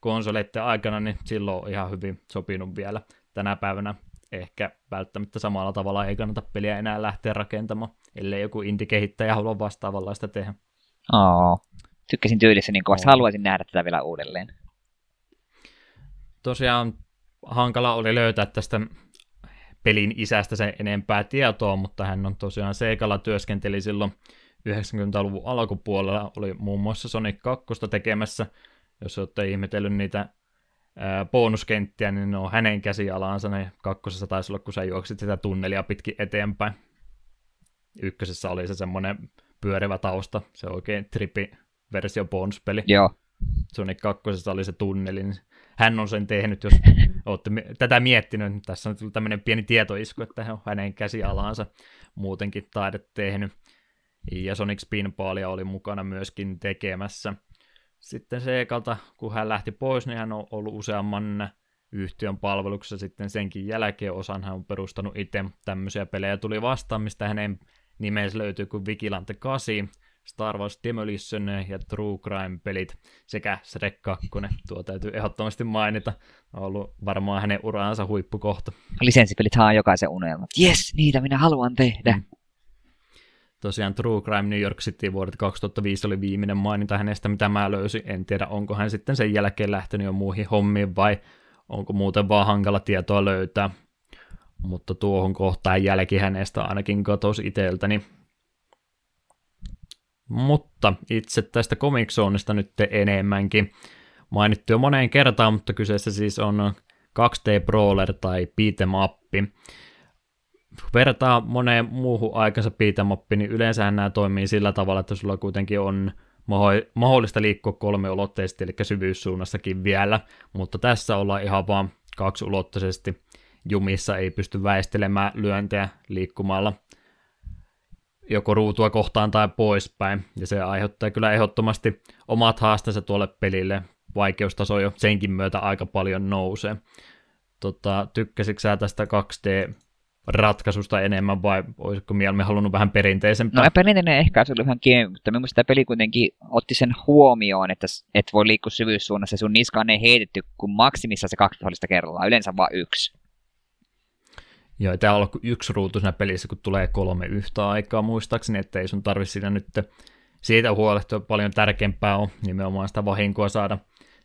konsoleiden aikana, niin silloin on ihan hyvin sopinut vielä tänä päivänä ehkä välttämättä samalla tavalla ei kannata peliä enää lähteä rakentamaan, ellei joku indie-kehittäjä halua vastaavanlaista tehdä. Oo. Tykkäsin tyylissä niin kovasti, haluaisin nähdä tätä vielä uudelleen. Tosiaan hankala oli löytää tästä pelin isästä sen enempää tietoa, mutta hän on tosiaan Seikalla työskenteli silloin 90-luvun alkupuolella, oli muun muassa Sonic 2 tekemässä, jos olette ihmetellyt niitä bonuskenttiä, niin ne on hänen käsialaansa. Ne kakkosessa taisi olla, kun sä juoksit sitä tunnelia pitkin eteenpäin. Ykkösessä oli se semmoinen pyörivä tausta, se oikein tripi versio bonuspeli. Joo. Sonic 2 oli se tunneli, niin hän on sen tehnyt, jos olette tätä miettinyt. Niin tässä on tullut tämmöinen pieni tietoisku, että hän on hänen käsialansa muutenkin taidet tehnyt. Ja Sonic Spinballia oli mukana myöskin tekemässä. Sitten Seekalta, kun hän lähti pois, niin hän on ollut useamman yhtiön palveluksessa sitten senkin jälkeen. Osan hän on perustanut itse tämmöisiä pelejä tuli vastaan, mistä hänen nimensä löytyy kuin Vigilante 8, Star Wars Demolition ja True Crime-pelit sekä Shrek 2. Tuo täytyy ehdottomasti mainita. On ollut varmaan hänen uraansa huippukohta. Lisenssipelit on jokaisen unelma. Yes, niitä minä haluan tehdä. Mm. Tosiaan True Crime New York City vuodet 2005 oli viimeinen maininta hänestä, mitä mä löysin. En tiedä, onko hän sitten sen jälkeen lähtenyt jo muihin hommiin vai onko muuten vaan hankala tietoa löytää. Mutta tuohon kohtaan jälki hänestä ainakin katosi itseltäni. Mutta itse tästä Comic Zoneista nyt enemmänkin. Mainittu jo moneen kertaan, mutta kyseessä siis on 2D-brawler tai beat'em up. Vertaa moneen muuhun aikansa beat'em niin yleensä nämä toimii sillä tavalla, että sulla kuitenkin on mahdollista liikkua kolme ulotteisesti, eli syvyyssuunnassakin vielä, mutta tässä ollaan ihan vaan ulotteisesti jumissa, ei pysty väistelemään lyöntejä liikkumalla joko ruutua kohtaan tai poispäin, ja se aiheuttaa kyllä ehdottomasti omat haasteensa tuolle pelille. Vaikeustaso jo senkin myötä aika paljon nousee. Tota, tykkäsitkö sä tästä 2D ratkaisusta enemmän vai olisiko mieluummin halunnut vähän perinteisempää? No perinteinen ehkä se oli ihan kiinni, mutta minusta tämä peli kuitenkin otti sen huomioon, että et voi liikkua syvyyssuunnassa, sun niskaan ei heitetty kuin maksimissa se kaksi kerrallaan, yleensä vain yksi. Joo, tämä on yksi ruutu siinä pelissä, kun tulee kolme yhtä aikaa muistaakseni, että ei sun tarvitse siinä nyt siitä huolehtia paljon tärkeämpää on nimenomaan sitä vahinkoa saada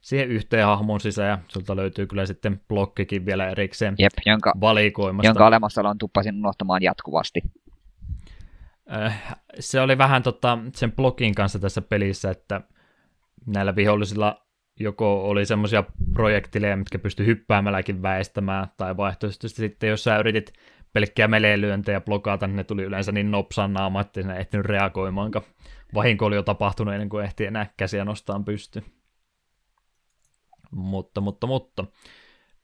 siihen yhteen hahmon sisään, ja sulta löytyy kyllä sitten blokkikin vielä erikseen Jep, jonka, valikoimasta. Jonka olemassaolon tuppasin unohtamaan jatkuvasti. Äh, se oli vähän tota, sen blogin kanssa tässä pelissä, että näillä vihollisilla joko oli semmoisia projektileja, mitkä pysty hyppäämälläkin väistämään, tai vaihtoehtoisesti sitten, jos sä yritit pelkkiä meleelyöntejä blokata, niin ne tuli yleensä niin nopsan naama, että ne ehtinyt reagoimaankaan. Vahinko oli jo tapahtunut ennen kuin ehti enää käsiä nostaa pysty. Mutta, mutta, mutta.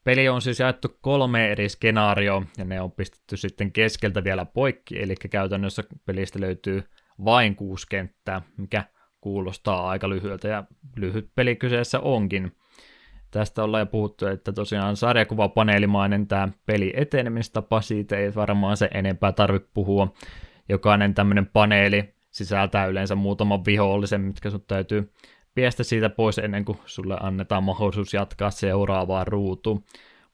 Peli on siis jaettu kolme eri skenaarioa, ja ne on pistetty sitten keskeltä vielä poikki, eli käytännössä pelistä löytyy vain kuusi kenttää, mikä kuulostaa aika lyhyeltä ja lyhyt peli kyseessä onkin. Tästä ollaan jo puhuttu, että tosiaan sarjakuvapaneelimainen tämä peli etenemistapa, siitä ei varmaan se enempää tarvitse puhua. Jokainen tämmöinen paneeli sisältää yleensä muutaman vihollisen, mitkä sun täytyy piestä siitä pois ennen kuin sulle annetaan mahdollisuus jatkaa seuraavaan ruutuun.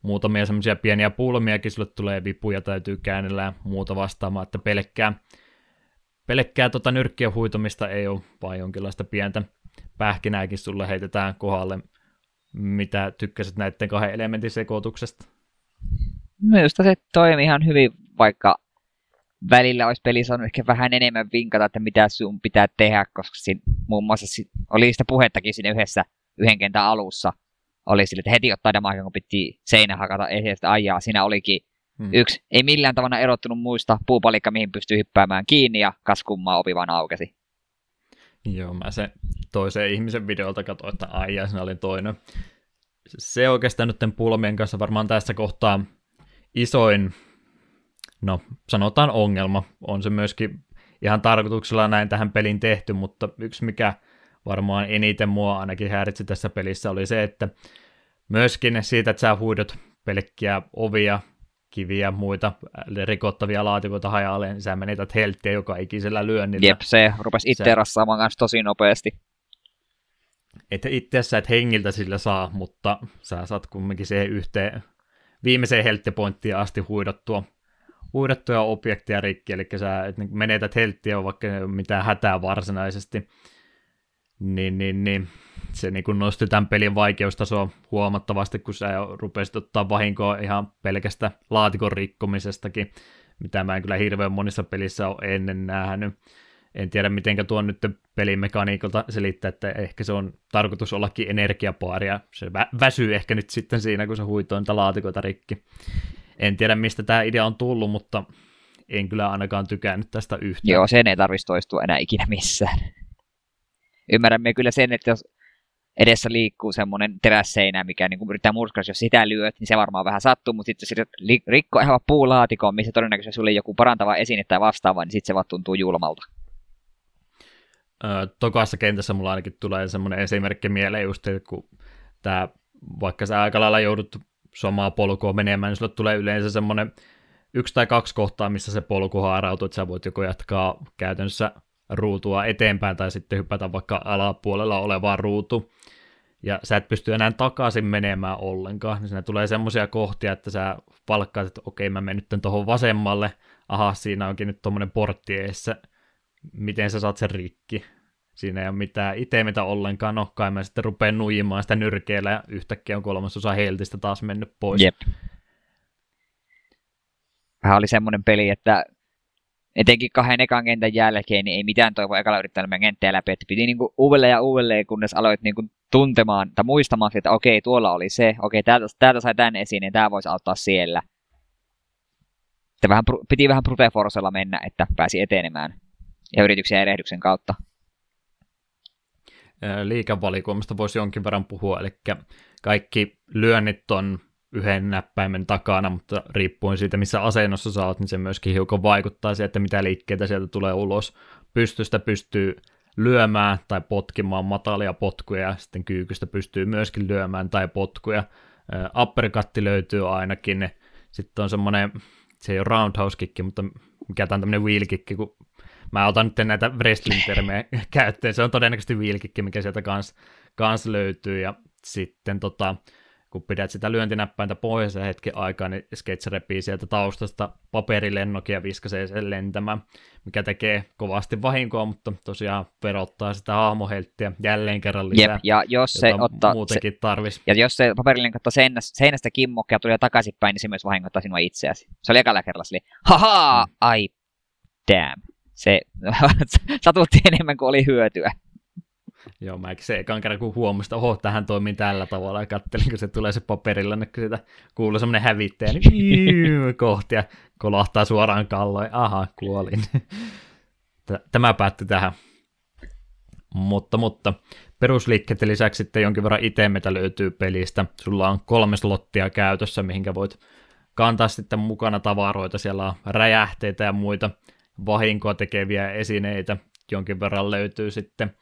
Muutamia semmoisia pieniä pulmiakin sulle tulee vipuja, täytyy käännellä ja muuta vastaamaan, että pelkkää pelkkää tota nyrkkien huitomista ei ole, vaan jonkinlaista pientä pähkinääkin sulle heitetään kohdalle. Mitä tykkäsit näiden kahden elementin sekoituksesta? Minusta se toimii ihan hyvin, vaikka välillä olisi peli saanut ehkä vähän enemmän vinkata, että mitä sun pitää tehdä, koska siinä, muun muassa oli sitä puhettakin siinä yhdessä yhden kentän alussa. Oli sille, että heti ottaa damaa, kun piti seinä hakata esiin, ajaa. Siinä olikin Hmm. Yksi ei millään tavalla erottunut muista puupalikka, mihin pystyy hyppäämään kiinni ja kas kummaa opi vaan aukesi. Joo, mä se toisen ihmisen videolta katsoin, että ai ja siinä oli toinen. Se oikeastaan nyt pulmien kanssa varmaan tässä kohtaa isoin, no sanotaan ongelma, on se myöskin ihan tarkoituksella näin tähän pelin tehty, mutta yksi mikä varmaan eniten mua ainakin häiritsi tässä pelissä oli se, että myöskin siitä, että sä huidot pelkkiä ovia kiviä ja muita rikottavia laatikoita hajalle, niin sä menetät helttiä joka ikisellä lyönnillä. Jep, se rupesi itse rassaamaan kanssa tosi nopeasti. Että itse sä et hengiltä sillä saa, mutta sä saat kumminkin siihen yhteen viimeiseen helttipointtiin asti huidottua, huidottuja objekteja rikki, eli sä et niin menetät helttiä, vaikka ei ole mitään hätää varsinaisesti. Niin, niin, niin se niin kuin nosti tämän pelin vaikeustasoa huomattavasti, kun sä rupesit ottaa vahinkoa ihan pelkästä laatikon rikkomisestakin, mitä mä en kyllä hirveän monissa pelissä ole ennen nähnyt. En tiedä, miten tuon nyt pelimekaniikalta selittää, että ehkä se on tarkoitus ollakin energiapaaria. Se vä- väsyy ehkä nyt sitten siinä, kun se huitoo niitä laatikoita rikki. En tiedä, mistä tämä idea on tullut, mutta en kyllä ainakaan tykännyt tästä yhtään. Joo, sen ei tarvitsisi toistua enää ikinä missään. Ymmärrämme kyllä sen, että jos edessä liikkuu semmoinen terässeinä, mikä niin kuin yrittää murskata, jos sitä lyöt, niin se varmaan vähän sattuu, mutta sitten se rikko ihan puulaatikon, missä todennäköisesti sulle joku parantava esine tai vastaava, niin sitten se vaan tuntuu julmalta. Öö, tokassa kentässä mulla ainakin tulee semmoinen esimerkki mieleen just, että kun tämä, vaikka sä aika lailla joudut samaa polkua menemään, niin sulle tulee yleensä semmoinen yksi tai kaksi kohtaa, missä se polku haarautuu, että sä voit joko jatkaa käytännössä ruutua eteenpäin tai sitten hypätä vaikka alapuolella olevaan ruutu. Ja sä et pysty enää takaisin menemään ollenkaan, niin siinä tulee semmoisia kohtia, että sä palkkaat, että okei mä menen nyt tuohon vasemmalle, aha siinä onkin nyt tuommoinen portti eessä, miten sä saat sen rikki. Siinä ei ole mitään itemetä ollenkaan, no kai mä sitten rupean nuijimaan sitä nyrkeellä ja yhtäkkiä on kolmasosa heltistä taas mennyt pois. Jep. Vähän oli semmoinen peli, että etenkin kahden ekan kentän jälkeen niin ei mitään toivoa ekalla yrittänyt kenttää läpi, että piti niinku uudelleen ja uudelleen, kunnes aloit niinku tuntemaan tai muistamaan, että okei, tuolla oli se, okei, täältä, täältä sai tämän esiin, niin tämä voisi auttaa siellä. Että vähän, piti vähän brute mennä, että pääsi etenemään ja yrityksen ja erehdyksen kautta. Liikavalikoimasta voisi jonkin verran puhua, eli kaikki lyönnit on yhden näppäimen takana, mutta riippuen siitä, missä asennossa sä oot, niin se myöskin hiukan vaikuttaa siihen, että mitä liikkeitä sieltä tulee ulos. Pystystä pystyy lyömään tai potkimaan matalia potkuja, ja sitten kyykystä pystyy myöskin lyömään tai potkuja. Uppercutti löytyy ainakin, sitten on semmoinen, se ei ole roundhouse kick, mutta mikä tämä on tämmöinen wheel kick, kun mä otan nyt näitä wrestling-termejä käyttöön, se on todennäköisesti kick, mikä sieltä kans, kans löytyy, ja sitten tota, kun pidät sitä lyöntinäppäintä pohjassa hetken aikaa, niin Sketch repii sieltä taustasta paperilennokin ja viskasee sen lentämään, mikä tekee kovasti vahinkoa, mutta tosiaan verottaa sitä hahmohelttiä jälleen kerran lisää, Jep, ja jos se ottaa, muutenkin se, tarvis. Ja jos se paperilenkko ottaa seinästä, seinästä kimmokkia ja tulee takaisinpäin, niin se myös vahingoittaa sinua itseäsi. Se oli ekalla kerralla sille, haha, mm. ai damn. Se satutti enemmän kuin oli hyötyä. Joo, mä se ekan kerran kun huomasin, että oho, tähän toimii tällä tavalla, ja kattelin, kun se tulee se paperilla, niin kun sitä kuuluu semmoinen hävittäjä, niin kohti, ja kolahtaa suoraan kalloin, aha, kuolin. Tämä päättyi tähän. Mutta, mutta perusliikkeet lisäksi sitten jonkin verran itemetä löytyy pelistä. Sulla on kolme slottia käytössä, mihinkä voit kantaa sitten mukana tavaroita. Siellä on räjähteitä ja muita vahinkoa tekeviä esineitä. Jonkin verran löytyy sitten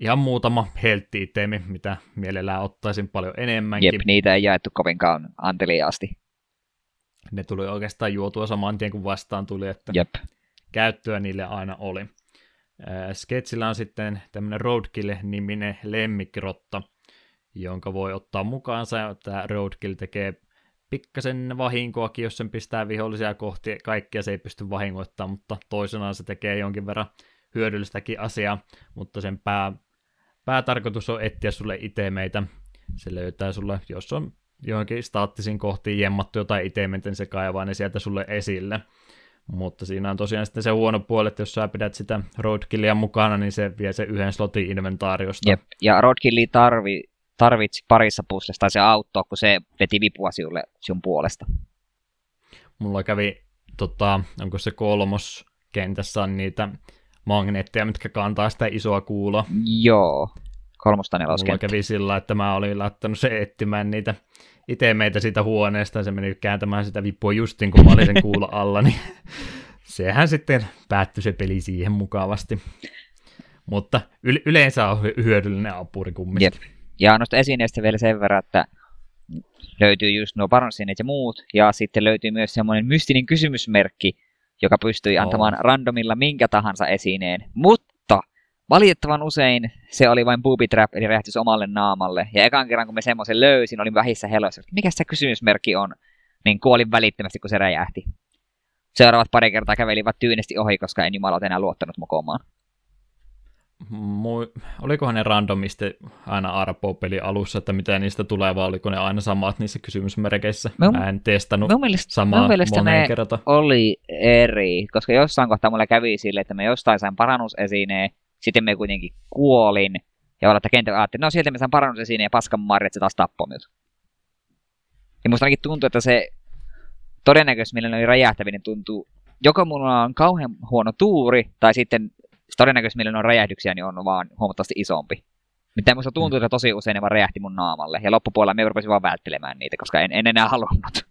ihan muutama heltti mitä mielellään ottaisin paljon enemmänkin. Jep, niitä ei jaettu kovinkaan anteliaasti. Ne tuli oikeastaan juotua saman tien kuin vastaan tuli, että Jep. käyttöä niille aina oli. Sketsillä on sitten tämmöinen Roadkill-niminen lemmikkirotta, jonka voi ottaa mukaansa. Tämä Roadkill tekee pikkasen vahinkoakin, jos sen pistää vihollisia kohti. Kaikkia se ei pysty vahingoittamaan, mutta toisenaan se tekee jonkin verran hyödyllistäkin asiaa, mutta sen pää päätarkoitus on etsiä sulle itemeitä. Se löytää sulle, jos on johonkin staattisiin kohtiin jemmattu jotain itemeitä, niin se kaivaa ne sieltä sulle esille. Mutta siinä on tosiaan sitten se huono puoli, että jos sä pidät sitä roadkillia mukana, niin se vie se yhden slotin inventaariosta. Jep. Ja roadkilli tarvi, tarvitsi parissa puslesta, tai se auttoi, kun se veti vipua sinulle sinun puolesta. Mulla kävi, tota, onko se kolmos kentässä on niitä magneetteja, mitkä kantaa sitä isoa kuuloa. Joo, kolmosta neloskenttä. Mulla kävi sillä, että mä olin laittanut se etsimään niitä itse meitä siitä huoneesta, ja se meni kääntämään sitä vippua justin, kun mä olin sen kuulo alla, niin sehän sitten päättyi se peli siihen mukavasti. Mutta yleensä on hyödyllinen apuri kumminkin. Jep. Ja noista esineistä vielä sen verran, että löytyy just nuo paransineet ja muut, ja sitten löytyy myös semmoinen mystinen kysymysmerkki, joka pystyi antamaan oh. randomilla minkä tahansa esineen, mutta valitettavan usein se oli vain booby trap, eli räjähtys omalle naamalle. Ja ekan kerran, kun me semmoisen löysin, olin vähissä heloissa, mikä se kysymysmerkki on, niin kuolin välittömästi, kun se räjähti. Seuraavat pari kertaa kävelivät tyynesti ohi, koska en jumala enää luottanut mokomaan. Mu- olikohan ne randomisti aina Arpo-peli alussa, että mitä niistä tulee, vai oliko ne aina samat niissä kysymysmerkeissä? Mä, Mä en testannut mun mielestä, samaa mun mielestä moneen kertaan. oli eri, koska jossain kohtaa mulle kävi sille, että me jostain sain parannusesineen, sitten me kuitenkin kuolin, ja olla, että kentällä ajattelin, no sieltä me saan parannusesineen ja paskan marja, että se taas tappoi minut. Ja musta ainakin tuntuu, että se todennäköisesti, millä oli räjähtävinen, tuntuu, joko mulla on kauhean huono tuuri, tai sitten todennäköisesti millä on räjähdyksiä, niin on vaan huomattavasti isompi. Mitä musta tuntuu, että tosi usein ne vaan räjähti mun naamalle. Ja loppupuolella me rupesin vaan välttelemään niitä, koska en, en enää halunnut.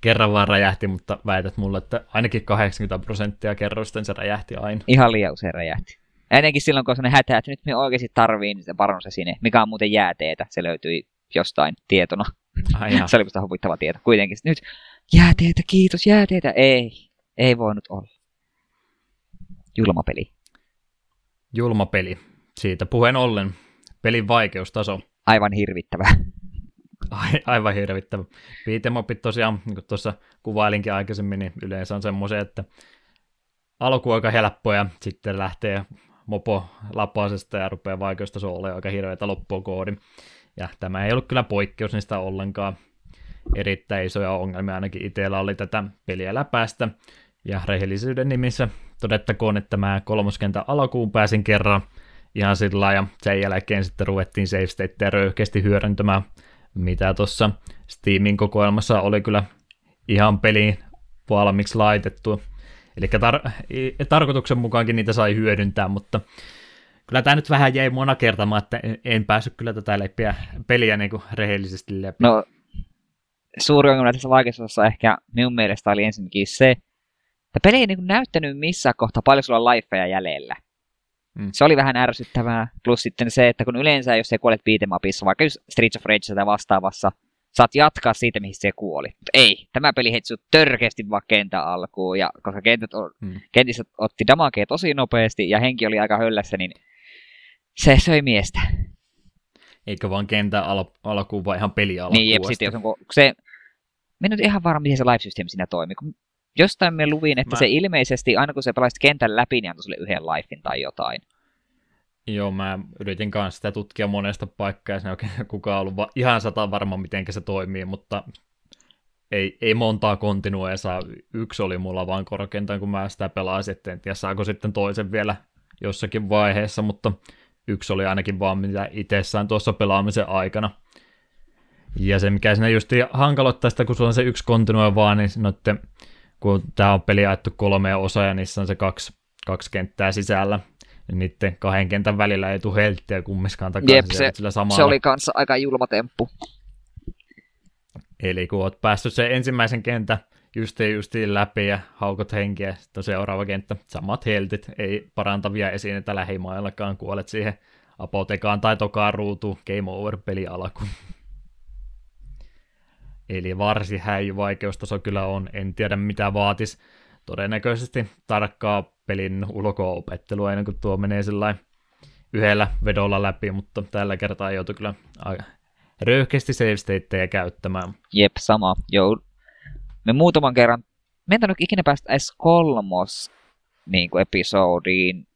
Kerran vaan räjähti, mutta väität mulle, että ainakin 80 prosenttia kerrosten se räjähti aina. Ihan liian usein räjähti. Ennenkin silloin, kun on sellainen hätä, että nyt me oikeasti tarvii niin parannusesine, mikä on muuten jääteetä. Se löytyi jostain tietona. Ai se oli musta huvittava tieto. Kuitenkin nyt jääteetä, kiitos, jääteetä. Ei, ei voinut olla. Julma peli. Julma peli. Siitä puheen ollen. Pelin vaikeustaso. Aivan hirvittävä. Ai, aivan hirvittävä. Beatemapit tosiaan, niin kuin tuossa kuvailinkin aikaisemmin, niin yleensä on semmoisia, että alku aika helppoja, sitten lähtee mopo lapasesta ja rupeaa vaikeustaso olemaan aika hirveätä loppua koodi. Ja tämä ei ollut kyllä poikkeus niistä ollenkaan. Erittäin isoja ongelmia ainakin itsellä oli tätä peliä läpäästä. Ja rehellisyyden nimissä todettakoon, että mä kolmoskentän alkuun pääsin kerran ihan sillä ja sen jälkeen sitten ruvettiin save stateja röyhkeästi hyödyntämään, mitä tuossa Steamin kokoelmassa oli kyllä ihan peliin valmiiksi laitettu. Eli tar- tarkoituksen mukaankin niitä sai hyödyntää, mutta kyllä tämä nyt vähän jäi mona kertamaan, että en päässyt kyllä tätä lepiä, peliä niin kuin rehellisesti läpi. No, suuri ongelma tässä vaikeudessa ehkä minun mielestä oli ensinnäkin se, että peli ei niin näyttänyt missään kohtaa paljon sulla lifeja jäljellä. Mm. Se oli vähän ärsyttävää. Plus sitten se, että kun yleensä, jos sä kuolet beatemapissa, vaikka just Streets of Rage tai vastaavassa, saat jatkaa siitä, mihin se kuoli. Mutta ei, tämä peli heitti sut törkeästi vaan kentän alkuun, ja koska kentät on, mm. kentissä otti damakea tosi nopeasti, ja henki oli aika höllässä, niin se söi miestä. Eikö vaan kentän al- alkuun, vaan ihan peli alkuun? Niin, jep, sitten jos on, se, Mä en ihan varma, miten se live-systeemi siinä toimii. Kun jostain me luvin, että mä... se ilmeisesti, aina kun se pelasit kentän läpi, niin antoi sulle yhden lifein tai jotain. Joo, mä yritin kanssa sitä tutkia monesta paikkaa, ja se oikein kukaan ollut va- ihan sata varma, miten se toimii, mutta ei, ei montaa kontinua saa. Yksi oli mulla vaan korkeintaan, kun mä sitä pelasin, että en tiedä saako sitten toisen vielä jossakin vaiheessa, mutta yksi oli ainakin vaan mitä itsessään tuossa pelaamisen aikana. Ja se, mikä siinä just hankaloittaa sitä, kun sulla on se yksi kontinua vaan, niin noitten, kun tämä on peli jaettu kolmea osaa ja niissä on se kaksi, kaksi kenttää sisällä, niin niiden kahden kentän välillä ei tule helttiä kummiskaan takaisin. Jep, se, sillä samalla. se oli kanssa aika julma temppu. Eli kun oot päässyt sen ensimmäisen kentän justiin justiin läpi ja haukot henkiä, sitten on seuraava kenttä, samat heltit, ei parantavia esineitä lähimaillakaan, kuolet siihen apotekaan tai tokaan ruutu, game over, peli alku. Eli varsin häijy vaikeustaso kyllä on, en tiedä mitä vaatis. Todennäköisesti tarkkaa pelin ulko-opettelua ennen kuin tuo menee yhdellä vedolla läpi, mutta tällä kertaa joutui kyllä röyhkeästi save käyttämään. Jep, sama. Joo. Me muutaman kerran, me en ikinä päästä edes kolmos niin episodiin.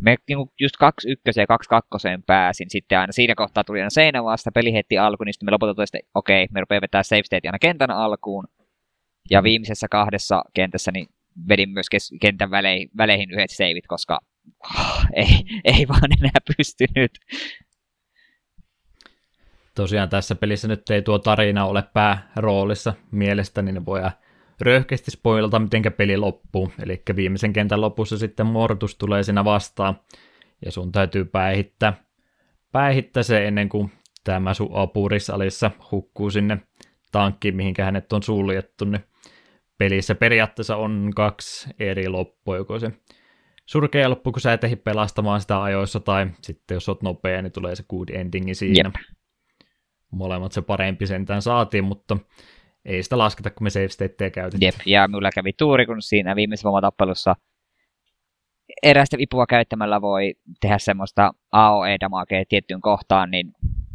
Me niin kuin just kaksi ykköseen ja kaksi kakkoseen pääsin. Sitten aina siinä kohtaa tuli aina seinä vasta, peli heti alku, niin sitten me lopulta että okei, okay, me rupeaa vetää save state aina kentän alkuun. Ja viimeisessä kahdessa kentässä niin vedin myös kes- kentän väleihin, väleihin yhdet seivit, koska oh, ei, ei vaan enää pystynyt. Tosiaan tässä pelissä nyt ei tuo tarina ole pääroolissa mielestäni, niin voi röyhkeästi spoilata, miten peli loppuu. Eli viimeisen kentän lopussa sitten Mortus tulee siinä vastaan, ja sun täytyy päihittää, päihittää se ennen kuin tämä sun apurisalissa hukkuu sinne tankkiin, mihinkä hänet on suljettu, niin pelissä periaatteessa on kaksi eri loppua, joko se surkea loppu, kun sä et ehdi pelastamaan sitä ajoissa, tai sitten jos oot nopea, niin tulee se good endingi siinä. Jep. Molemmat se parempi sentään saatiin, mutta ei sitä lasketa, kun me save stateja käytetään. Jep, ja minulla kävi tuuri, kun siinä viimeisessä voimatappelussa erästä vipua käyttämällä voi tehdä semmoista AOE-damakea tiettyyn kohtaan, niin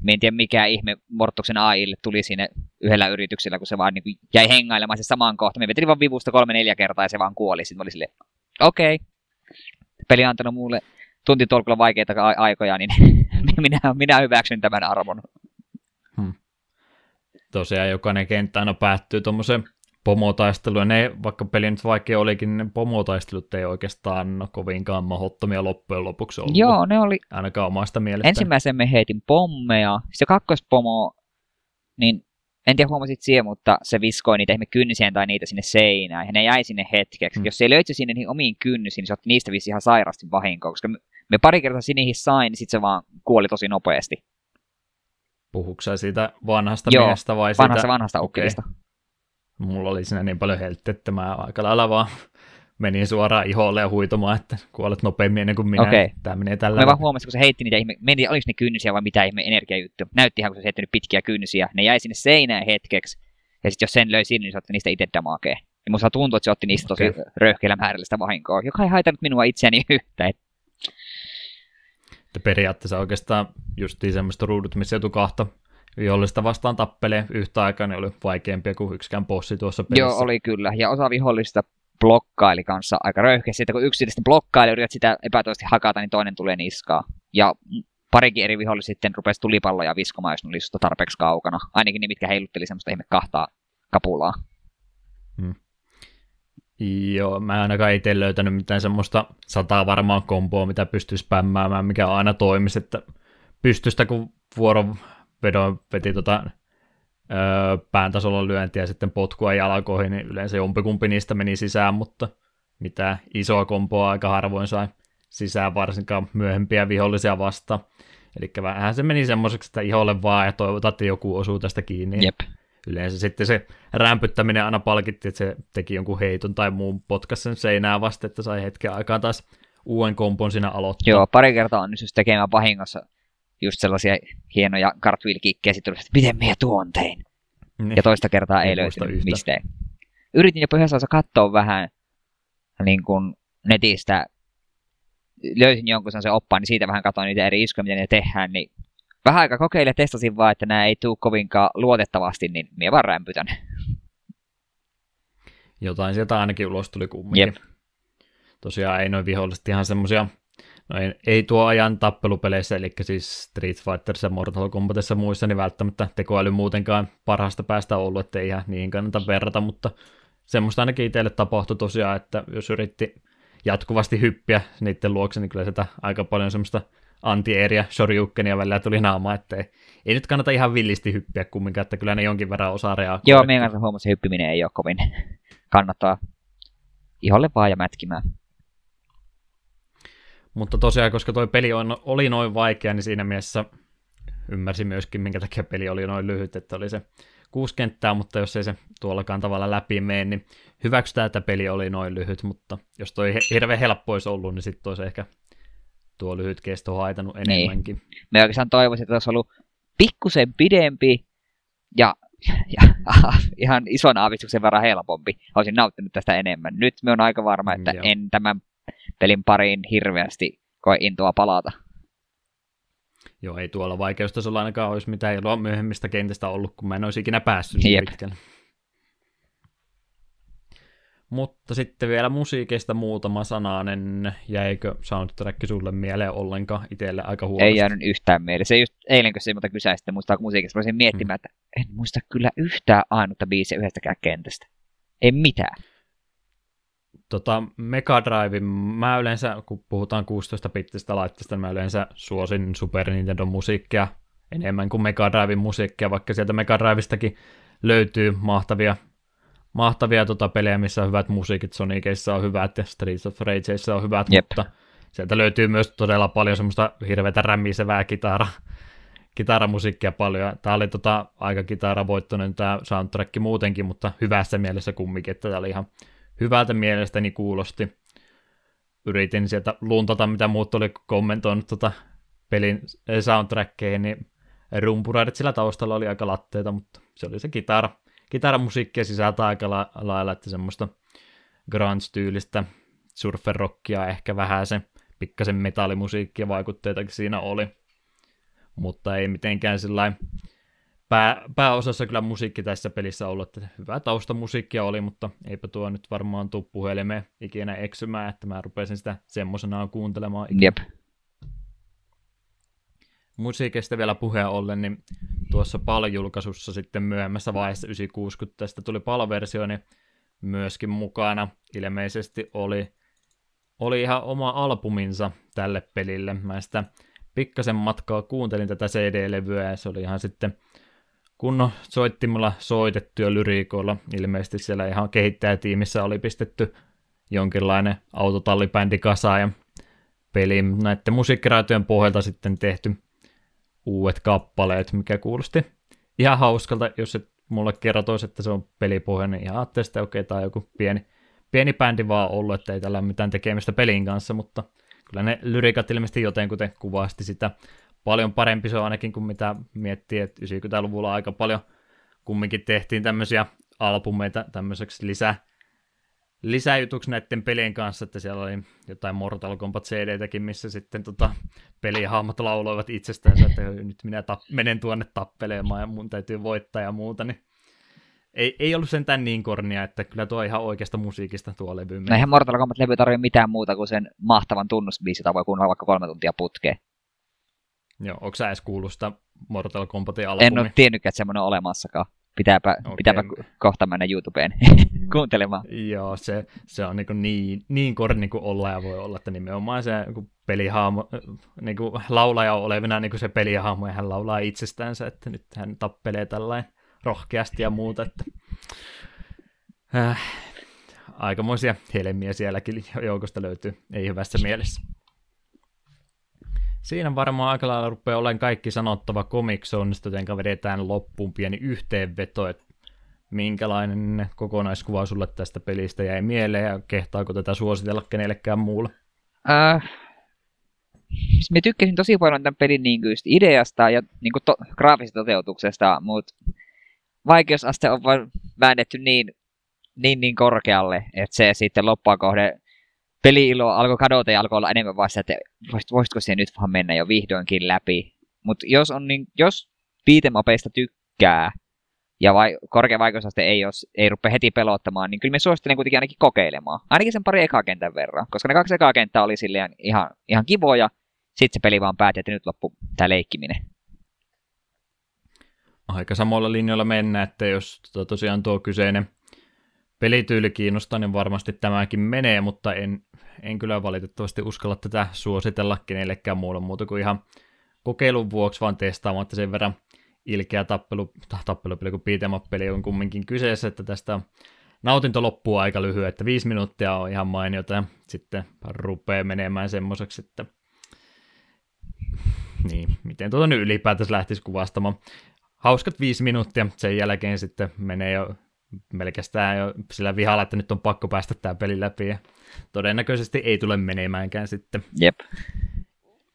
en tiedä mikä ihme Mortuksen AIlle tuli sinne yhdellä yrityksellä, kun se vaan niin jäi hengailemaan se samaan kohtaan. Me vetin vaan vivusta kolme neljä kertaa ja se vaan kuoli. Sitten oli sille, okei, okay. peli on antanut mulle tuntitolkulla vaikeita aikoja, niin minä, minä hyväksyn tämän arvon. Tosiaan jokainen kenttä aina päättyy tuommoiseen pomotaisteluun. Ne, vaikka peli nyt vaikea olikin, niin ne pomotaistelut ei oikeastaan ole kovinkaan mahdottomia loppujen lopuksi ollut. Joo, ne oli... Ainakaan omasta mielestä. Ensimmäisen me heitin pommeja, se kakkospomo, niin en tiedä huomasit siihen, mutta se viskoi niitä ihme kynnisiä tai niitä sinne seinään, ja ne jäi sinne hetkeksi. Mm. Jos se löytyi sinne niihin omiin kynnisiin, niin se otti niistä vissi ihan sairasti vahinkoa, koska me, pari kertaa niihin sain, niin sitten se vaan kuoli tosi nopeasti. Puhuuko siitä vanhasta Joo, miehestä vai vanhasta, siitä? vanhasta ukkelista. Okay. Mulla oli siinä niin paljon heltti, että mä aika lailla vaan menin suoraan iholle ja huitomaan, että kuolet nopeammin ennen kuin minä. Okay. Tämä menee tällä. Mä vaan huomasin, kun se heitti niitä ihme, meni, oliko ne kynnisiä vai mitä ihme energiajuttu. Näytti ihan, kun se heittänyt pitkiä kynnisiä. Ne jäi sinne seinään hetkeksi. Ja sitten jos sen löi sinne, niin se otti niistä itse damakea. Ja musta tuntuu, että se otti niistä tosi okay. röyhkeällä määrällistä vahinkoa, joka ei haitannut minua itseäni yhtä. Että periaatteessa oikeastaan justiin semmoista ruudut, missä joutui kahta vihollista vastaan tappelee yhtä aikaa, ne oli vaikeampia kuin yksikään bossi tuossa pelissä. Joo, oli kyllä. Ja osa vihollista blokkaili kanssa aika röyhkeästi, että kun yksi sitten blokkaili yrität sitä epätoisesti hakata, niin toinen tulee niskaa. Ja parikin eri vihollista sitten rupesi tulipalloja viskomaan, jos ne oli tarpeeksi kaukana. Ainakin ne, mitkä heilutteli semmoista ihme kahtaa kapulaa. Hmm. Joo, mä en ainakaan itse löytänyt mitään semmoista sataa varmaan komboa, mitä pystyisi spämmäämään, mikä aina toimisi, että pystystä kun vuorovedon veti tota, öö, pään tasolla lyöntiä ja sitten potkua jalkoihin, niin yleensä jompikumpi niistä meni sisään, mutta mitä isoa komboa aika harvoin sai sisään, varsinkaan myöhempiä vihollisia vasta. Eli vähän se meni semmoiseksi, että iholle vaan ja toivotaan, että joku osuu tästä kiinni. Jep. Yleensä sitten se rämpyttäminen aina palkitti, että se teki jonkun heiton tai muun potkasen seinää vasta, että sai hetken aikaa taas uuden kompon siinä aloittaa. Joo, pari kertaa on just tekemään vahingossa just sellaisia hienoja cartwheel-kikkejä, sitten että miten minä tuon tein. Niin. Ja toista kertaa ei, ei löytynyt mistään. Yritin jopa yhdessä katsoa vähän niin kuin netistä, löysin jonkun sen oppaan, niin siitä vähän katsoin niitä eri iskuja, miten ne tehdään, niin vähän aika kokeilin ja testasin vaan, että nämä ei tule kovinkaan luotettavasti, niin minä vaan rämpytän. Jotain sieltä ainakin ulos tuli kumminkin. Jep. Tosiaan ei noin viholliset ihan semmosia, no ei, ei, tuo ajan tappelupeleissä, eli siis Street Fighter ja Mortal Kombatissa muissa, niin välttämättä tekoäly muutenkaan parhaasta päästä ollut, että ei ihan niin kannata verrata, mutta semmoista ainakin itselle tapahtui tosiaan, että jos yritti jatkuvasti hyppiä niiden luokse, niin kyllä sitä aika paljon semmoista anti-eriä shoryukenia välillä tuli naama, että ei, ei, nyt kannata ihan villisti hyppiä kumminkaan, että kyllä ne jonkin verran osaa reagoida. Joo, meidän kanssa huomasin, hyppiminen ei ole kovin kannattaa iholle vaan ja mätkimään. Mutta tosiaan, koska tuo peli on, oli noin vaikea, niin siinä mielessä ymmärsin myöskin, minkä takia peli oli noin lyhyt, että oli se kuusi kenttää, mutta jos ei se tuollakaan tavalla läpi mene, niin hyväksytään, että peli oli noin lyhyt, mutta jos toi hirveän helppo olisi ollut, niin sitten olisi ehkä tuo lyhyt kesto haitannut niin. enemmänkin. Niin. Me oikeastaan toivoisin, että olisi ollut pikkusen pidempi ja, ja ihan ison aavistuksen verran helpompi. Olisin nauttinut tästä enemmän. Nyt me on aika varma, että Joo. en tämän pelin pariin hirveästi koe intoa palata. Joo, ei tuolla vaikeustasolla ainakaan olisi mitään iloa myöhemmistä kentistä ollut, kun mä en olisi ikinä päässyt niin pitkälle. Mutta sitten vielä musiikista muutama sananen. Jäikö soundtrack sulle mieleen ollenkaan itselle aika huonosti? Ei jäänyt yhtään mieleen. Se just eilen, kun se muuta kysäistä muistaa musiikista, voisin miettimään, hmm. että en muista kyllä yhtään ainutta biisiä yhdestäkään kentästä. Ei mitään. Tota, Mega Drive, mä yleensä, kun puhutaan 16-bittistä laitteesta, niin mä yleensä suosin Super Nintendo musiikkia enemmän kuin Mega Drive musiikkia, vaikka sieltä Mega Drivestakin löytyy mahtavia mahtavia tota pelejä, missä on hyvät musiikit, Sonicissa on hyvät ja Streets of Rageissa on hyvät, Jep. mutta sieltä löytyy myös todella paljon semmoista hirveätä rämmisevää kitara, kitaramusiikkia paljon. Tämä oli tota, aika kitaravoittoinen tämä soundtrack muutenkin, mutta hyvässä mielessä kumminkin, että tämä oli ihan hyvältä mielestäni kuulosti. Yritin sieltä luntata, mitä muut oli kommentoinut tota pelin soundtrackkeihin, niin rumpuraidet sillä taustalla oli aika latteita, mutta se oli se kitara, kitaramusiikkia sisältää aika la- lailla, että semmoista grunge-tyylistä surferrockia, ehkä vähän se pikkasen metallimusiikkia vaikutteitakin siinä oli, mutta ei mitenkään sillä pää, pääosassa kyllä musiikki tässä pelissä ollut, että hyvää taustamusiikkia oli, mutta eipä tuo nyt varmaan tuu puhelimeen ikinä eksymään, että mä rupesin sitä semmoisenaan kuuntelemaan. Ikinä. Jep. Musiikista vielä puheen ollen, niin tuossa PAL-julkaisussa sitten myöhemmässä vaiheessa 960 tästä tuli PAL-versio, niin myöskin mukana ilmeisesti oli, oli ihan oma albuminsa tälle pelille. Mä sitä pikkasen matkaa kuuntelin tätä CD-levyä ja se oli ihan sitten kunnon soittimella soitettu ja lyriikoilla. Ilmeisesti siellä ihan kehittäjätiimissä oli pistetty jonkinlainen autotallibändi kasaan ja peli näiden musiikkiraitojen pohjalta sitten tehty uudet kappaleet, mikä kuulosti ihan hauskalta, jos et mulle kertoisi, että se on pelipohjainen, niin ihan ajattelin, että okei, okay, tämä on joku pieni, pieni bändi vaan ollut, että ei tällä ole mitään tekemistä pelin kanssa, mutta kyllä ne lyrikat ilmeisesti jotenkuten kuvasti sitä. Paljon parempi se on ainakin kuin mitä miettii, että 90-luvulla aika paljon kumminkin tehtiin tämmöisiä albumeita tämmöiseksi lisä, lisäjutuksi näiden pelien kanssa, että siellä oli jotain Mortal Kombat cd missä sitten tota, pelihahmot lauloivat itsestään, että nyt minä tap- menen tuonne tappelemaan ja mun täytyy voittaa ja muuta, niin ei, ei ollut sentään niin kornia, että kyllä tuo ihan oikeasta musiikista tuo levy. No eihän Mortal Kombat-levy tarvitse mitään muuta kuin sen mahtavan tunnusbiisi, jota voi kuunnella vaikka kolme tuntia putkeen. Joo, onko sä edes kuullut sitä Mortal Kombatin albumia? En ole tiennytkään, että semmoinen on olemassakaan. Pitääpä, okay. pitääpä kohta mennä YouTubeen kuuntelemaan. Joo, se, se on niin, niin, niin korni kuin olla ja voi olla, että nimenomaan se niin pelihahmo, niin kuin laulaja olevina niin kuin se pelihahmo, ja hän laulaa itsestäänsä, että nyt hän tappelee tällainen rohkeasti ja muuta, että äh, aikamoisia helmiä sielläkin joukosta löytyy, ei hyvässä mielessä. Siinä varmaan aika lailla rupeaa olemaan kaikki sanottava Comic Zonesta, joten vedetään loppuun pieni yhteenveto, että minkälainen kokonaiskuva sulle tästä pelistä jäi mieleen ja kehtaako tätä suositella kenellekään muulle? Äh, mä tykkäsin tosi paljon tämän pelin niin kuin ideasta ja niin kuin to, graafisesta toteutuksesta, mutta vaikeusaste on vain väännetty niin, niin, niin korkealle, että se sitten loppua kohde peli-ilo alkoi kadota ja alkoi olla enemmän vasta, että voisitko se nyt vaan mennä jo vihdoinkin läpi. Mutta jos, on niin, jos beatemapeista tykkää ja vai, korkea vaikeusaste ei, jos, ei rupea heti pelottamaan, niin kyllä me suosittelen kuitenkin ainakin kokeilemaan. Ainakin sen pari ekaa kentän verran, koska ne kaksi ekaa kenttää oli silleen ihan, ihan kivoja, sitten se peli vaan päätti, että nyt loppu tämä leikkiminen. Aika samoilla linjoilla mennä, että jos tota tosiaan tuo kyseinen pelityyli kiinnostaa, niin varmasti tämäkin menee, mutta en, en kyllä valitettavasti uskalla tätä suositella kenellekään muulle muuta kuin ihan kokeilun vuoksi vaan testaamaan, että sen verran ilkeä tappelu, tappelupeli kuin peli on kumminkin kyseessä, että tästä nautinto loppuu aika lyhyen, että viisi minuuttia on ihan mainiota ja sitten rupeaa menemään semmoiseksi, että niin, miten tuota nyt ylipäätänsä lähtisi kuvastamaan. Hauskat viisi minuuttia, sen jälkeen sitten menee jo melkein jo sillä vihalla, että nyt on pakko päästä tämä peli läpi ja todennäköisesti ei tule menemäänkään sitten. Jep.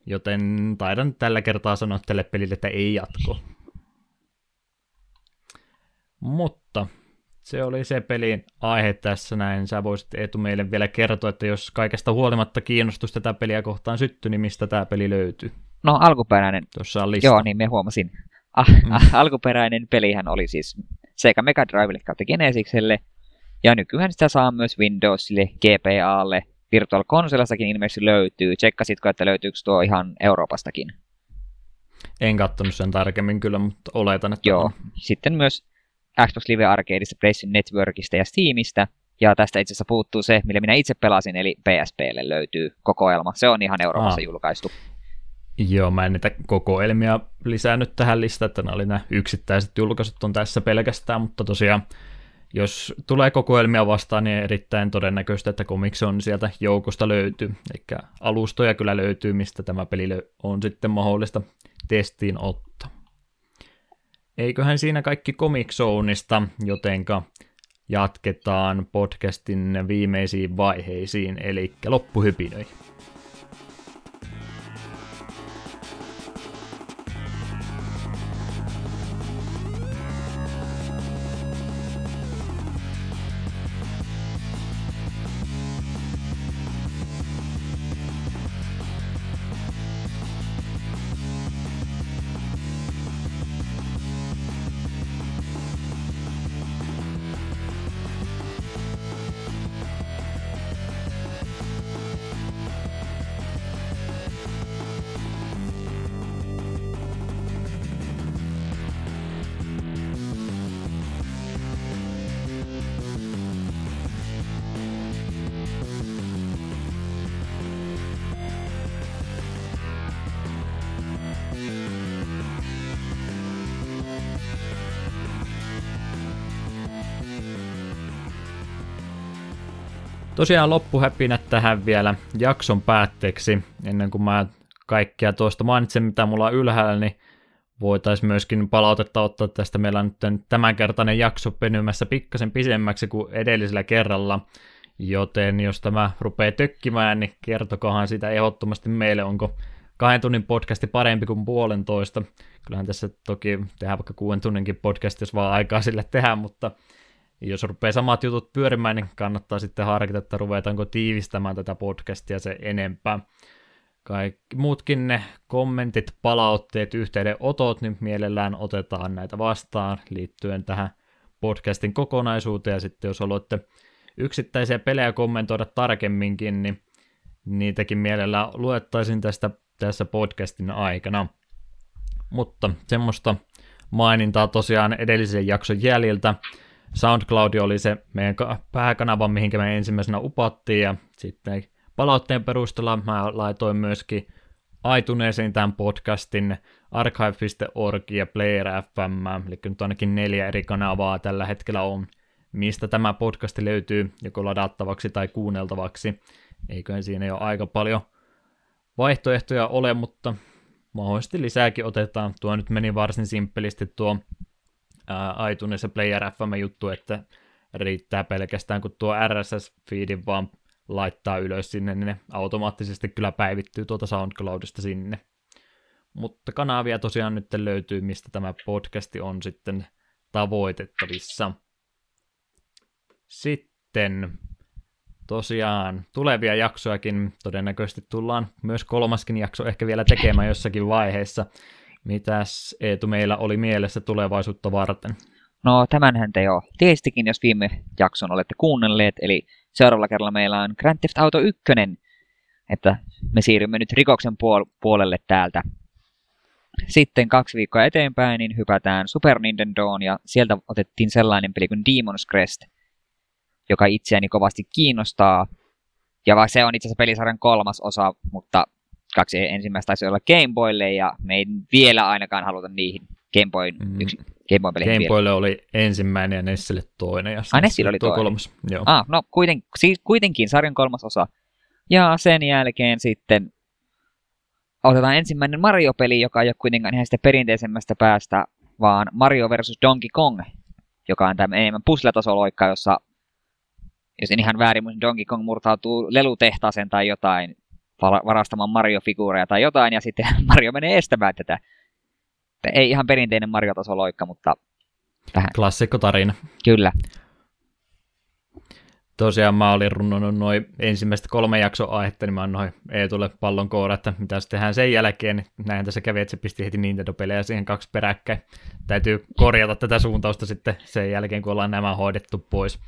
Joten taidan tällä kertaa sanoa tälle pelille, että ei jatko. Mutta se oli se pelin aihe tässä näin. Sä voisit Eetu meille vielä kertoa, että jos kaikesta huolimatta kiinnostus tätä peliä kohtaan syttyi, niin mistä tämä peli löytyy? No alkuperäinen. Tuossa on lista. Joo, niin me huomasin. Ah, mm. ah, alkuperäinen pelihän oli siis sekä Mega Drivelle kautta Genesikselle, ja nykyään sitä saa myös Windowsille, GPAlle, Virtual Consoleissakin ilmeisesti löytyy. Tsekkasitko, että löytyykö tuo ihan Euroopastakin? En katsonut sen tarkemmin kyllä, mutta oletan, että Joo. On. Sitten myös Xbox Live Arcadeista, PlayStation Networkista ja Steamista. Ja tästä itse asiassa puuttuu se, millä minä itse pelasin, eli PSPlle löytyy kokoelma. Se on ihan Euroopassa Aa. julkaistu. Joo, mä en niitä kokoelmia lisännyt tähän listaan, että nämä oli nämä yksittäiset julkaisut on tässä pelkästään, mutta tosiaan jos tulee kokoelmia vastaan, niin erittäin todennäköistä, että komiksi on sieltä joukosta löytyy. Eli alustoja kyllä löytyy, mistä tämä peli on sitten mahdollista testiin ottaa. Eiköhän siinä kaikki Comic Zoneista, jotenka jatketaan podcastin viimeisiin vaiheisiin, eli loppuhypinöihin. Tosiaan loppuhäpinät tähän vielä jakson päätteeksi, ennen kuin mä kaikkea tuosta mainitsen, mitä mulla on ylhäällä, niin voitaisiin myöskin palautetta ottaa tästä. Meillä on nyt tämänkertainen jakso penymässä pikkasen pisemmäksi kuin edellisellä kerralla, joten jos tämä rupeaa tökkimään, niin kertokohan sitä ehdottomasti meille, onko kahden tunnin podcasti parempi kuin puolentoista. Kyllähän tässä toki tehdään vaikka kuuden tunninkin podcast, jos vaan aikaa sille tehdä, mutta jos rupeaa samat jutut pyörimään, niin kannattaa sitten harkita, että ruvetaanko tiivistämään tätä podcastia se enempää. Kaikki muutkin ne kommentit, palautteet, yhteydenotot, niin mielellään otetaan näitä vastaan liittyen tähän podcastin kokonaisuuteen, ja sitten jos haluatte yksittäisiä pelejä kommentoida tarkemminkin, niin niitäkin mielellään luettaisin tästä tässä podcastin aikana. Mutta semmoista mainintaa tosiaan edellisen jakson jäljiltä. SoundCloud oli se meidän pääkanava, mihinkä me ensimmäisenä upattiin, ja sitten palautteen perusteella mä laitoin myöskin iTunesin tämän podcastin archive.org ja Player FM, eli nyt ainakin neljä eri kanavaa tällä hetkellä on, mistä tämä podcasti löytyy joko ladattavaksi tai kuunneltavaksi. Eiköhän siinä jo aika paljon vaihtoehtoja ole, mutta mahdollisesti lisääkin otetaan. Tuo nyt meni varsin simppelisti tuo ää, iTunes ja Player FM juttu, että riittää pelkästään, kun tuo RSS-feedin vaan laittaa ylös sinne, niin ne automaattisesti kyllä päivittyy tuota SoundCloudista sinne. Mutta kanavia tosiaan nyt löytyy, mistä tämä podcasti on sitten tavoitettavissa. Sitten tosiaan tulevia jaksojakin todennäköisesti tullaan myös kolmaskin jakso ehkä vielä tekemään jossakin vaiheessa. Mitäs Eetu meillä oli mielessä tulevaisuutta varten? No tämänhän te jo tiestikin, jos viime jakson olette kuunnelleet, eli seuraavalla kerralla meillä on Grand Theft Auto 1, että me siirrymme nyt rikoksen puol- puolelle täältä. Sitten kaksi viikkoa eteenpäin, niin hypätään Super Nintendoon ja sieltä otettiin sellainen peli kuin Demon's Crest – joka itseäni kovasti kiinnostaa. Ja vaikka se on itse asiassa pelisarjan kolmas osa, mutta kaksi ensimmäistä taisi olla Game Boylle ja me ei vielä ainakaan haluta niihin Game Boyn mm. yksi Game Boy Game Boylle oli ensimmäinen ja Nessille toinen. Ja ah, Nessille oli toinen. Kolmas. Joo. Ah, no kuiten, siis kuitenkin sarjan kolmas osa. Ja sen jälkeen sitten otetaan ensimmäinen Mario-peli, joka ei ole kuitenkaan ihan sitä perinteisemmästä päästä, vaan Mario versus Donkey Kong, joka on tämä enemmän puzzle-tasoloikka, jossa jos en ihan väärin, mutta Donkey Kong murtautuu lelutehtaaseen tai jotain, varastamaan Mario-figuureja tai jotain, ja sitten Mario menee estämään tätä. Ei ihan perinteinen Mario-tasoloikka, mutta vähän. Klassikko tarina. Kyllä. Tosiaan mä olin runnonut noin ensimmäistä kolme jaksoa aihetta, niin mä annoin Eetulle pallon koura, että mitä sitten tehdään sen jälkeen. Niin näin tässä kävi, että se pisti heti Nintendo-pelejä siihen kaksi peräkkäin. Täytyy korjata tätä suuntausta sitten sen jälkeen, kun ollaan nämä hoidettu pois.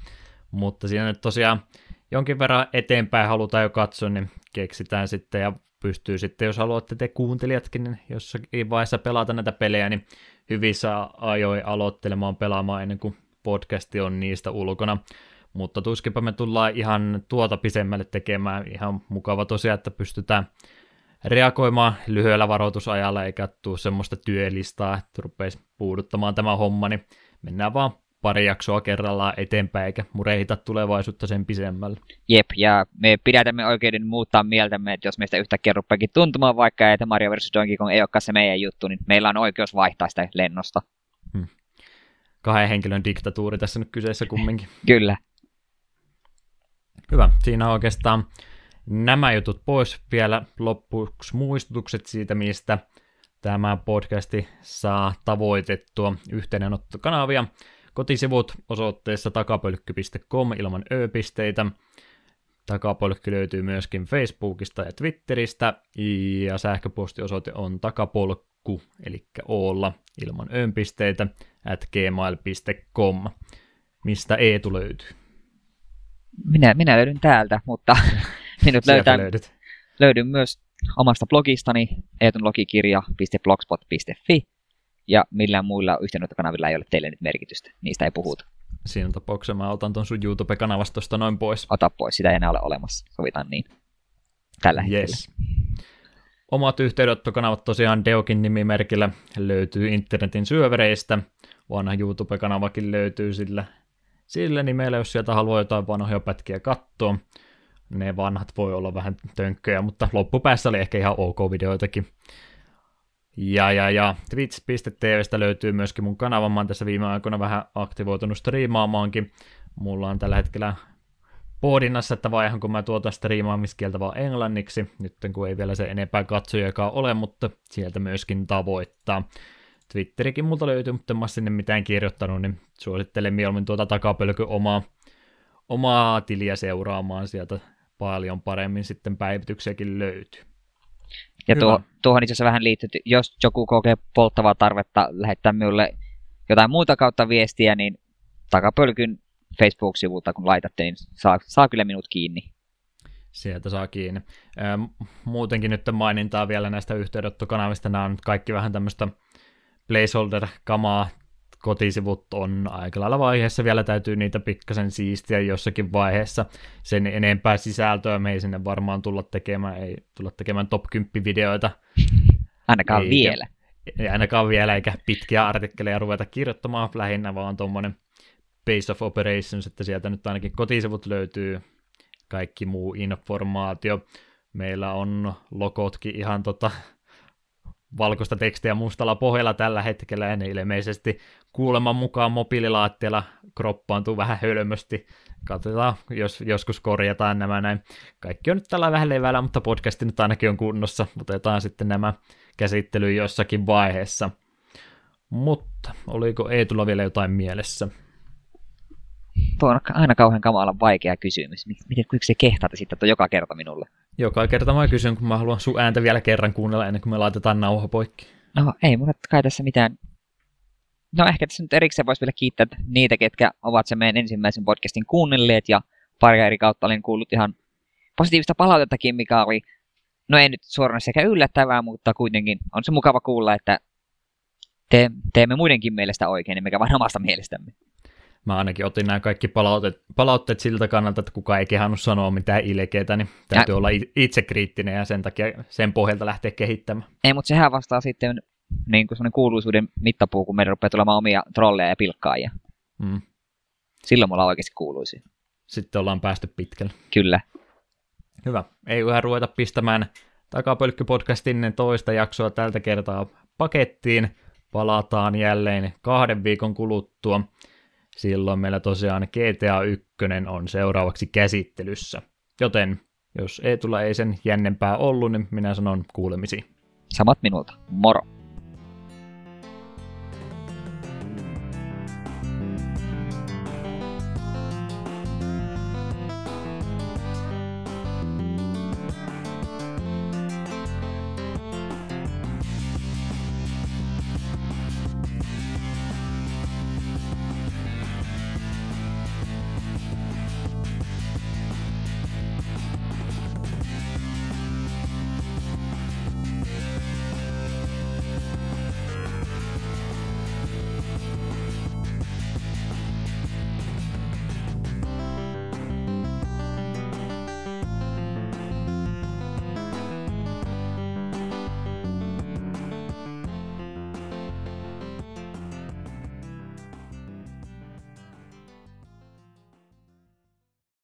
Mutta siinä nyt tosiaan jonkin verran eteenpäin halutaan jo katsoa, niin keksitään sitten ja pystyy sitten, jos haluatte te kuuntelijatkin niin jossakin vaiheessa pelata näitä pelejä, niin hyvissä ajoin aloittelemaan pelaamaan ennen kuin podcasti on niistä ulkona. Mutta tuskinpä me tullaan ihan tuota pisemmälle tekemään. Ihan mukava tosiaan, että pystytään reagoimaan lyhyellä varoitusajalla eikä tuu semmoista työlistaa, että rupeisi puuduttamaan tämä homma, niin mennään vaan pari jaksoa kerrallaan eteenpäin, eikä murehita tulevaisuutta sen pisemmälle. Jep, ja me pidätämme oikeuden muuttaa mieltämme, että jos meistä yhtäkkiä rupeakin tuntumaan vaikka, että Mario vs. Donkey Kong ei olekaan se meidän juttu, niin meillä on oikeus vaihtaa sitä lennosta. Hmm. Kahden henkilön diktatuuri tässä nyt kyseessä kumminkin. Kyllä. Hyvä, siinä on oikeastaan nämä jutut pois. Vielä loppuksi muistutukset siitä, mistä tämä podcasti saa tavoitettua yhteydenottokanavia. Kotisivut osoitteessa takapölkky.com ilman ö-pisteitä. Takapolkki löytyy myöskin Facebookista ja Twitteristä, ja sähköpostiosoite on takapolkku, eli olla ilman öönpisteitä, at gmail.com. Mistä Eetu löytyy? Minä, minä löydyn täältä, mutta minut löytää, löydyn myös omasta blogistani eetunlogikirja.blogspot.fi ja millään muilla yhteydenottokanavilla ei ole teille nyt merkitystä. Niistä ei puhuta. Siinä tapauksessa mä otan ton sun YouTube-kanavastosta noin pois. Ota pois, sitä ei enää ole olemassa. Sovitaan niin. Tällä hetkellä. Yes. Omat yhteydenottokanavat tosiaan Deokin nimimerkillä löytyy internetin syövereistä. Vanha YouTube-kanavakin löytyy sillä sillä nimellä, jos sieltä haluaa jotain vanhoja pätkiä katsoa. Ne vanhat voi olla vähän tönkköjä, mutta loppupäässä oli ehkä ihan ok videoitakin. Ja, ja, ja twitch.tvstä löytyy myöskin mun kanava. Mä oon tässä viime aikoina vähän aktivoitunut striimaamaankin. Mulla on tällä hetkellä pohdinnassa, että vaihan kun mä tuotan striimaamiskieltä vaan englanniksi, nyt kun ei vielä se enempää katsojakaan ole, mutta sieltä myöskin tavoittaa. Twitterikin multa löytyy, mutta en mä sinne mitään kirjoittanut, niin suosittelen mieluummin tuota takapölky omaa, omaa tiliä seuraamaan sieltä paljon paremmin sitten päivityksiäkin löytyy. Ja tuo, tuohon itse asiassa vähän liittyy, jos joku kokee polttavaa tarvetta lähettää minulle jotain muuta kautta viestiä, niin takapölkyn Facebook-sivulta kun laitatte, niin saa, saa kyllä minut kiinni. Sieltä saa kiinni. Muutenkin nyt mainintaa vielä näistä yhteydenottokanavista. Nämä on kaikki vähän tämmöistä placeholder-kamaa. Kotisivut on aika lailla vaiheessa. Vielä täytyy niitä pikkasen siistiä jossakin vaiheessa. Sen enempää sisältöä me ei sinne varmaan tulla tekemään. Ei tulla tekemään top 10 videoita. Ainakaan eikä, vielä. Ei ainakaan vielä, eikä pitkiä artikkeleja ruveta kirjoittamaan. Lähinnä vaan tuommoinen Base of Operations, että sieltä nyt ainakin kotisivut löytyy kaikki muu informaatio. Meillä on logotkin ihan tota, valkoista tekstiä mustalla pohjalla tällä hetkellä, ja ne ilmeisesti kuuleman mukaan mobiililaattialla kroppaantuu vähän hölmösti. Katsotaan, jos joskus korjataan nämä näin. Kaikki on nyt tällä vähän levällä, mutta podcasti nyt ainakin on kunnossa. Otetaan sitten nämä käsittelyyn jossakin vaiheessa. Mutta oliko Eetulla vielä jotain mielessä? Tuo on aina kauhean kamalan vaikea kysymys. Miten kuinka se kehtaat sitten joka kerta minulle? Joka kerta mä kysyn, kun mä haluan sun ääntä vielä kerran kuunnella ennen kuin me laitetaan nauha poikki. No ei mulla kai tässä mitään... No ehkä tässä nyt erikseen voisi vielä kiittää niitä, ketkä ovat sen meidän ensimmäisen podcastin kuunnelleet ja pari eri kautta olin kuullut ihan positiivista palautettakin, mikä oli, no ei nyt suoraan sekä yllättävää, mutta kuitenkin on se mukava kuulla, että te, teemme muidenkin mielestä oikein, mikä vain omasta mielestämme mä ainakin otin nämä kaikki palautteet, palautteet siltä kannalta, että kukaan ei kehannut sanoa mitään ilkeitä, niin täytyy ja... olla itsekriittinen ja sen takia sen pohjalta lähteä kehittämään. Ei, mutta sehän vastaa sitten niin kuin sellainen kuuluisuuden mittapuu, kun meidän rupeaa tulemaan omia trolleja ja pilkkaajia. Mm. Silloin mulla oikeasti kuuluisi. Sitten ollaan päästy pitkälle. Kyllä. Hyvä. Ei ihan ruveta pistämään takapölkkypodcastin toista jaksoa tältä kertaa pakettiin. Palataan jälleen kahden viikon kuluttua. Silloin meillä tosiaan GTA 1 on seuraavaksi käsittelyssä. Joten jos ei tule ei sen jännempää ollut, niin minä sanon kuulemisiin. Samat minulta. Moro!